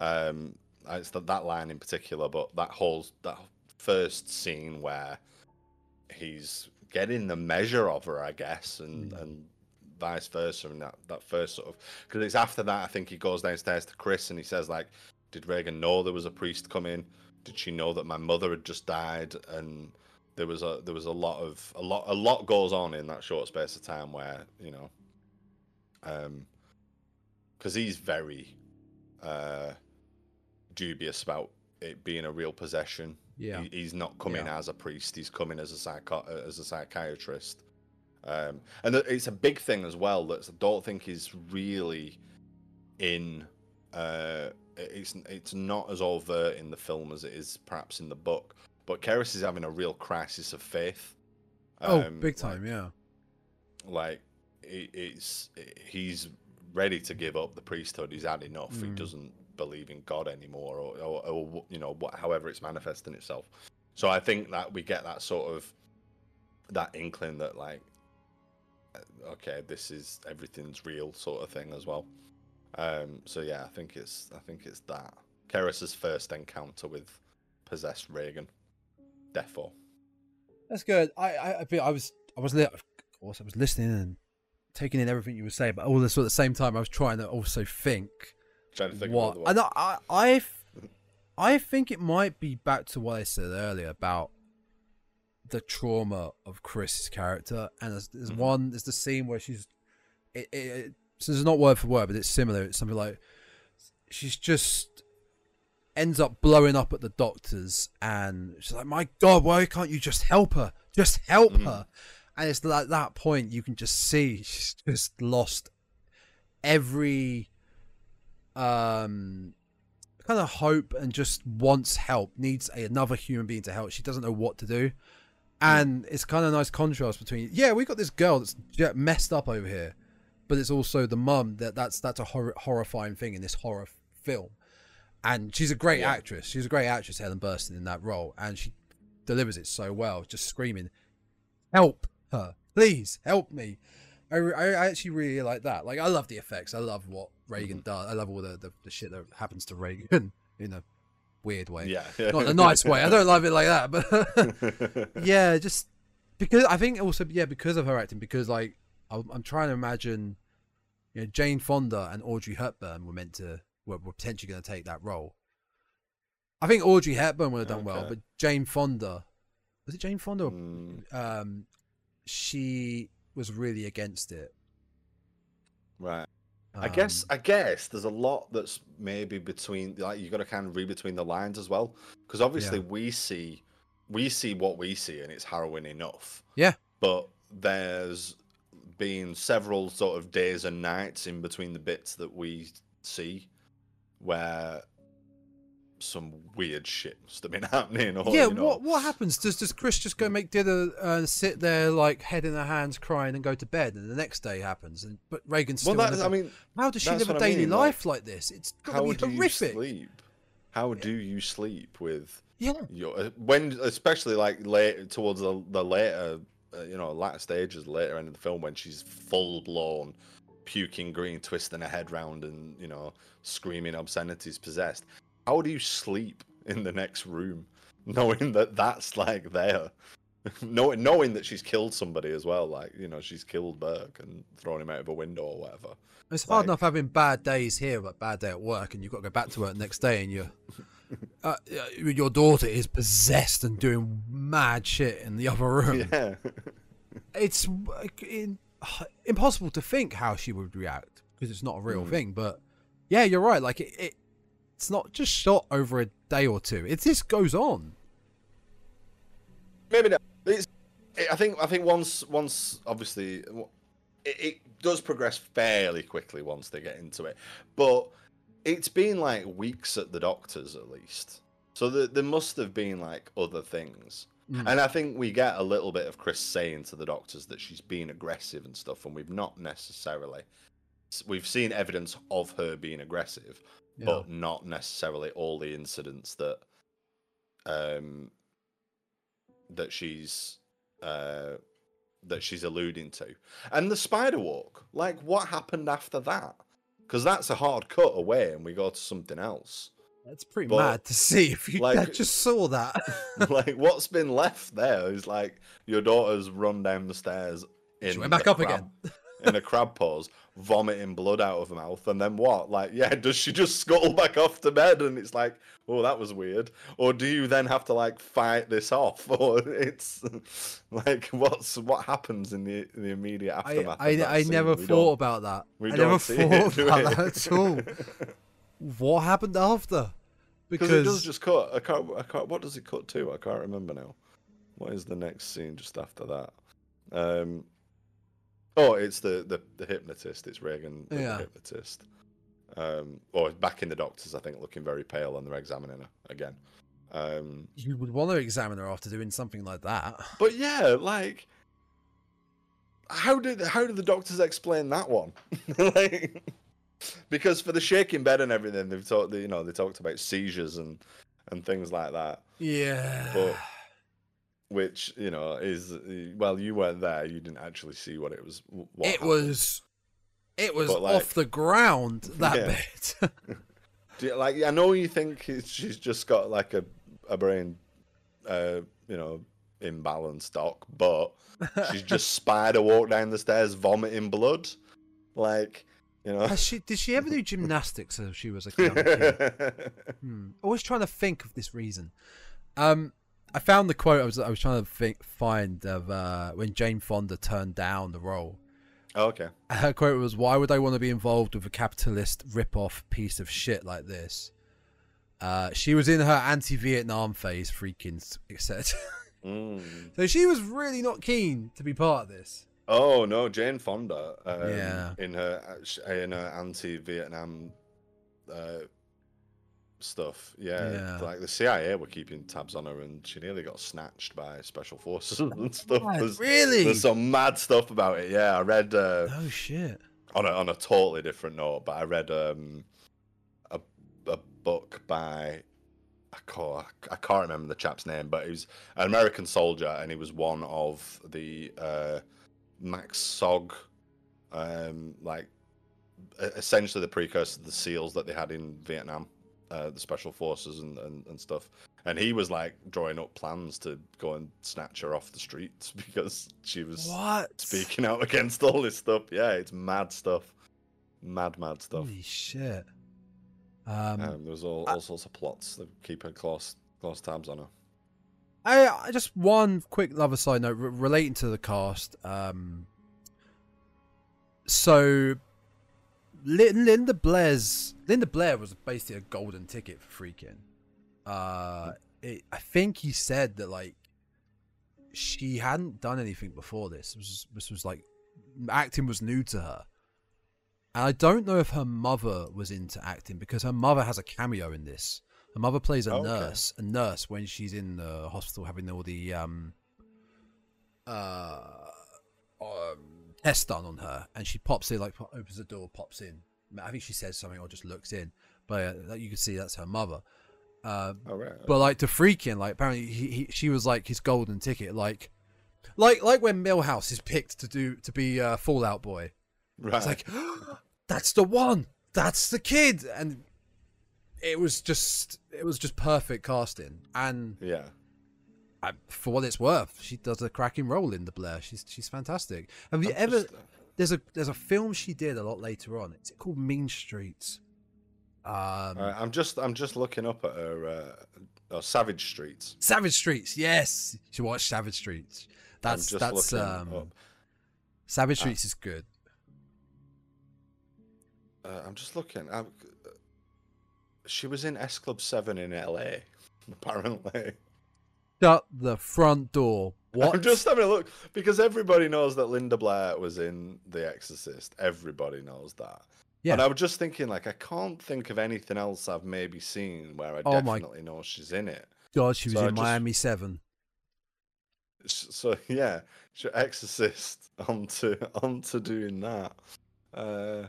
um, it's that, that line in particular. But that whole that first scene where he's getting the measure of her, I guess, and Mm. and vice versa. And that that first sort of because it's after that I think he goes downstairs to Chris and he says like, "Did Regan know there was a priest coming? Did she know that my mother had just died?" And there was a there was a lot of a lot a lot goes on in that short space of time where you know, um, because he's very, uh, dubious about it being a real possession. Yeah. He, he's not coming Yeah. as a priest. He's coming as a psycho- as a psychiatrist. Um, and it's a big thing as well that I don't think is really in. Uh, it's it's not as overt in the film as it is perhaps in the book. But Karras is having a real crisis of faith. oh, Um, big like- time, yeah. like it, it's he's ready to give up the priesthood he's had enough he Mm. doesn't believe in god anymore or, or, or you know what however it's manifesting itself. So i think that we get that sort of that inkling that like uh, okay this is everything's real sort of thing as well. Um so yeah i think it's i think it's that. Karras's first encounter with possessed Regan. Therefore That's good. I I I, was I was of course I was listening and taking in everything you were saying, but all this at the same time I was trying to also think trying to think what. of And I I I think it might be back to what I said earlier about the trauma of Chris's character, and there's, there's Mhm. one there's the scene where she's it, it, it so it's not word for word, but it's similar. It's something like she's just ends up blowing up at the doctors and she's like my god why can't you just help her just help Mhm. her and it's like that point you can just see she's just lost every um kind of hope and just wants help needs a, another human being to help. She doesn't know what to do. And it's kind of a nice contrast between yeah we got this girl that's messed up over here but it's also the mum that that's that's a hor- horrifying thing in this horror f- film. And she's a great Yeah. actress. She's a great actress helen burstyn in that role. And she delivers it so well just screaming help her. Please help me I, I actually really like that. Like i love the effects. I love what Regan does. I love all the, the, the shit that happens to Regan [laughs] in a weird way. Yeah. Not in a [laughs] nice way. I don't love it like that but [laughs] yeah just because i think also yeah because of her acting because like i'm, I'm trying to imagine you know jane fonda and audrey hepburn were meant to were, were potentially going to take that role. I think audrey hepburn would have done well but jane fonda was it jane fonda Mm, um she was really against it right I guess Um, I guess there's a lot that's maybe between like you got to kind of read between the lines as well because obviously Yeah. we see we see what we see and it's harrowing enough. Yeah. But there's been several sort of days and nights in between the bits that we see where some weird shit must have been [laughs] happening. Or, yeah, you know, what what happens? Does does Chris just go make dinner and sit there like head in her hands, crying, and go to bed, and the next day happens, and but Regan's still. Well, in that's, I mean, how does she live a what I daily mean, life like this? It's got to how be do horrific. you sleep? How do you sleep with Yeah, your uh, when especially like late towards the, the later uh, you know latter stages later end of the film when she's full blown puking green twisting her head round and you know screaming obscenities possessed how do you sleep in the next room knowing that that's like there [laughs] knowing knowing that she's killed somebody as well like you know she's killed burke and thrown him out of a window or whatever it's hard Like- enough having bad days here, but bad day at work, and you've got to go back to work the next day, and you're. [laughs] Uh, your daughter is possessed and doing mad shit in the other room. [laughs] yeah It's uh, in, impossible to think how she would react because it's not a real Mm. thing. But yeah, you're right. Like it, it, it's not just shot over a day or two. It just goes on. maybe not. It's, I think I think once once obviously it, it does progress fairly quickly once they get into it, but it's been like weeks at the doctors at least. So there, there must have been like other things. Mm. And I think we get a little bit of Chris saying to the doctors that she's being aggressive and stuff, and we've not necessarily we've seen evidence of her being aggressive, Yeah. but not necessarily all the incidents that um that she's uh that she's alluding to and the spider walk like what happened after that because that's a hard cut away and we go to something else That's pretty but, mad to see if you like- just saw that. [laughs] like what's been left there is like your daughter's run down the stairs in She went back up crab- again. In a crab pose vomiting blood out of her mouth and then what like yeah does she just scuttle back off to bed and it's like oh that was weird or do you then have to like fight this off [laughs] or it's like what's what happens in the in the immediate aftermath I, I scene? never We thought about that. we I never thought it, about that at all. [laughs] what happened after? Because it does just cut. I can't. I can't. What does it cut to? I can't remember now. What is the next scene just after that? Um. Oh, it's the the, the hypnotist. It's Regan, the, Yeah. hypnotist. Um. Or back in the doctors, I think, looking very pale, and they're examining her again. Um. you would want to examine her after doing something like that. But yeah, like, how did how did the doctors explain that one? [laughs] like, because for the shaking bed and everything, they've talked. You know, they talked about seizures and and things like that. Yeah. But which you know is well, you weren't there. You didn't actually see what it was. What it happened. was it was like- off the ground that Yeah. bit. [laughs] Do you, like I know you think she's just got like a a brain, uh, you know, imbalanced doc, but she's just [laughs] spider walked down the stairs vomiting blood, like you know. Has she, did she ever do [laughs] gymnastics as she was a kid? Hmm. Always trying to think of this reason. Um, I found the quote I was I was trying to think, find of uh, when Jane Fonda turned down the role. Oh, okay. Her quote was, "Why would I want to be involved with a capitalist rip-off piece of shit like this?" Uh, she was in her anti-Vietnam phase, Friedkin said. [laughs] Mm. so she was really not keen to be part of this. Oh no, Jane Fonda. Um, Yeah. In her in her anti-Vietnam uh, stuff. Yeah, Yeah. Like the CIA were keeping tabs on her, and she nearly got snatched by special forces [laughs] and stuff. God, There's, really? There's some mad stuff about it. Yeah, I read uh, Oh shit! on a on a totally different note, but I read um a a book by. I can't, I can't remember the chap's name, but he was an American soldier, and he was one of the uh, Max Sog, um, like essentially the precursor to the SEALs that they had in Vietnam, uh, the special forces and, and, and stuff. And he was like drawing up plans to go and snatch her off the streets [laughs] because she was What? speaking out against all this stuff. Yeah, it's mad stuff, mad mad stuff. Holy shit! Um, Um, there's all, I- all sorts of plots that keep her close close tabs on her. I, I just one quick other side note re- relating to the cast. Um, so Linda Blair's Linda Blair was basically a golden ticket for Friedkin. Uh, it, I think he said that like she hadn't done anything before this. This was, this was like acting was new to her. And I don't know if her mother was into acting because her mother has a cameo in this. Her mother plays a Okay. nurse, a nurse when she's in the hospital having all the um uh um tests done on her, and she pops in like opens the door, pops in. I think she says something or just looks in, but uh, you can see that's her mother. Uh, Oh right. but like to Friedkin like apparently he, he she was like his golden ticket, like like like when Milhouse is picked to do to be uh, Fallout Boy. right. It's like, [gasps] that's the one. That's the kid, and it was just it was just perfect casting. And yeah. I, for what it's worth, she does a cracking role in the Blair. She's she's fantastic. Have you I'm ever? just- uh, There's a there's a film she did a lot later on. It's called Mean Streets? Um, I'm just I'm just looking up at her uh, oh, Savage Streets. Savage Streets. Yes, you should watch Savage Streets. That's that's um. Savage Ah. Streets is good. Uh, I'm just looking. i she was in S Club Seven in LA, [laughs] apparently. Shut the front door. What? I'm just having a look because everybody knows that Linda Blair was in The Exorcist. Everybody knows that. Yeah. And I was just thinking, like, I can't think of anything else I've maybe seen where I Oh definitely know she's in it. God, she was So I in just- Miami Seven. So yeah, she Exorcist [laughs] onto onto doing that. Uh,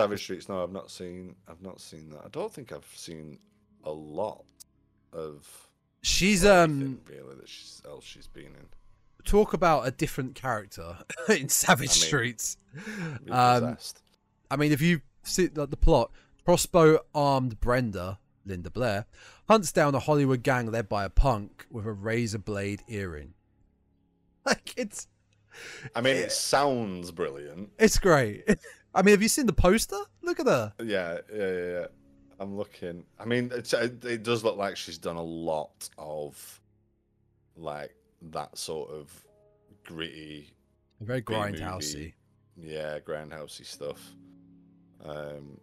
Savage Streets. No, I've not seen. I've not seen that. I don't think I've seen a lot of. She's um that she's, else she's been in. talk about a different character [laughs] in Savage I mean, Streets. Um, possessed. I mean, if you see the, the plot, crossbow armed Brenda, Linda Blair, hunts down a Hollywood gang led by a punk with a razor blade earring. [laughs] Like it's I mean, it sounds brilliant. it's great. [laughs] I mean, have you seen the poster? Look at her. Yeah, yeah, yeah. yeah. I'm looking. I mean, it's, it, it does look like she's done a lot of like that sort of gritty Very B-movie. grindhousey. yeah, grindhousey stuff. Um,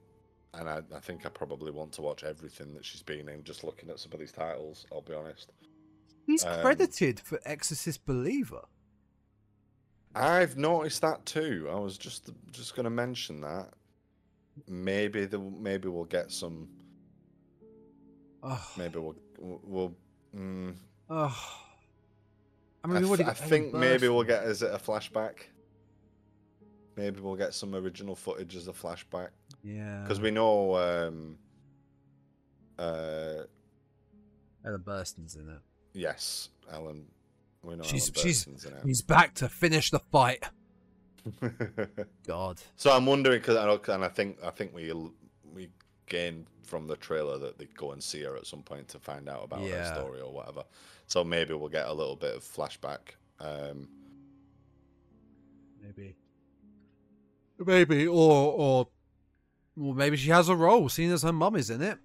and I, I think I probably want to watch everything that she's been in. Just looking at some of these titles, I'll be honest. He's Um, credited for Exorcist Believer. I've noticed that too. I was just just going to mention that. Maybe the maybe we'll get some. Oh, Maybe we'll we'll. Mm, oh. I I, mean, we've th- I think maybe we'll get is it a flashback? Maybe we'll get some original footage as a flashback Yeah. because we know. um uh Ellen Burstyn's in it. Yes, Ellen. We know She's- Ellen she's- Burstyn's in He's back to finish the fight. It. [laughs] God. so I'm wondering because I know, and I think I think we we gain from the trailer that they go and see her at some point to find out about Yeah. her story or whatever. So maybe we'll get a little bit of flashback. Um, Maybe. Maybe, or or, well, maybe she has a role, seeing as her mum is in it.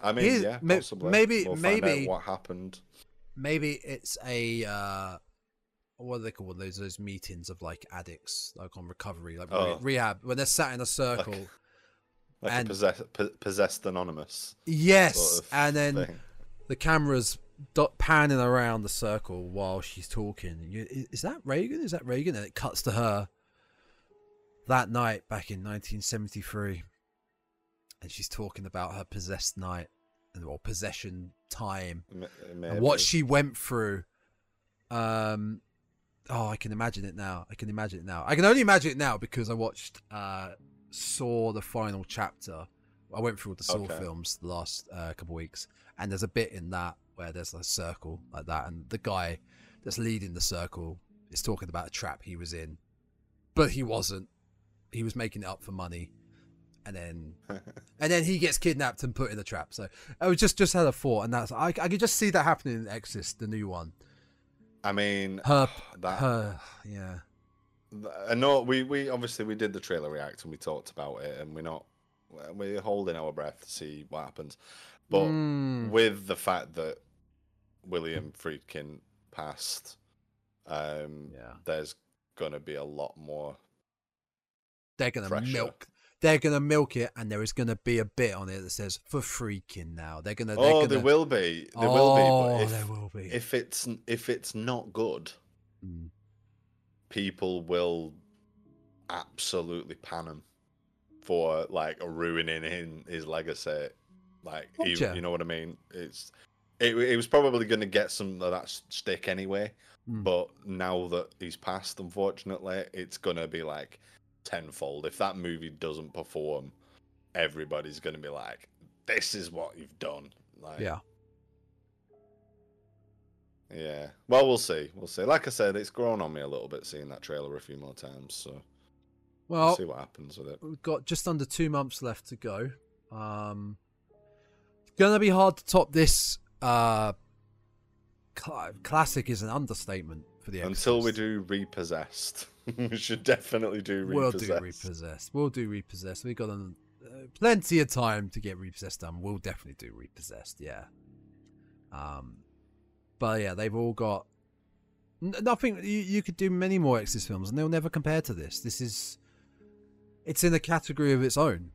I mean, Here's- yeah, possibly. maybe- we'll find out maybe- what happened. Maybe it's a uh, what do they call those those meetings of like addicts, like on recovery, like re- Oh. rehab, when they're sat in a circle. Like And- a possess- po- possessed anonymous. yes, sort of and then thing. the camera's dot panning around the circle while she's talking. You, is that Regan? Is that Regan? And it cuts to her that night back in 1973, and she's talking about her possessed night and or possession time and what she went through. Um, oh, I can imagine it now. I can imagine it now. I can only imagine it now because I watched, uh, saw the final chapter. I went through all the Saw Okay. films the last uh, couple of weeks, and there's a bit in that where there's a circle like that, and the guy that's leading the circle is talking about a trap he was in, but he wasn't. He was making it up for money, and then [laughs] and then he gets kidnapped and put in a trap. So I was just just had a thought, and that's I I could just see that happening in Exorcist, the new one. I mean, Her, [sighs] that her, yeah, I know we, we obviously we did the trailer react and we talked about it and we're not we're holding our breath to see what happens. But Mm. with the fact that William Friedkin passed, um, yeah. there's gonna be a lot more. They're gonna Pressure. milk. They're gonna milk it, and there is gonna be a bit on it that says "for Friedkin." Now they're gonna. They're oh, gonna, there will be, there oh, will be. But if, there will be. if it's if it's not good, Mm. people will absolutely pan him for like ruining in his legacy. Like, he- you know what I mean? It's it, it was probably going to get some of that stick anyway, Mm. but now that he's passed, unfortunately, it's going to be like tenfold. If that movie doesn't perform, everybody's going to be like, "This is what you've done." Like, Yeah. yeah. Well, we'll see. We'll see. Like I said, it's grown on me a little bit seeing that trailer a few more times. So we'll Well, see what happens with it. we've got just under two months left to go. Um, it's gonna be hard to top this. Uh, cl- classic is an understatement for the Until we do repossessed, [laughs] we should definitely do We'll repossessed. do repossessed. We'll do repossessed. We've got um, uh, plenty of time to get repossessed done. We'll definitely do repossessed. Yeah. Um, but yeah, they've all got n- nothing. You, you could do many more Exorcist films, and they'll never compare to this. This is, it's in a category of its own.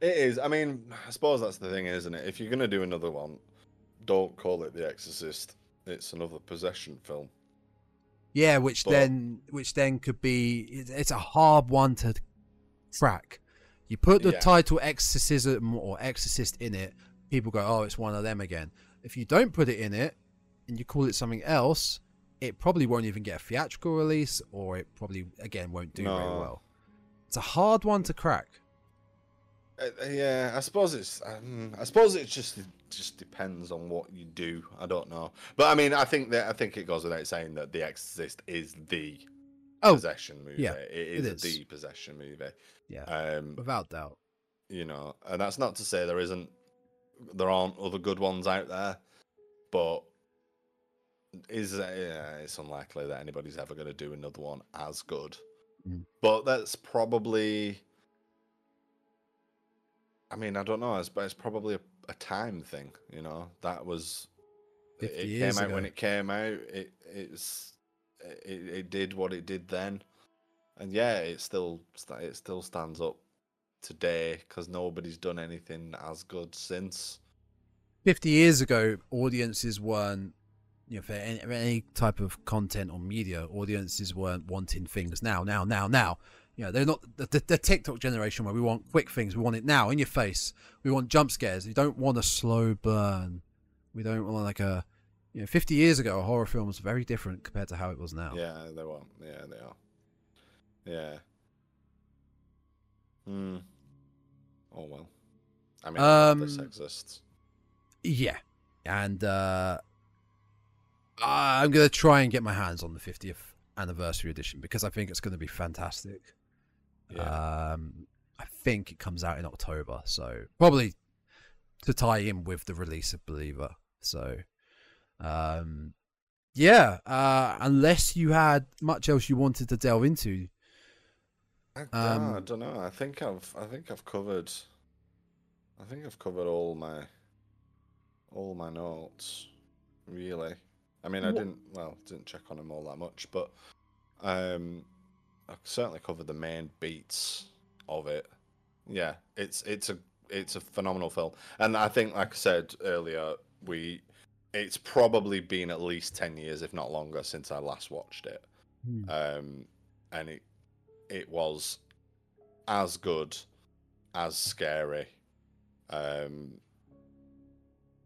It is. I mean, I suppose that's the thing, isn't it? If you're gonna do another one, don't call it The Exorcist. It's another possession film. Yeah, which But- then, which then could be. It's, a hard one to track. You put the Yeah. title exorcism or exorcist in it, people go, "Oh, it's one of them again." If you don't put it in it and you call it something else, it probably won't even get a theatrical release, or it probably again won't do very well. It's a hard one to crack. Uh, yeah, I suppose it's. Um, I suppose it just just depends on what you do. I don't know, but I mean, I think that I think it goes without saying that The Exorcist is the Oh, possession movie. yeah, it is, it is. the possession movie. yeah, Um, without doubt. you know, and that's not to say there isn't, there aren't other good ones out there, but is uh, yeah, it's unlikely that anybody's ever going to do another one as good. Mm. But that's probably, I mean, I don't know, it's, but it's probably a, a time thing. You know, that was it 50 it came out when it came out. It it's it, it did what it did then, and yeah, it still it still stands up today because nobody's done anything as good since. 50 years ago, audiences weren't, you know, for any, for any type of content or media, audiences weren't wanting things now, now, now, now. You know, they're not the, the, the TikTok generation where we want quick things. We want it now in your face. We want jump scares. We don't want a slow burn. We don't want like a, you know, 50 years ago, a horror film was very different compared to how it was now. Yeah, they were. Yeah, they are. Yeah. Hmm. Oh well. I mean, Um, this exists. Yeah. And uh I'm going to try and get my hands on the 50th anniversary edition because I think it's going to be fantastic. Yeah. Um I think it comes out in October, so probably to tie in with the release of Believer. So um yeah, uh unless you had much else you wanted to delve into. I, um, I don't know. I think I've. I think I've covered. I think I've covered all my. All my notes. Really. I mean, I didn't. Well, didn't check on them all that much, but. Um, I certainly covered the main beats of it. Yeah, it's it's a it's a phenomenal film, and I think, like I said earlier, we. It's probably been at least ten years, if not longer, since I last watched it um, and it it was as good, as scary, um,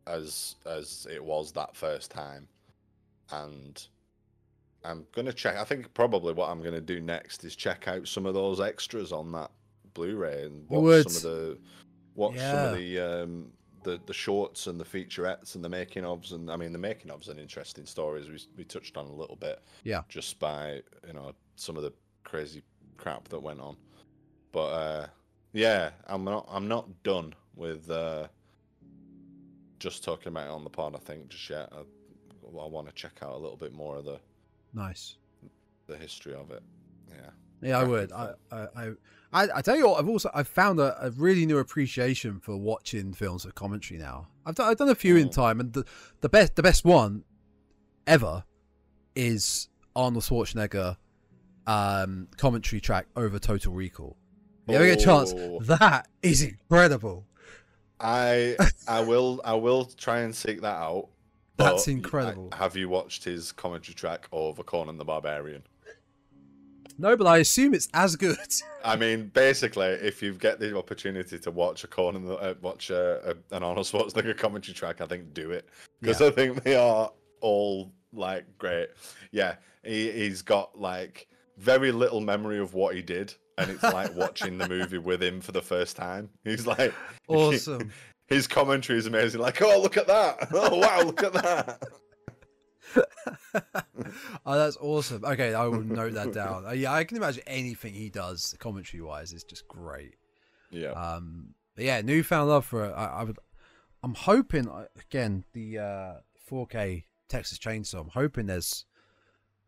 as as it was that first time, and I'm gonna check. I think probably what I'm gonna do next is check out some of those extras on that Blu-ray and watch would. some of the watch some of the um, the the shorts and the featurettes and the making ofs and I mean the making ofs and interesting stories we we touched on a little bit Yeah. just by you know some of the crazy crap that went on but uh yeah I'm not I'm not done with uh just talking about it on the pod I think just yet I, I want to check out a little bit more of the Nice. the history of it yeah Yeah, I would. I. I, I, I, tell you what, I've also I've found a, a really new appreciation for watching films with commentary now. I've done, I've done a few in Mm. time, and the the best the best one ever is Arnold Schwarzenegger um, commentary track over Total Recall. If you ever get a chance, Oh. that is incredible. I I will I will try and seek that out That's but incredible. Have you watched his commentary track over Conan the Barbarian No, but I assume it's as good. [laughs] I mean, basically, if you get the opportunity to watch a Conan, uh, watch a, a, an Arnold [laughs] Schwarzenegger commentary track, I think do it because Yeah. I think they are all like great. Yeah, he, he's got like very little memory of what he did, and it's like [laughs] watching the movie with him for the first time. He's like, Awesome. His commentary is amazing. Like, oh look at that! [laughs] Oh wow, look at that! [laughs] oh, that's awesome. Okay, I will note that [laughs] down. Uh, yeah, I can imagine anything he does commentary wise is just great. Yeah, Um, but yeah, newfound love for it. I, I would. I'm hoping uh, again the uh, 4K Texas Chainsaw. I'm hoping there's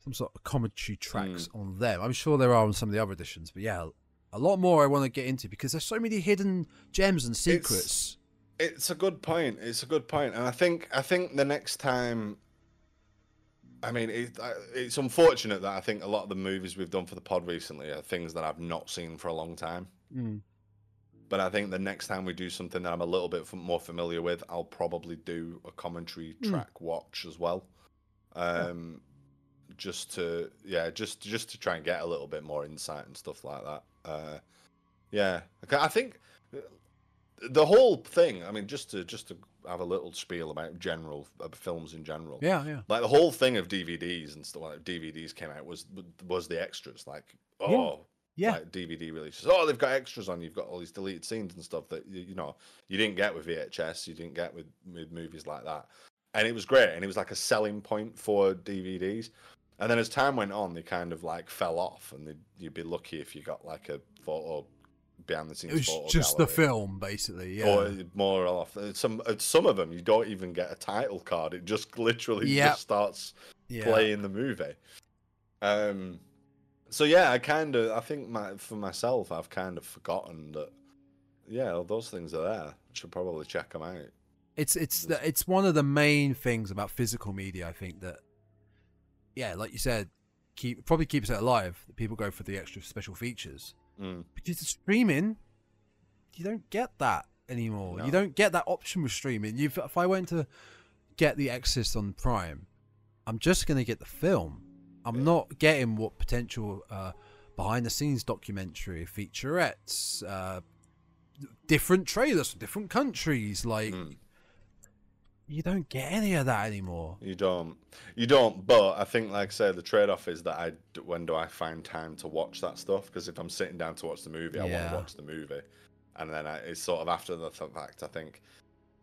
some sort of commentary tracks on them. I'm sure there are on some of the other editions, but yeah, a lot more I want to get into because there's so many hidden gems and secrets. It's a good point. It's a good point, and I think I think the next time. I mean, it, it's unfortunate that I think a lot of the movies we've done for the pod recently are things that I've not seen for a long time. Mm. But I think the next time we do something that I'm a little bit more familiar with, I'll probably do a commentary Mm. track watch as well. Um, just to yeah, just just to try and get a little bit more insight and stuff like that. Uh, yeah, Okay, I think the whole thing. I mean, just to just to have a little spiel about general uh, films in general. Yeah, yeah. Like the whole thing of DVDs and stuff like DVDs came out was was the extras. Like oh Yeah. like DVD releases. Oh, they've got extras on. You've got all these deleted scenes and stuff that you, you know you didn't get with VHS. You didn't get with with movies like that. And it was great. And it was like a selling point for DVDs. And then as time went on, they kind of like fell off, and you'd be lucky if you got like a photo behind the scenes. It was just the film, basically. Yeah. Or more or less, some uh, some of them you don't even get a title card. It just [laughs] literally Yep. just starts yeah. playing the movie. Um, so yeah, I kind of, I think my for myself, I've kind of forgotten that. Yeah, those things are there. Should probably check them out. It's it's the, it's one of the main things about physical media. I think that, yeah, like you said, keep probably keeps it alive. That people go for the extra special features Mm. because it's streaming. you don't get that anymore. No. You don't get that option with streaming. You've, if I went to get The Exorcist on Prime, I'm just going to get the film. I'm Yeah. not getting what potential uh, behind the scenes documentary, featurettes, uh, different trailers from different countries. Like, Mm. You don't get any of that anymore. You don't. You don't. But I think, like I said, the trade-off is that I when do I find time to watch that stuff? Because if I'm sitting down to watch the movie, I want to watch the movie, and then I, it's sort of after the fact. I think,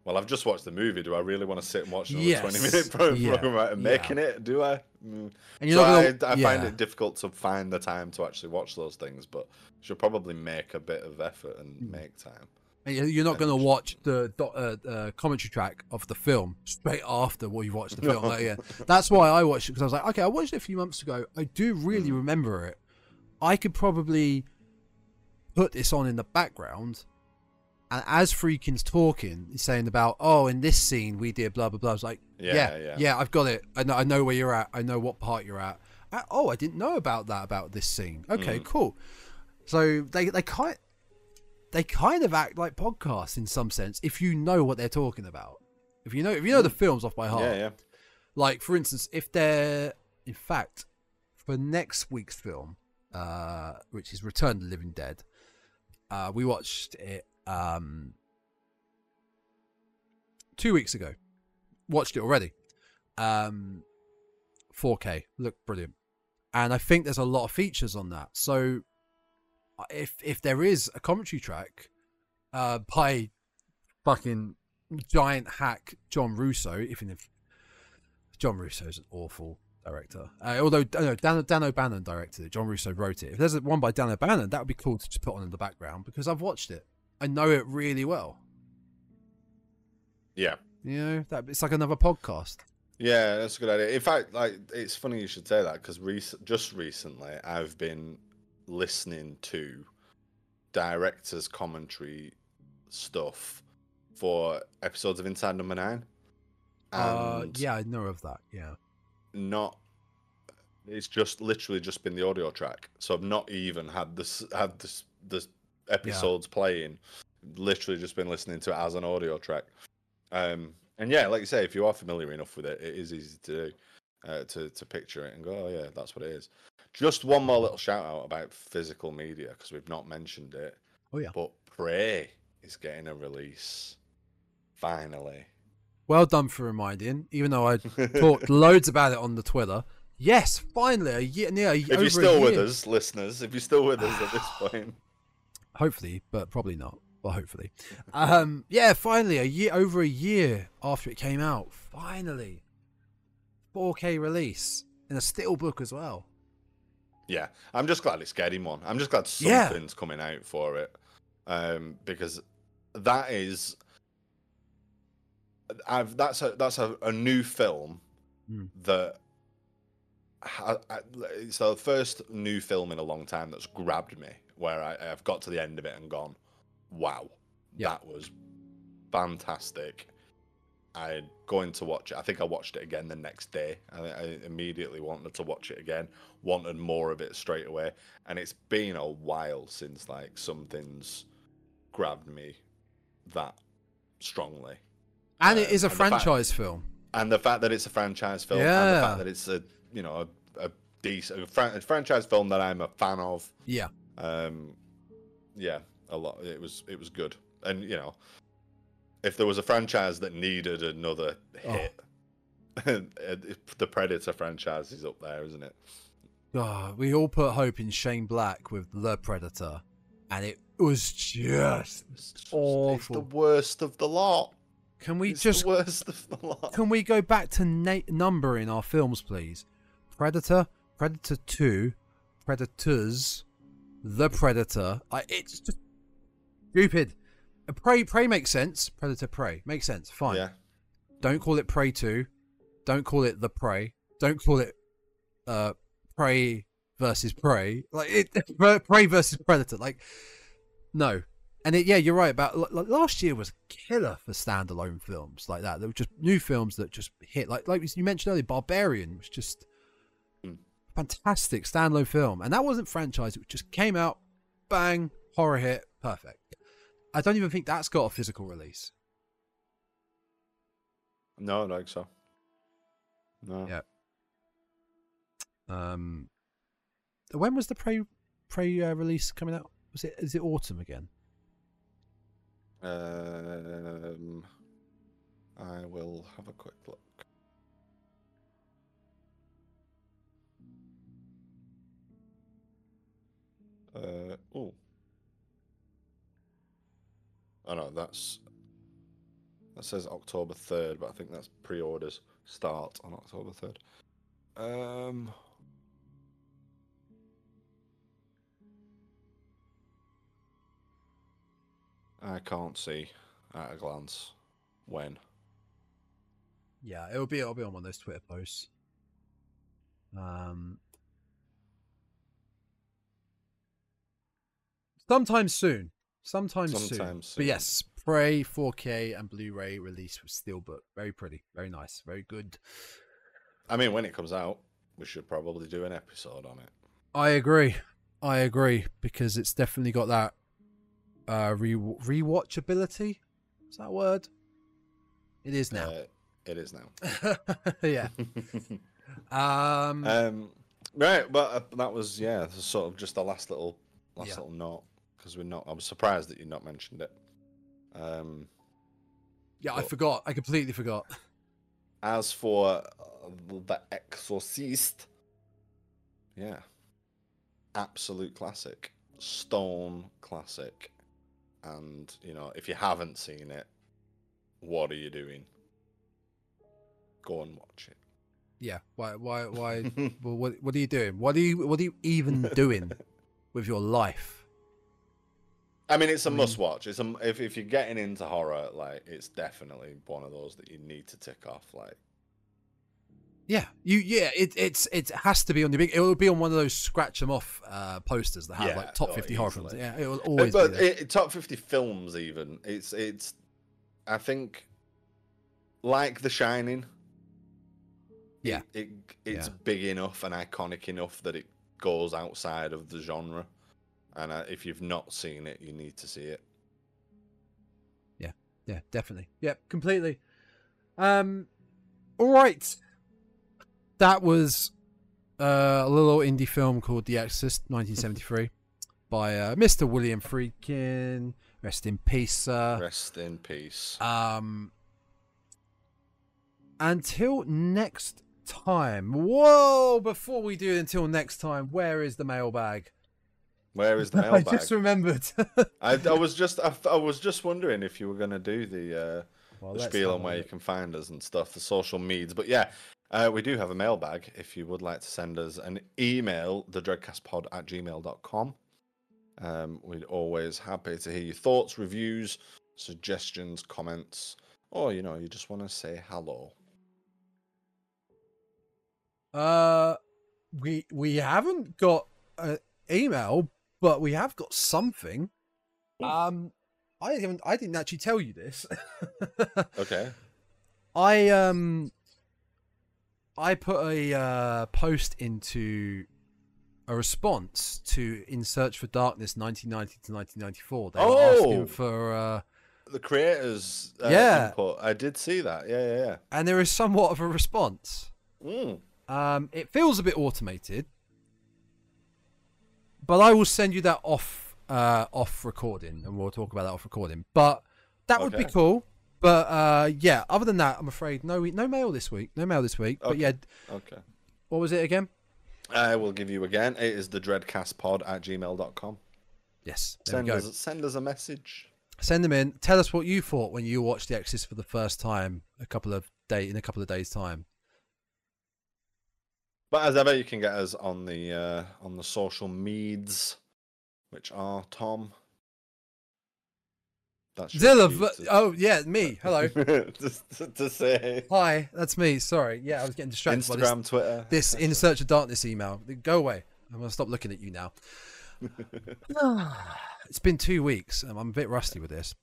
well, I've just watched the movie. Do I really want to sit and watch another Yes. twenty-minute [laughs] pro- Yeah. program and Yeah. making it? Do I? Mm. And you're so gonna, I, I find it difficult to find the time to actually watch those things, but should probably make a bit of effort and Hmm. make time. You're not going to watch the uh, uh, commentary track of the film straight after what you've watched the film. Like, yeah, [laughs] that's why I watched it because I was like, okay, I watched it a few months ago. I do really Mm. remember it. I could probably put this on in the background, and as Friedkin's talking, he's saying about, oh, in this scene we did blah blah blah. I was like, Yeah, yeah, yeah. yeah, I've got it. I know, I know where you're at. I know what part you're at. Uh, oh, I didn't know about that about this scene. Okay, Mm. cool. So they they kind they kind of act like podcasts in some sense if you know what they're talking about. If you know if you know the films off by heart. Yeah, yeah. Like for instance, if they're in fact for next week's film, uh, which is Return of the Living Dead, uh, we watched it um two weeks ago. Watched it already. Um 4K. Looked brilliant. And I think there's a lot of features on that. So if if there is a commentary track uh by fucking giant hack John Russo, even if John Russo is an awful director. Uh, although no, Dan, Dan O'Bannon directed it. John Russo wrote it. If there's one by Dan O'Bannon, that would be cool to just put on in the background because I've watched it. I know it really well. Yeah. You know, that it's like another podcast. Yeah, that's a good idea. In fact, like it's funny you should say that because rec- just recently I've been listening to directors' commentary stuff for episodes of Inside Number Nine. Uh, yeah, I know of that. Yeah. not. It's just literally just been the audio track, so I've not even had this had this this episodes playing. Literally just been listening to it as an audio track. Um, and yeah, like you say, if you are familiar enough with it, it is easy to do, uh, to to picture it and go, oh yeah, that's what it is. Just one more little shout out about physical media because we've not mentioned it. Oh, yeah. But Prey is getting a release, finally. Well done for reminding. Even though I [laughs] talked loads about it on the Twitter. Yes, finally, a year, near a, if you're still with us, listeners, if you're still with us at this [sighs] point, hopefully, but probably not. Well, hopefully. Um, yeah, finally, a year over a year after it came out, finally, 4K release in a steelbook as well. Yeah, I'm just glad it's getting one. I'm just glad Yeah. something's coming out for it, um, because that is, I've that's a that's a, a new film Hmm. that. ha- I- It's the first new film in a long time that's grabbed me, where I, I've got to the end of it and gone, "Wow, Yeah. that was fantastic." I going to watch it. I think I watched it again the next day. I, I immediately wanted to watch it again. Wanted more of it straight away. And it's been a while since like something's grabbed me that strongly. And it Um, is a and the fact- franchise film. And the fact that it's a franchise film, and the fact that it's a you know a, a decent a, fran- a franchise film that I'm a fan of. Yeah. Um, yeah, a lot. It was it was good, and you know, if there was a franchise that needed another Oh. hit, [laughs] the Predator franchise is up there, isn't it? Oh, we all put hope in Shane Black with The Predator, and it was just It's just- It's awful. the worst of the lot. Can we it's just the worst of the lot. Can we go back to na- numbering our films, please? Predator, Predator Two, Predators, The Predator. I, it's just stupid. Prey, Prey makes sense. Predator, Prey makes sense. Fine. Yeah, Don't call it Prey Two. Don't call it The Prey. Don't call it uh Prey versus Prey. Like it, [laughs] Prey versus Predator. Like no. And it, yeah, you're right about like, last year was killer for standalone films like that. There were just new films that just hit. Like like you mentioned earlier, Barbarian was just Mm. fantastic standalone film, and that wasn't franchise. It just came out, bang, horror hit, perfect. I don't even think that's got a physical release. No, I don't think so. No. Yeah. Um, when was the pre pre uh, release coming out? Was it is it autumn again? Um, I will have a quick look. Uh, oh. Oh no, that's that says October third, but I think that's pre-orders start on October third. Um. I can't see at a glance when. Yeah, it'll be it'll be on one of those Twitter posts. Um, sometime soon. Sometime, soon. Sometime But yes, Prey 4K and Blu-ray release with Steelbook. Very pretty, very nice, very good. I mean, when it comes out, we should probably do an episode on it. I agree. I agree because it's definitely got that uh re rewatchability. Is that a word? It is now. Uh, it is now. [laughs] yeah. [laughs] Um. um, right, but uh, that was yeah, sort of just the last little last Yeah. little note because we're not. I was surprised that you not mentioned it. Um, yeah, I forgot. I completely forgot. as for uh, the Exorcist, yeah, absolute classic, stone classic, and you know if you haven't seen it, what are you doing? Go and watch it. Yeah. Why? Why? Why? [laughs] well, what? What are you doing? What are you? What are you even doing [laughs] with your life? I mean, it's a I mean- must watch. It's a, if if you're getting into horror, like it's definitely one of those that you need to tick off. Like, Yeah. You. Yeah. It. It's. It has to be on the big. It will be on one of those scratch them off uh, posters that have Yeah, like top fifty horror films. Yeah. It will Uh, always but it, top fifty films, even it's it's. I think, like The Shining. Yeah. it, it it's Yeah. big enough and iconic enough that it goes outside of the genre, and uh, if you've not seen it, you need to see it. Yeah, yeah, definitely. Yep, completely. Um, all right. That was uh, a little indie film called The Exorcist, 1973, [laughs] by uh, Mr. William Friedkin. Rest in peace, sir. Rest in peace. Um, until next time. Whoa! Before we do until next time, where is the mailbag? Where is [laughs] the mailbag? I just remembered. I, I [laughs] was just I, I was just wondering if you were gonna do the uh, Well, the spiel on where you can find us and stuff, the social medias. But yeah, uh, we do have a mailbag. If you would like to send us an email, the dreadcastpod at gmail.com. Um, we're always happy to hear your thoughts, reviews, suggestions, comments, or you know, you just want to say hello. Uh, we we haven't got an email, but we have got something. Um, I haven't. I didn't actually tell you this. [laughs] Okay. I um, I put a uh, post into a response to In Search for Darkness 1990 to 1994. They were Oh! asking for, uh, The creators uh, Yeah. input. I did see that. Yeah, yeah, yeah. and there is somewhat of a response. Mm. Um, it feels a bit automated, but I will send you that off uh, off recording, and we'll talk about that off recording. But that would be cool. But uh, yeah, other than that, I'm afraid no no mail this week. No mail this week. But yeah, Okay. what was it again? I will give you again. It is the dreadcastpod at gmail.com. Yes, Send us, send us a message. Send them in. Tell us what you thought when you watched The Exorcist for the first time a couple of day in a couple of days' time. But as ever, you can get us on the uh, on the social meds, which are Tom. That's Zilla, to- oh yeah, me. [laughs] Hello, Just to, to say hi, that's me. Sorry, yeah, I was getting distracted by this Instagram, Twitter. this in search of darkness email. Go away. I'm gonna stop looking at you now. [sighs] it's been two weeks. Um, I'm a bit rusty with this.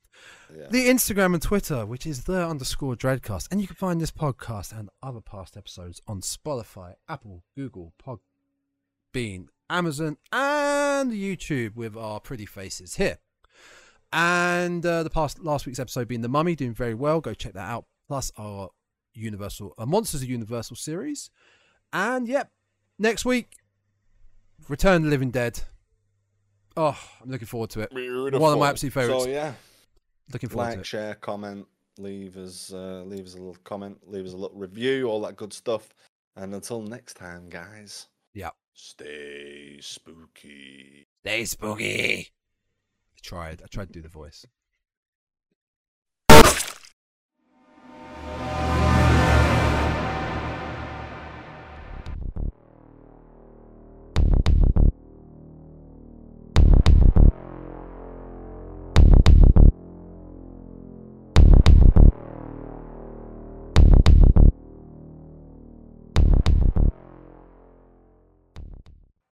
Yeah. The Instagram and Twitter, which is the underscore dreadcast, and you can find this podcast and other past episodes on Spotify, Apple, Google, Podbean, Amazon, and YouTube with our pretty faces here. And uh, the past last week's episode being the Mummy, doing very well. Go check that out. Plus our Universal uh, Monsters of Universal series. And yep, next week, Return of the Living Dead. Oh, I'm looking forward to it. Beautiful. One of my absolute favourites. So yeah, Looking forward to it. share, comment, leave us, uh, leave us a little comment, leave us a little review, all that good stuff. And until next time, guys. Yeah. Stay spooky. Stay spooky. I tried. I tried to do the voice.